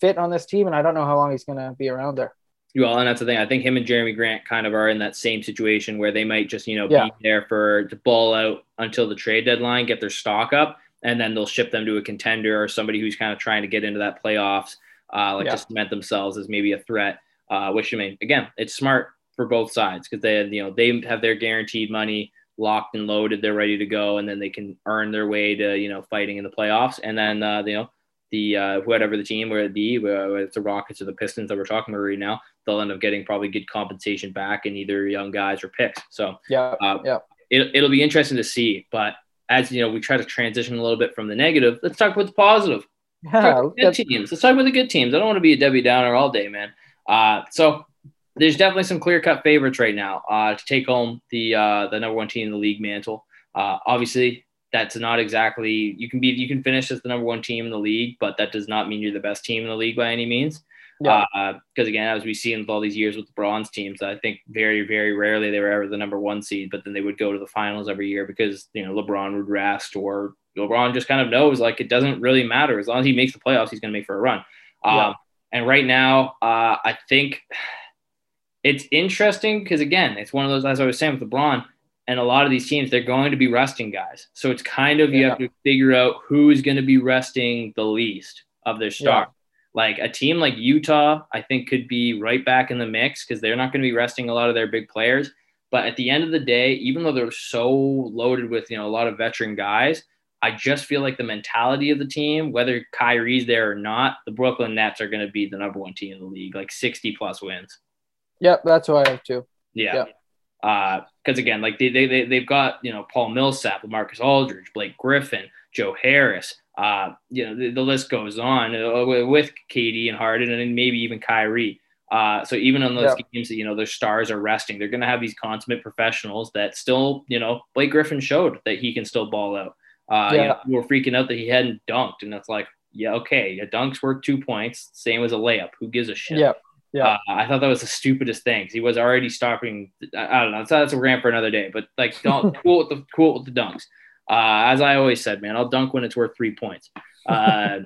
fit on this team, and I don't know how long he's going to be around there. Well, and that's the thing. I think him and Jerami Grant kind of are in that same situation where they might just you know yeah. be there for to ball out until the trade deadline, get their stock up, and then they'll ship them to a contender or somebody who's kind of trying to get into that playoffs, uh, like yeah. to cement themselves as maybe a threat. Uh, which I mean, again, it's smart for both sides because they you know they have their guaranteed money locked and loaded, they're ready to go, and then they can earn their way to you know fighting in the playoffs, and then uh, you know the uh, whatever the team, whether it be whether it's the Rockets or the Pistons that we're talking about right now, they'll end up getting probably good compensation back in either young guys or picks. So yeah, uh, yeah, it, it'll be interesting to see. But as you know, we try to transition a little bit from the negative. Let's talk about the positive. Yeah, good teams. Let's talk about the good teams. I don't want to be a Debbie Downer all day, man. Uh, so there's definitely some clear cut favorites right now uh, to take home the uh, the number one team in the league mantle. Uh, obviously, that's not exactly you can be you can finish as the number one team in the league, but that does not mean you're the best team in the league by any means. Because yeah. uh, again, as we see in all these years with the Bron's teams, I think very very rarely they were ever the number one seed, but then they would go to the finals every year because you know LeBron would rest or LeBron just kind of knows like it doesn't really matter as long as he makes the playoffs, he's going to make for a run. Yeah. And right now, uh, I think it's interesting because again, it's one of those as I was saying with LeBron and a lot of these teams, they're going to be resting guys. So it's kind of yeah. you have to figure out who is going to be resting the least of their star. Yeah. Like a team like Utah, I think could be right back in the mix because they're not going to be resting a lot of their big players. But at the end of the day, even though they're so loaded with you know a lot of veteran guys, I just feel like the mentality of the team, whether Kyrie's there or not, the Brooklyn Nets are going to be the number one team in the league, like 60 plus wins. Yep, that's who I have too. Yeah. Yep because uh, again, like they, they, they, they've got, you know, Paul Millsap, Marcus Aldridge, Blake Griffin, Joe Harris, uh, you know, the, the list goes on uh, with KD and Harden and maybe even Kyrie. Uh, so even on those yeah. games that, you know, their stars are resting, they're going to have these consummate professionals that still, you know, Blake Griffin showed that he can still ball out. Uh, yeah. You know, we were freaking out that he hadn't dunked. And that's like, yeah, okay. A dunk's worth two points. Same as a layup. Who gives a shit? Yeah. Yeah, uh, I thought that was the stupidest thing. He was already stopping. I, don't know. That's, that's a rant for another day. But like, don't cool with the cool with the dunks. Uh, as I always said, man, I'll dunk when it's worth three points. Uh,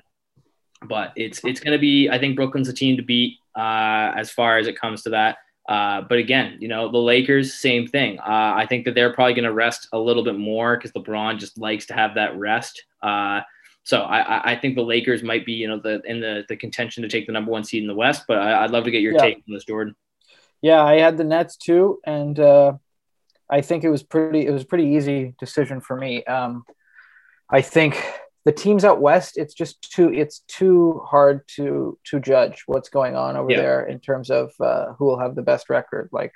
but it's it's going to be. I think Brooklyn's a team to beat uh, as far as it comes to that. Uh, but again, you know, the Lakers, same thing. Uh, I think that they're probably going to rest a little bit more because LeBron just likes to have that rest. Uh, so I, I think the Lakers might be, you know, the in the, the contention to take the number one seed in the West. But I, would love to get your yeah. take on this, Jordan. Yeah, I had the Nets too, and uh, I think it was pretty. It was a pretty easy decision for me. Um, I think the teams out west, it's just too. It's too hard to to judge what's going on over yeah. there in terms of uh, who will have the best record. Like,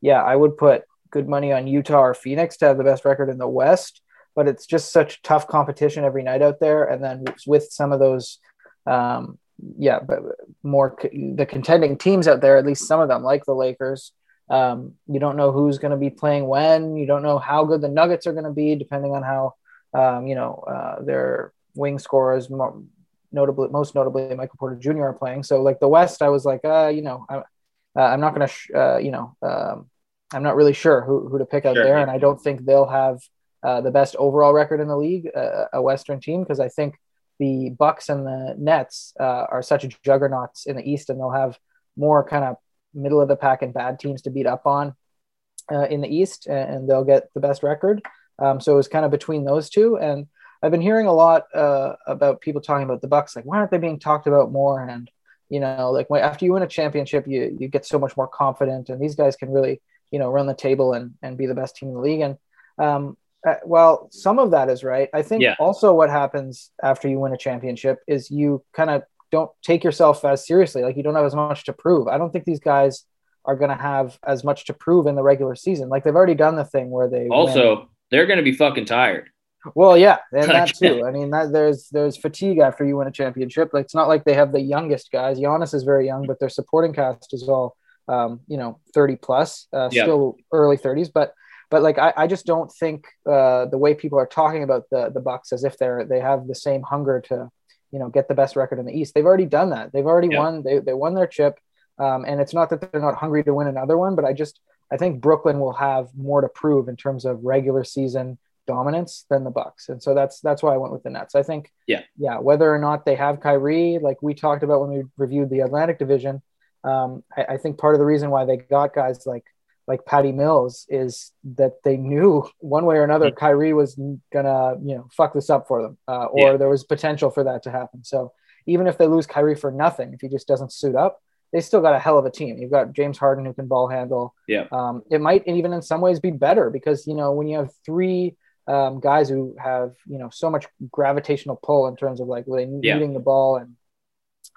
yeah, I would put good money on Utah or Phoenix to have the best record in the West but it's just such tough competition every night out there. And then with some of those, um, yeah, but more the contending teams out there, at least some of them, like the Lakers, um, you don't know who's going to be playing when. You don't know how good the Nuggets are going to be, depending on how, um, you know, uh, their wing scorers, notably, most notably, Michael Porter Jr. are playing. So, like the West, I was like, uh, you know, I'm, uh, I'm not going to, sh- uh, you know, um, I'm not really sure who, who to pick out sure. there, and I don't think they'll have uh, the best overall record in the league, uh, a Western team, because I think the Bucks and the Nets uh, are such juggernauts in the East, and they'll have more kind of middle of the pack and bad teams to beat up on uh, in the East, and they'll get the best record. Um, so it was kind of between those two, and I've been hearing a lot uh, about people talking about the Bucks, like why aren't they being talked about more? And you know, like after you win a championship, you you get so much more confident, and these guys can really you know run the table and and be the best team in the league. And um, uh, well, some of that is right. I think yeah. also what happens after you win a championship is you kind of don't take yourself as seriously. Like you don't have as much to prove. I don't think these guys are going to have as much to prove in the regular season. Like they've already done the thing where they also win. They're going to be fucking tired. Well, yeah, and that too. I mean, that there's there's fatigue after you win a championship. Like it's not like they have the youngest guys. Giannis is very young, but their supporting cast is all um, you know, 30 plus, uh, yep. still early 30s. But but like I, I just don't think uh, the way people are talking about the the Bucks as if they're they have the same hunger to you know get the best record in the East. They've already done that. They've already yeah. won. They they won their chip, um, and it's not that they're not hungry to win another one, but I just I think Brooklyn will have more to prove in terms of regular season dominance than the Bucks, and so that's that's why I went with the Nets. I think, yeah, yeah, whether or not they have Kyrie, like we talked about when we reviewed the Atlantic Division, um, I, I, think part of the reason why they got guys like like Patty Mills is that they knew one way or another mm-hmm. Kyrie was gonna you know fuck this up for them, uh, or yeah. there was potential for that to happen. So even if they lose Kyrie for nothing, if he just doesn't suit up, they still got a hell of a team. You've got James Harden who can ball handle. Yeah. Um, it might even in some ways be better because you know when you have three um, guys who have you know so much gravitational pull in terms of like really yeah. needing the ball and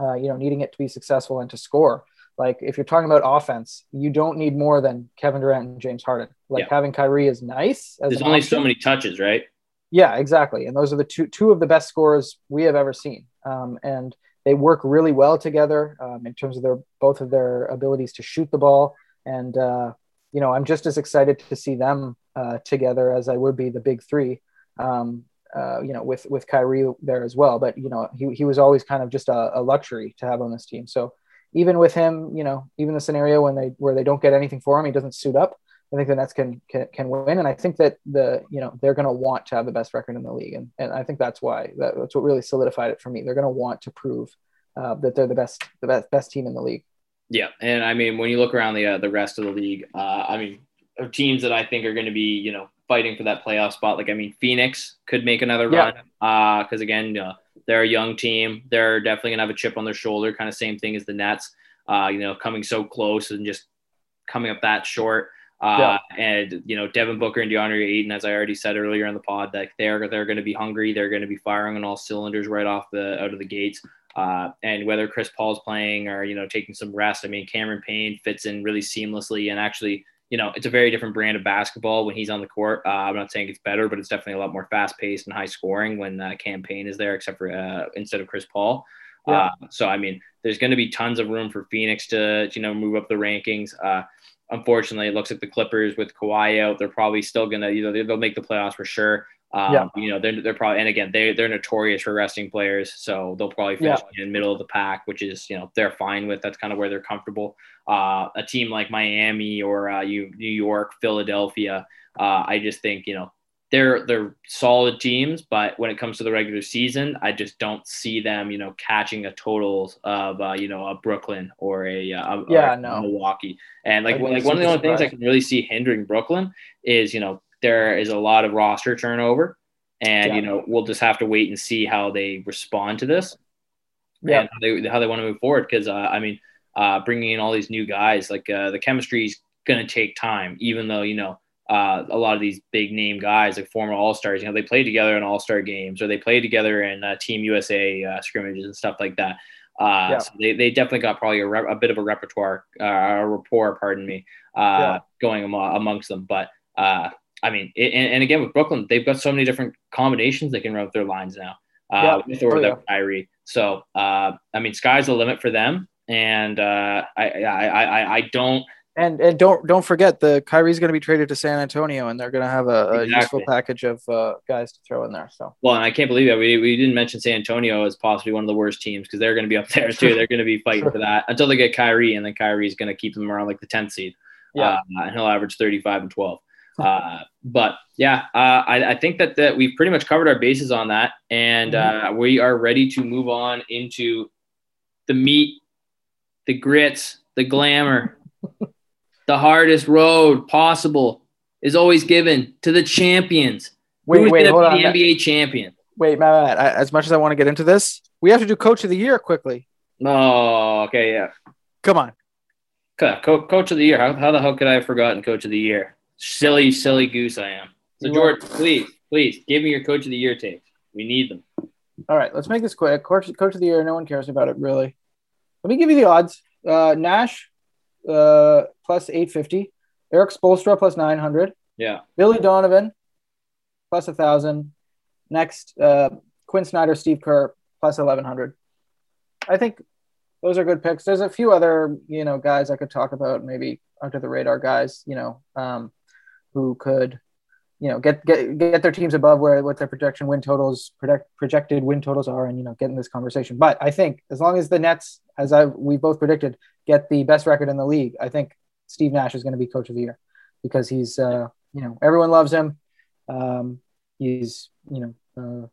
uh, you know needing it to be successful and to score. Like if you're talking about offense, you don't need more than Kevin Durant and James Harden. Like yeah. having Kyrie is nice. There's only option. so many touches, right? Yeah, exactly. And those are the two two of the best scores we have ever seen. Um, and they work really well together um, in terms of their both of their abilities to shoot the ball. And uh, you know, I'm just as excited to see them uh, together as I would be the big three. Um, uh, you know, with with Kyrie there as well. But you know, he he was always kind of just a, a, luxury to have on this team. So even with him, you know, even the scenario when they where they don't get anything for him, he doesn't suit up. I think the Nets can, can can win, and I think that the you know they're going to want to have the best record in the league, and and I think that's why that, that's what really solidified it for me. They're going to want to prove uh, that they're the best the best best team in the league. Yeah, and I mean when you look around the uh, the rest of the league, uh, I mean teams that I think are going to be you know fighting for that playoff spot. Like I mean Phoenix could make another yeah. run because uh, again uh, they're a young team. They're definitely going to have a chip on their shoulder, kind of same thing as the Nets. Uh, you know, coming so close and just coming up that short. Uh, yeah. And you know, Devin Booker and DeAndre Ayton, as I already said earlier in the pod, that they're they're going to be hungry. They're going to be firing on all cylinders right off the out of the gates. Uh, and whether Chris Paul's playing or you know taking some rest, I mean, Cameron Payne fits in really seamlessly, and actually, you know, it's a very different brand of basketball when he's on the court. Uh, I'm not saying it's better, but it's definitely a lot more fast paced and high scoring when uh, Cam Payne is there, except for uh, instead of Chris Paul. Yeah. Uh, so I mean, there's going to be tons of room for Phoenix to you know move up the rankings. Unfortunately, it looks like the Clippers with Kawhi out, they're probably still gonna, you know, they'll make the playoffs for sure. Um, yeah. You know, they're, they're probably, and again, they, they're notorious for resting players. So they'll probably finish yeah. in the middle of the pack, which is, you know, they're fine with. That's kind of where they're comfortable. Uh, a team like Miami or uh, you, New York, Philadelphia, uh, I just think, you know, they're they're solid teams, but when it comes to the regular season, I just don't see them, you know, catching a total of uh, you know a Brooklyn or a, uh, yeah or no Milwaukee. And like like one of the only things I can really see hindering Brooklyn is you know there is a lot of roster turnover, and yeah. you know we'll just have to wait and see how they respond to this. Yeah, how they how they want to move forward because uh, I mean, uh, bringing in all these new guys like uh, the chemistry is going to take time, even though you know uh, a lot of these big name guys, like former All Stars, you know, they play together in All Star games or they play together in uh, Team USA uh, scrimmages and stuff like that. Uh, yeah. so they, they definitely got probably a, re- a bit of a repertoire, uh, a rapport, pardon me, uh, yeah. going am- amongst them. But I mean, it, and, and, again with Brooklyn, they've got so many different combinations they can run with their lines now, yeah. with or oh, without. Kyrie. So I mean, sky's the limit for them. And I, I, I, I don't and and don't don't forget the Kyrie's going to be traded to San Antonio, and they're going to have a, a exactly. useful package of uh, guys to throw in there. So well, and I can't believe that we, we didn't mention San Antonio as possibly one of the worst teams because they're going to be up there too. they're going to be fighting for that until they get Kyrie, and then Kyrie's going to keep them around like the 10th seed. Yeah, uh, and he'll average 35 and 12. Uh, but yeah, uh, I, I, think that, that we've pretty much covered our bases on that, and mm-hmm. uh, we are ready to move on into the meat, the grits, the glamour, the hardest road possible is always given to the champions. Wait, Who's wait, hold on. The NBA champion. Wait, Matt, Matt, as much as I want to get into this, we have to do coach of the year quickly. Oh, okay, yeah. Come on. Co- coach of the year. How, how the hell could I have forgotten coach of the year? Silly, silly goose I am. So, George, please, please give me your coach of the year tapes. We need them. All right, let's make this quick. Coach, coach of the year, no one cares about it really. Let me give you the odds. Uh, Nash, uh, plus 850. Erik Spoelstra plus 900. Yeah. Billy Donovan plus 1,000. Next, uh, Quin Snyder, Steve Kerr plus 1,100. I think those are good picks. There's a few other, you know, guys I could talk about, maybe under the radar guys, you know, um, who could, you know, get get get their teams above where what their projection win totals project, projected win totals are, and you know, get in this conversation. But I think as long as the Nets, as I we both predicted, get the best record in the league, I think Steve Nash is going to be coach of the year because he's uh, you know everyone loves him. Um, he's you know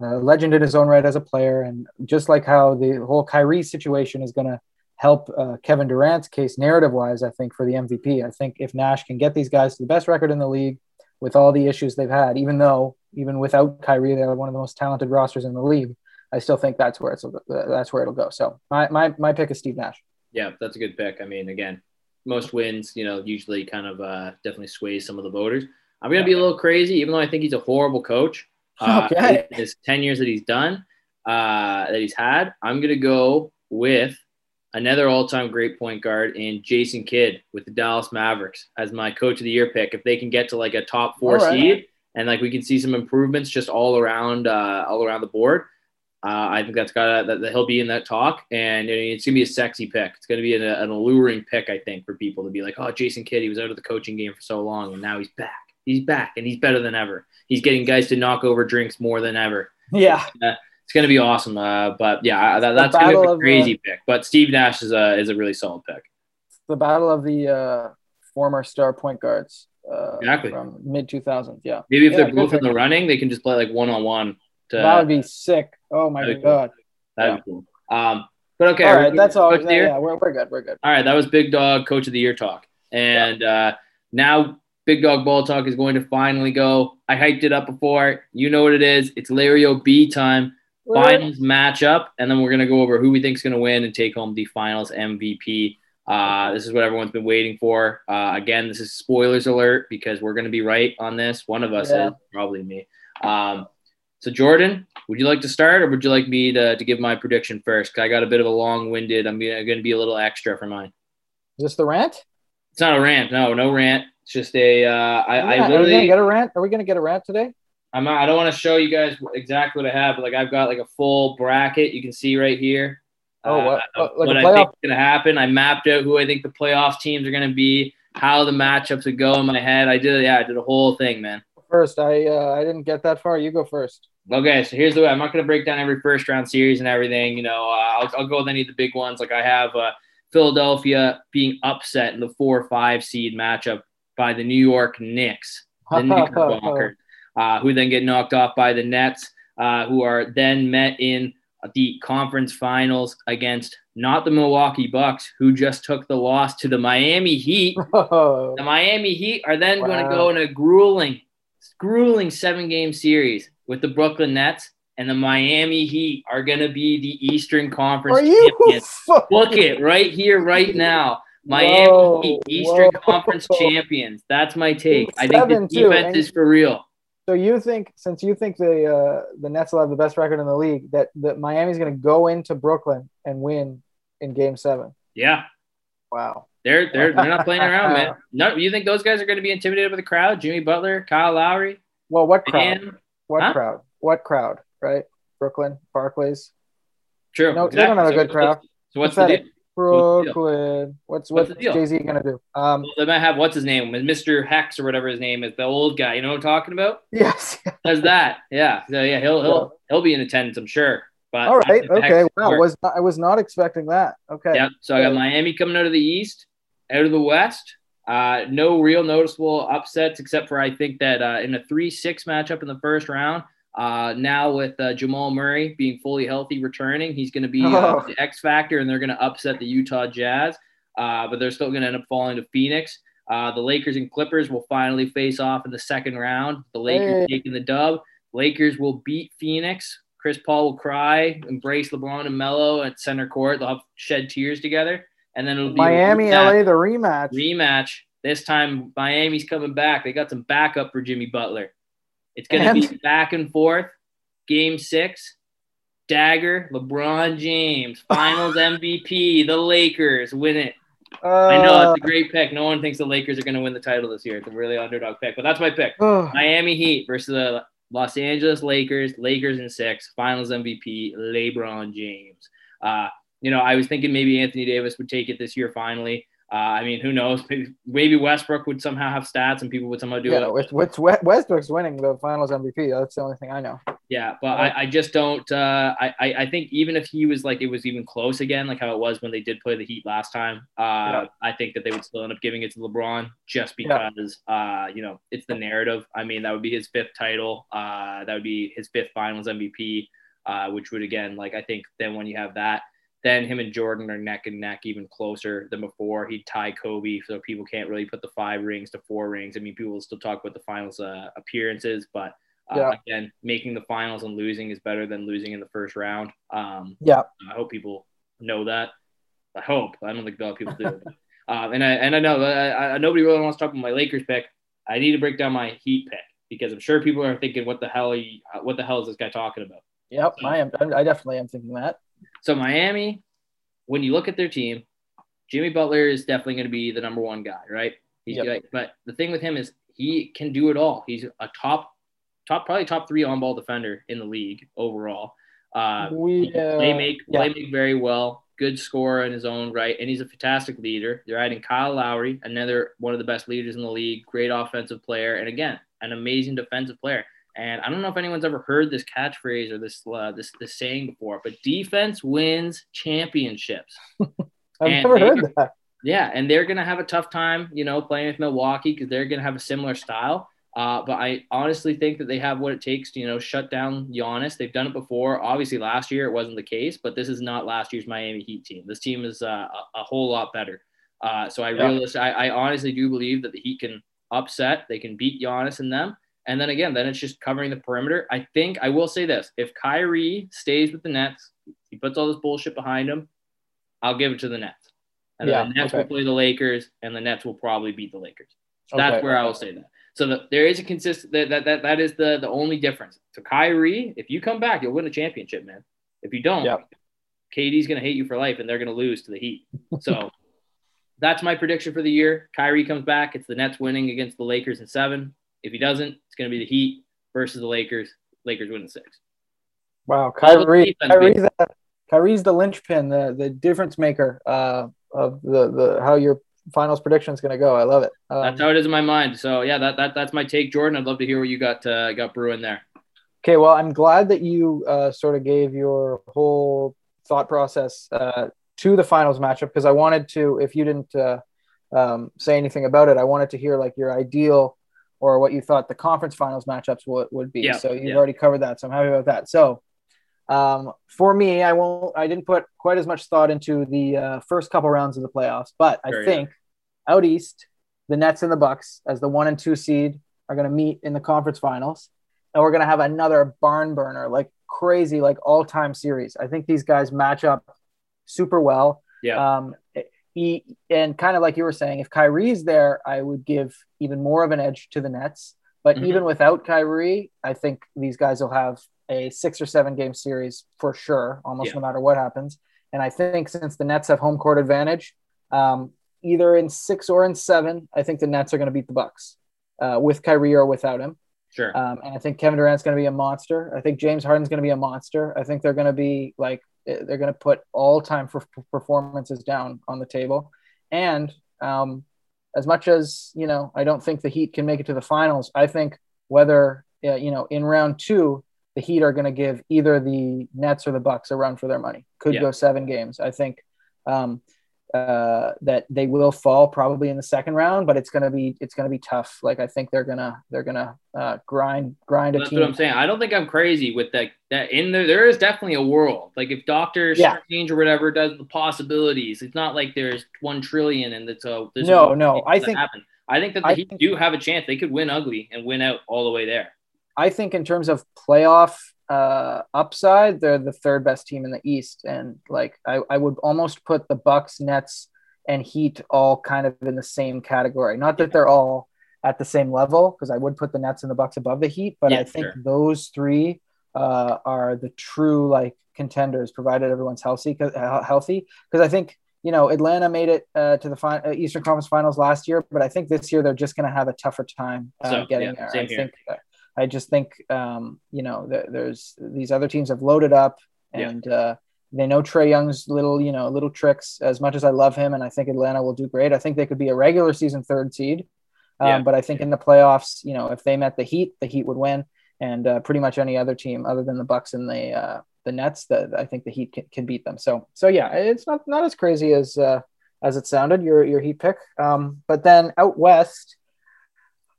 uh, a legend in his own right as a player, and just like how the whole Kyrie situation is going to help uh, Kevin Durant's case narrative wise, I think for the MVP. I think if Nash can get these guys to the best record in the league with all the issues they've had, even though even without Kyrie, they're one of the most talented rosters in the league. I still think that's where it's that's where it'll go. So my my my pick is Steve Nash. Yeah, that's a good pick. I mean, again, most wins, you know, usually kind of uh, definitely sways some of the voters. I'm gonna be a little crazy, even though I think he's a horrible coach. Uh, okay. His ten years that he's done, uh, that he's had, I'm gonna go with another all-time great point guard in Jason Kidd with the Dallas Mavericks as my coach of the year pick. If they can get to like a top four right. seed and like we can see some improvements just all around, uh, all around the board, uh, I think that's got that, that he'll be in that talk, and it's gonna be a sexy pick. It's gonna be an, an, alluring pick, I think, for people to be like, "Oh, Jason Kidd, he was out of the coaching game for so long, and now he's back. He's back, and he's better than ever. He's getting guys to knock over drinks more than ever." Yeah, uh, it's gonna be awesome. Uh, but yeah, that, that's gonna be a crazy the, pick. But Steve Nash is a is a really solid pick. The battle of the uh, former star point guards. Uh, exactly. From mid 2000s, yeah. Maybe if yeah, they're both in the running, they can just play like one on one that would be sick. Oh my that'd god. Cool. That'd yeah. be cool. Um, but okay. All right, that's all. Yeah, yeah, we're, we're good. We're good. All right, that was Big Dog Coach of the Year talk, and yeah. uh, now Big Dog Ball Talk is going to finally go. I hyped it up before. You know what it is. It's Larry B time. Finals matchup, and then we're gonna go over who we think is gonna win and take home the Finals MVP. Uh, this is what everyone's been waiting for. Uh, again, this is spoilers alert because we're gonna be right on this. One of us yeah. is probably me. Um, so, Jordan, would you like to start or would you like me to, to give my prediction first? I got a bit of a long winded. I'm going to be a little extra for mine. Is this the rant? It's not a rant. No, no rant. It's just a. Uh, I, yeah, I literally. Are we gonna get a rant? Are we gonna get a rant today? I'm not, I don't want to show you guys exactly what I have, but like I've got like a full bracket you can see right here. Oh, what? Uh, like what I think is going to happen. I mapped out who I think the playoff teams are going to be, how the matchups would go in my head. I did, yeah, I did a whole thing, man first. I uh, I didn't get that far. You go first. Okay, so here's the way. I'm not going to break down every first round series and everything. You know, uh, I'll, I'll go with any of the big ones. Like I have uh, Philadelphia being upset in the four or five seed matchup by the New York Knicks, the Knickerbockers, uh, who then get knocked off by the Nets, uh, who are then met in the conference finals against not the Milwaukee Bucks, who just took the loss to the Miami Heat. Oh. The Miami Heat are then wow. going to go in a grueling grueling seven game series with the Brooklyn Nets and the Miami Heat are going to be the Eastern Conference are champions. Look it right here, right now. Miami whoa, Heat, Eastern whoa. Conference champions. That's my take. I think the defense too. is for real. So you think, since you think the uh, the Nets will have the best record in the league, that that Miami's going to go into Brooklyn and win in Game Seven? Yeah. Wow. They're they're they're not playing around, man. No, you think those guys are going to be intimidated by the crowd? Jimmy Butler, Kyle Lowry. Well, what crowd? what huh? crowd? What crowd? Right? Brooklyn, Barclays. True. No, exactly. they don't have a good crowd. So what's the deal? Brooklyn. What's what's, what's Jay Z gonna do? Um, well, they might have what's his name, Mr. Hex or whatever his name is, the old guy. You know what I'm talking about? Yes. Does that? Yeah. So yeah, he'll he'll he'll be in attendance, I'm sure. But all right, okay. Wow, was not, I was not expecting that. Okay. Yeah. So I got Miami coming out of the East out of the West. Uh, no real noticeable upsets except for I think that uh, in a 3 6 matchup in the first round, uh, now with uh, Jamal Murray being fully healthy returning, he's going to be uh, oh. the X factor and they're going to upset the Utah Jazz, uh, but they're still going to end up falling to Phoenix. the Lakers and Clippers will finally face off in the second round. The Lakers hey. taking the dub. Lakers will beat Phoenix. Chris Paul will cry, embrace LeBron and Melo at center court. They'll have shed tears together and then it'll be Miami, LA, the rematch. Rematch. This time, Miami's coming back. They got some backup for Jimmy Butler. It's going to be back and forth. Game six, Dagger, LeBron James, Finals MVP, the Lakers win it. Uh, I know it's a great pick. No one thinks the Lakers are going to win the title this year. It's a really underdog pick, but that's my pick. Uh, Miami Heat versus the Los Angeles Lakers. Lakers in six. Finals MVP, LeBron James. Uh, you know, I was thinking maybe Anthony Davis would take it this year finally. Uh, I mean, who knows? Maybe, Westbrook would somehow have stats and people would somehow do yeah, it. What's Westbrook's winning the Finals MVP? That's the only thing I know. Yeah, but I, I just don't. Uh, I I think even if he was like it was even close again, like how it was when they did play the Heat last time, uh, yeah. I think that they would still end up giving it to LeBron just because yeah. uh, you know it's the narrative. I mean, that would be his fifth title. Uh, that would be his fifth Finals MVP, uh, which would again like I think then when you have that, then him and Jordan are neck and neck even closer than before. He'd tie Kobe, so people can't really put the five rings to four rings. I mean, people will still talk about the finals uh, appearances, but uh, yeah. again, making the finals and losing is better than losing in the first round. Um, yeah, I hope people know that. I hope. I don't think a lot of people do. um, and I and I know I, I, nobody really wants to talk about my Lakers pick. I need to break down my Heat pick because I'm sure people are thinking, "What the hell? Are you, what the hell is this guy talking about?" Yep, so, I am. I definitely am thinking that. So Miami, when you look at their team, Jimmy Butler is definitely going to be the number one guy, right? He's yep. but the thing with him is he can do it all. He's a top, top probably top three on ball defender in the league overall. Uh, we, uh, play make yeah. play make very well. Good scorer in his own right, and he's a fantastic leader. They're adding Kyle Lowry, another one of the best leaders in the league. Great offensive player, and again, an amazing defensive player. And I don't know if anyone's ever heard this catchphrase or this uh, this this saying before, but defense wins championships. I've and never heard that. Yeah, and they're gonna have a tough time, you know, playing with Milwaukee because they're gonna have a similar style. Uh, but I honestly think that they have what it takes to, you know, shut down Giannis. They've done it before. Obviously, last year it wasn't the case, but this is not last year's Miami Heat team. This team is uh, a, a, whole lot better. Uh, so I yeah. really, I, I honestly do believe that the Heat can upset. They can beat Giannis and them. And then again, then it's just covering the perimeter. I think I will say this: if Kyrie stays with the Nets, he puts all this bullshit behind him. I'll give it to the Nets, and yeah, the Nets okay. will play the Lakers, and the Nets will probably beat the Lakers. So okay, that's where. I will say that. So the, there is a consistent that, that that that is the the only difference. So Kyrie, if you come back, you'll win a championship, man. If you don't, yep. KD's gonna hate you for life, and they're gonna lose to the Heat. So. that's my prediction for the year. Kyrie comes back. It's the Nets winning against the Lakers in seven. If he doesn't, it's going to be the Heat versus the Lakers. Lakers win the six. Wow, Kyrie, Kyrie's, the, Kyrie's the linchpin, the the difference maker uh, of the the how your finals prediction is going to go. I love it. Um, that's how it is in my mind. So yeah, that, that that's my take, Jordan. I'd love to hear what you got uh, got brewing there. Okay, well, I'm glad that you uh, sort of gave your whole thought process uh, to the finals matchup because I wanted to, if you didn't uh, um, say anything about it, I wanted to hear like your ideal or what you thought the conference finals matchups would, would be. Yeah, so you've yeah. already covered that. So I'm happy about that. So um, for me, I won't, I didn't put quite as much thought into the uh, first couple rounds of the playoffs, but I think out East, the Nets and the Bucks as the one and two seed are going to meet in the conference finals. And we're going to have another barn burner, like crazy, like all time series. I think these guys match up super well. Yeah. Um, he and kind of like you were saying, if Kyrie's there, I would give even more of an edge to the Nets. But mm-hmm. even without Kyrie, I think these guys will have a six or seven game series for sure, almost yeah. no matter what happens. And I think since the Nets have home court advantage, um, either in six or in seven, I think the Nets are going to beat the Bucks uh, with Kyrie or without him. Sure. Um, and I think Kevin Durant's going to be a monster. I think James Harden's going to be a monster. I think they're going to be like they're going to put all time for performances down on the table. And um, as much as you know, I don't think the Heat can make it to the finals. I think whether uh, you know in round two, the Heat are going to give either the Nets or the Bucks a run for their money. Could yeah. go seven games. I think. Um, uh, that they will fall probably in the second round, but it's gonna be it's gonna be tough. Like I think they're gonna they're gonna uh, grind grind a That's team. what I'm saying. I don't think I'm crazy with that. That in there there is definitely a world. Like if Doctor yeah. Strange or whatever does the possibilities, it's not like there's one trillion and it's a there's no no. I think happen. I think that the I Heat think, do have a chance. They could win ugly and win out all the way there. I think in terms of playoff uh, upside, they're the third best team in the East, and like I, I would almost put the Bucks, Nets, and Heat all kind of in the same category. Not that they're all at the same level, because I would put the Nets and the Bucks above the Heat, but yeah, I think sure. those three uh, are the true like contenders, provided everyone's healthy. Healthy, because I think you know Atlanta made it uh, to the fi- uh, Eastern Conference Finals last year, but I think this year they're just going to have a tougher time uh, so, getting yeah, there. I here. think I just think um, you know th- there's these other teams have loaded up and yeah. uh, they know Trae Young's little you know little tricks. As much as I love him and I think Atlanta will do great, I think they could be a regular season third seed. Um, yeah. But I think in the playoffs, you know, if they met the Heat, the Heat would win. and uh, pretty much any other team other than the Bucks and the uh, the Nets that I think the Heat can, can, beat them. So so yeah, it's not not as crazy as uh, as it sounded. Your your Heat pick, um, but then out west,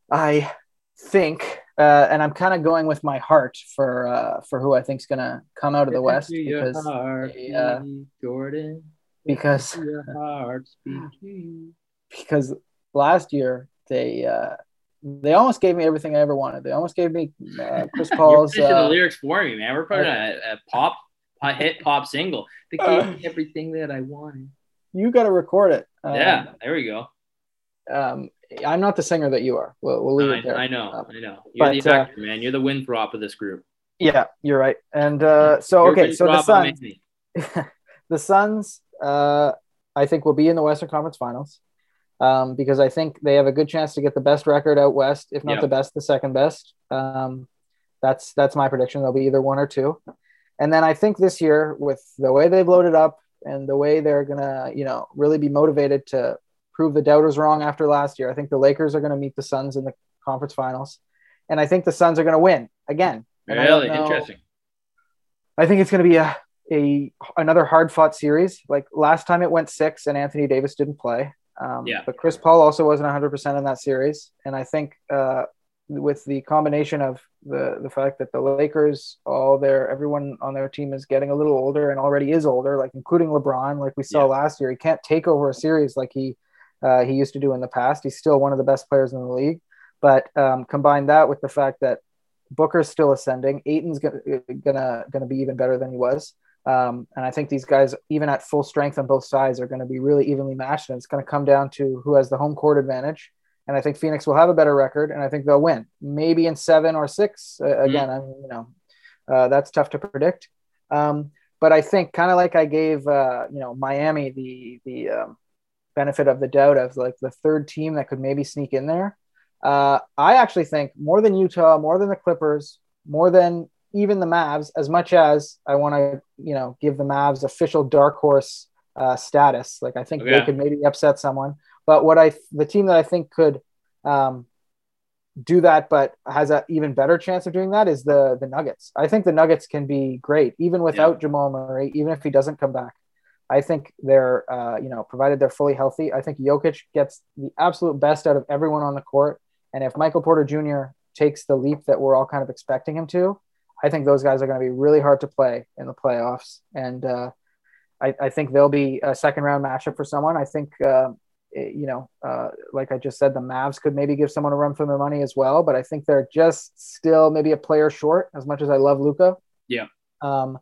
I think, uh, and I'm kind of going with my heart for uh, for who I think is going to come out of the West because heart, uh, Jordan because because last year they uh, they almost gave me everything I ever wanted. They almost gave me uh, Chris Paul's. You're uh, the lyrics for me, man. We're putting a, a pop, a hit pop single. They gave me everything that I wanted. You got to record it. Um, yeah, there we go. Um, I'm not the singer that you are. We'll, we'll leave I, it there. I know, um, I know. You're but, the uh, actor, man. You're the Winthrop of this group. Yeah, you're right. And uh, so, okay, so the Suns, the Suns, uh, I think will be in the Western Conference Finals um, because I think they have a good chance to get the best record out west, if not the best, the second best. Um, that's that's my prediction. They'll be either one or two. And then I think this year, with the way they've loaded up and the way they're gonna, you know, really be motivated to prove the doubters wrong after last year, I think the Lakers are gonna meet the Suns in the conference finals, and I think the Suns are gonna win again. And really interesting. I think it's gonna be a a another hard fought series. Like last time, it went six, and Anthony Davis didn't play. Um, yeah. But Chris Paul also wasn't 100% in that series. And I think uh, with the combination of the, the fact that the Lakers, all their, everyone on their team is getting a little older and already is older, like including LeBron, like we saw yeah. last year, he can't take over a series like he, uh, he used to do in the past. He's still one of the best players in the league. But um, combine that with the fact that Booker's still ascending, Ayton's gonna, gonna, gonna be even better than he was. Um, and I think these guys, even at full strength on both sides, are going to be really evenly matched. And it's going to come down to who has the home court advantage. And I think Phoenix will have a better record, and I think they'll win, maybe in seven or six. Uh, mm-hmm. again, mm-hmm. I you know, uh, that's tough to predict. Um, but I think kind of like I gave, uh, you know, Miami the the um, benefit of the doubt of like the third team that could maybe sneak in there. Uh, I actually think more than Utah, more than the Clippers, more than even the Mavs, as much as I want to, you know, give the Mavs official dark horse uh, status. Like I think they could maybe upset someone. But what I, the team that I think could um, do that, but has an even better chance of doing that is the the Nuggets. I think the Nuggets can be great even without yeah. Jamal Murray, even if he doesn't come back. I think they're, uh, you know, provided they're fully healthy. I think Jokic gets the absolute best out of everyone on the court. And if Michael Porter Jr. takes the leap that we're all kind of expecting him to, I think those guys are going to be really hard to play in the playoffs, and uh, I, I, think they'll be a second round matchup for someone. I think, uh, it, you know, uh, like I just said, the Mavs could maybe give someone a run for their money as well, but I think they're just still maybe a player short. As much as I love Luka, yeah. Um,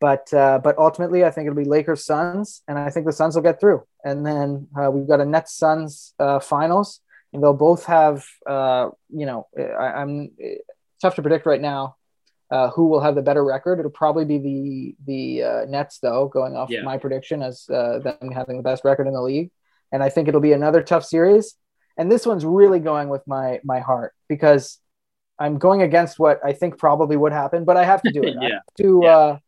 but uh, but ultimately, I think it'll be Lakers Suns, and I think the Suns will get through. And then uh, we've got a Nets Suns uh, finals, and they'll both have, you know, I, I'm tough to predict right now uh, who will have the better record. It'll probably be the the uh, Nets, though, going off yeah. my prediction as uh, them having the best record in the league. And I think it'll be another tough series. And this one's really going with my my heart because I'm going against what I think probably would happen, but I have to do it. yeah. I have to yeah. Uh,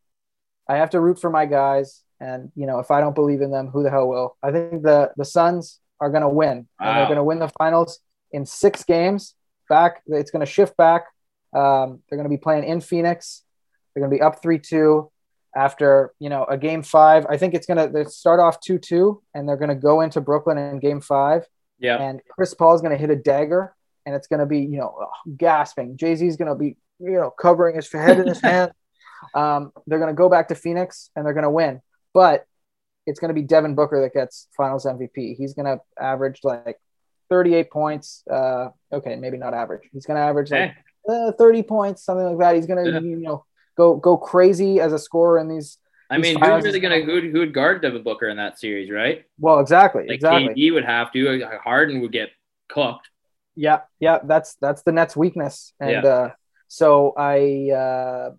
I have to root for my guys, and you know if I don't believe in them, who the hell will? I think the the Suns are going to win, wow. and they're going to win the finals in six games. Back, it's going to shift back um, they're going to be playing in Phoenix. They're going to be up 3 2 after, you know, a game five. I think it's going to start off 2 2, and they're going to go into Brooklyn in game five. Yeah. And Chris Paul is going to hit a dagger, and it's going to be, you know, gasping. Jay Z is going to be, you know, covering his head in his hand. Um, they're going to go back to Phoenix, and they're going to win. But it's going to be Devin Booker that gets finals MVP. He's going to average like 38 points. Uh, okay, maybe not average. He's going to average like uh, 30 points, something like that. He's gonna, yeah. you know, go go crazy as a scorer in these. I these mean, who's really gonna who who would guard Devin Booker in that series, right? Well, exactly, like exactly. KD would have to. Harden would get cooked. Yeah, yeah, that's that's the Nets' weakness, and yeah. uh, so I, uh,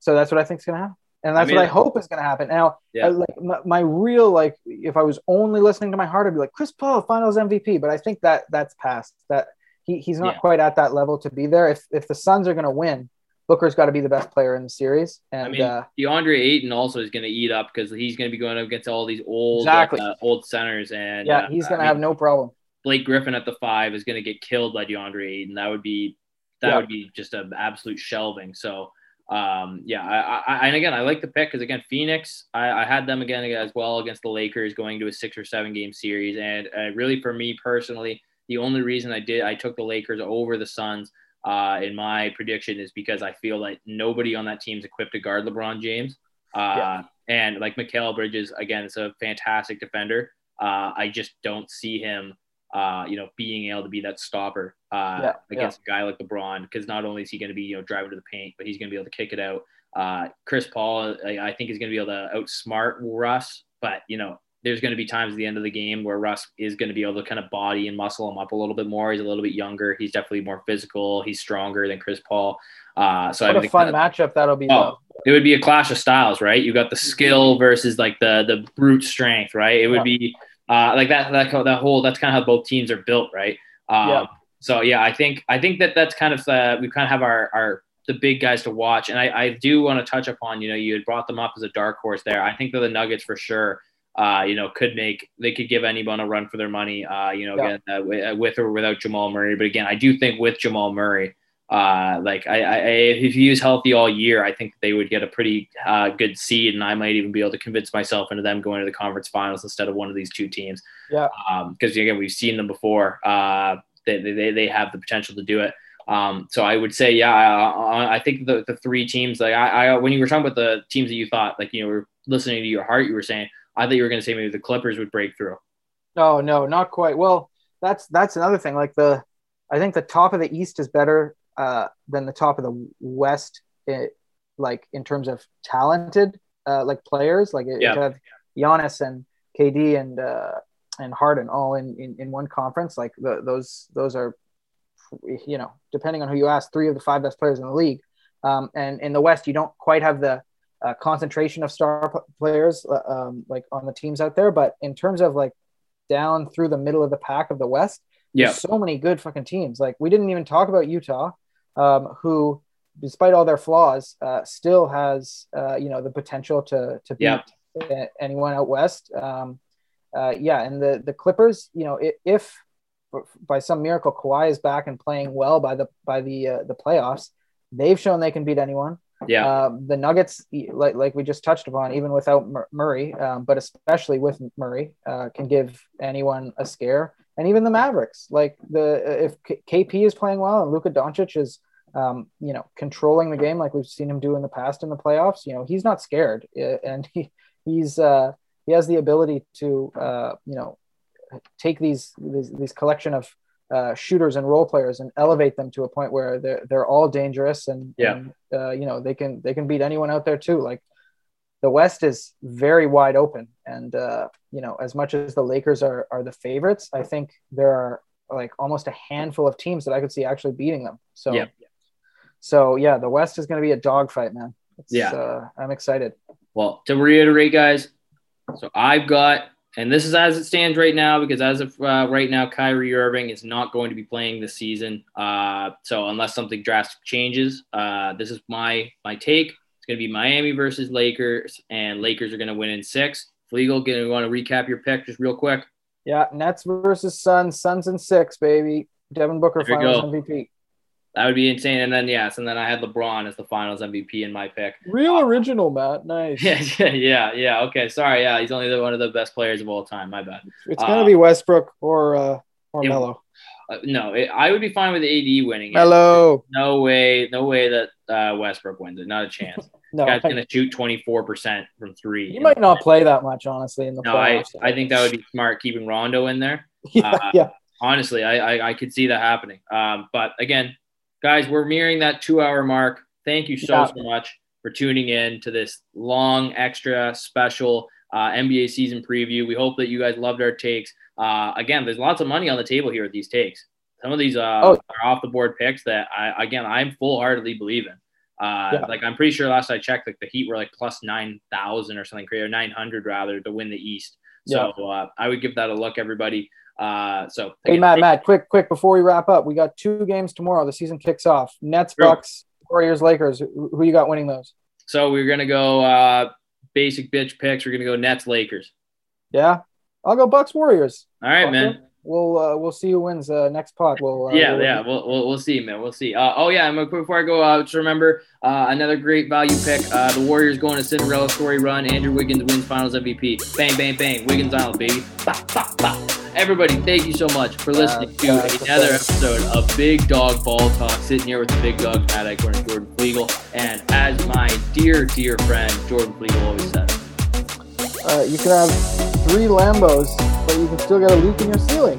so that's what I think is gonna happen, and that's I mean, what I hope is gonna happen. Now, yeah. I, like my, my, real like, if I was only listening to my heart, I'd be like Chris Paul, Finals MVP, but I think that that's past that he, he's not yeah. quite at that level to be there. If if the Suns are going to win, Booker's got to be the best player in the series. And I mean, uh, DeAndre Ayton also is going to eat up because he's going to be going up against all these old exactly. uh, old centers, and yeah, he's going to have mean, no problem. Blake Griffin at the five is going to get killed by DeAndre Ayton. That would be that Yeah. would be just an absolute shelving. So um, yeah, I, I, and again, I like the pick because again, Phoenix, I, I had them again as well against the Lakers going to a six or seven game series, and uh, really for me personally, the only reason I did I took the Lakers over the Suns uh, in my prediction is because I feel like nobody on that team is equipped to guard LeBron James. Uh, Yeah. And like Mikal Bridges, again, is a fantastic defender. Uh, I just don't see him, uh, you know, being able to be that stopper uh, Yeah, against a guy like LeBron because not only is he going to be, you know, driving to the paint, but he's going to be able to kick it out. Uh, Chris Paul, I, I think, is going to be able to outsmart Russ, but you know, there's going to be times at the end of the game where Russ is going to be able to kind of body and muscle him up a little bit more. He's a little bit younger. He's definitely more physical. He's stronger than Chris Paul. Uh, so What I a fun that- matchup that'll be. Oh, it would be a clash of styles, right? You got the skill versus like the the brute strength, right? It would Yeah. be uh, like that that that whole that's kind of how both teams are built, right? Um, Yeah. So yeah, I think I think that that's kind of uh, we kind of have our our the big guys to watch, and I, I do want to touch upon you know you had brought them up as a dark horse there. I think that the Nuggets for sure. Uh, you know, could make they could give anyone a run for their money. Uh, you know, Yeah. again uh, uh, with or without Jamal Murray, but again, I do think with Jamal Murray, uh, like I, I, if he was healthy all year, I think they would get a pretty uh, good seed, and I might even be able to convince myself into them going to the conference finals instead of one of these two teams. Yeah. Because again, we've seen them before. Uh, they, they, they have the potential to do it. Um, so I would say, yeah, I, I think the, the three teams, like I, I, when you were talking about the teams that you thought, like you know, were listening to your heart, you were saying, I thought you were going to say maybe the Clippers would break through. No, no, not quite. Well, that's that's another thing. Like the, I think the top of the East is better uh, than the top of the West. It, like in terms of talented, uh, like players, like it, Yeah. you have Giannis and KD and uh, and Harden all in, in in one conference. Like the, those those are, you know, depending on who you ask, three of the five best players in the league. Um, and in the West, you don't quite have the uh, concentration of star players uh, um, like on the teams out there. But in terms of like down through the middle of the pack of the West, Yeah. there's so many good fucking teams. Like we didn't even talk about Utah, um, who, despite all their flaws, uh, still has uh, you know the potential to to beat Yeah. anyone out west. Um, uh, yeah, and the the Clippers, you know, i- if by some miracle Kawhi is back and playing well by the by the uh, the playoffs, they've shown they can beat anyone. Yeah. Um, the Nuggets, like like we just touched upon, even without Murray, um, but especially with Murray, uh, can give anyone a scare. And even the Mavericks, like the if KP is playing well and Luka Doncic is, um, you know, controlling the game like we've seen him do in the past in the playoffs, you know, he's not scared, and he he's uh, he has the ability to uh, you know take these these, these collection of uh, shooters and role players and elevate them to a point where they're they're all dangerous and, Yeah. and uh, you know they can they can beat anyone out there too. Like the West is very wide open, and uh, you know as much as the Lakers are are the favorites, I think there are like almost a handful of teams that I could see actually beating them. So Yeah. so yeah, the West is going to be a dogfight, man. It's, Yeah. uh, I'm excited. Well, to reiterate, guys, so I've got, and this is as it stands right now, because as of uh, right now, Kyrie Irving is not going to be playing this season. Uh, so unless something drastic changes, uh, this is my my take. It's going to be Miami versus Lakers, and Lakers are going to win in six. Legal, going to want to recap your pick just real quick. Yeah, Nets versus Suns, Suns in six, baby. Devin Booker There finals. MVP. That would be insane. And then yes, and then I had LeBron as the Finals MVP in my pick. Real original, Matt. Nice. Yeah, yeah, yeah, yeah. Okay, sorry. Yeah, he's only the, one of the best players of all time. My bad. It's gonna Uh, be Westbrook or uh, or it- Melo. Uh, no, it, I would be fine with AD winning. it. Melo. No way, no way that uh, Westbrook wins it. Not a chance. No, Guy's gonna shoot twenty four percent from three. he might not play that much, honestly, in the No, I, playoffs. I think that would be smart keeping Rondo in there. yeah, uh, yeah. Honestly, I, I, I could see that happening. Um, but again, guys, we're nearing that two hour mark. Thank you so Yeah. so much for tuning in to this long, extra special uh, NBA season preview. We hope that you guys loved our takes. Uh, again, there's lots of money on the table here with these takes. Some of these uh, Oh. are off the board picks that I again I'm full heartedly believe in. Uh, Yeah. Like I'm pretty sure last I checked, like the Heat were like plus nine thousand or something crazy, or nine hundred rather to win the East. So uh, I would give that a look, everybody. Uh, so Hey, again, Matt, Matt, quick, quick, before we wrap up, we got two games tomorrow. The season kicks off. Nets, Sure. Bucks, Warriors, Lakers. Who, who you got winning those? So we're gonna go uh, basic bitch picks. We're gonna go Nets Lakers. Yeah, I'll go Bucks, Warriors. All right, Okay. man. We'll uh, we'll see who wins uh, next pot. We'll uh, yeah, we'll, yeah, we'll, we'll, we'll see, man. We'll see. Uh, oh yeah, and before I go, uh, just remember uh, another great value pick. Uh, the Warriors going to Cinderella story run. Andrew Wiggins wins Finals MVP. Bang, bang, bang. Wiggins Island, baby. Bah, bah, bah. Everybody, thank you so much for listening to another episode of Big Dog Ball Talk. Sitting here with the Big Dog Matt Eichhorn and Jordan Flegel. And as my dear, dear friend Jordan Flegel always says, Uh, you can have three Lambos, but you can still get a leak in your ceiling.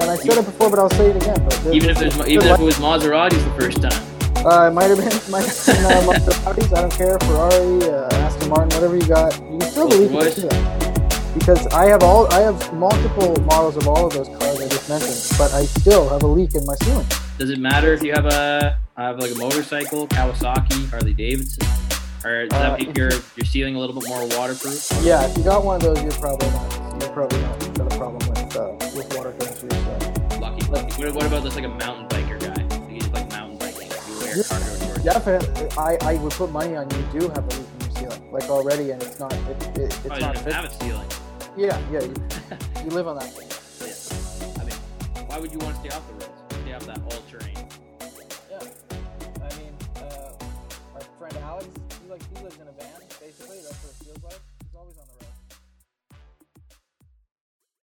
And I said it before, but I'll say it again. Even if there's even if it was Maseratis the first time. Uh, it might have been, might have been uh, Maseratis. I don't care. Ferrari, uh, Aston Martin, whatever you got. You can still believe it. Because I have all, I have multiple models of all of those cars I just mentioned, but I still have a leak in my ceiling. Does it matter if you have a, I have like a motorcycle, Kawasaki, Harley Davidson, or does that Uh, make your your ceiling a little bit more waterproof? Yeah, if you got one of those, you're probably not, you're probably not got a problem with uh, with water going through ceiling. Lucky, lucky. What, what about this like a mountain biker guy? Like he's like mountain biking. You wear Yeah. cargo shorts. Definitely, I, I would put money on you do have a leak in your ceiling, like already, and it's not, it, it, it's Probably not. doesn't have a ceiling. Yeah, yeah, you, you live on that. Thing. Yeah. I mean, why would you want to stay off the roads? Stay off that all like he lives in a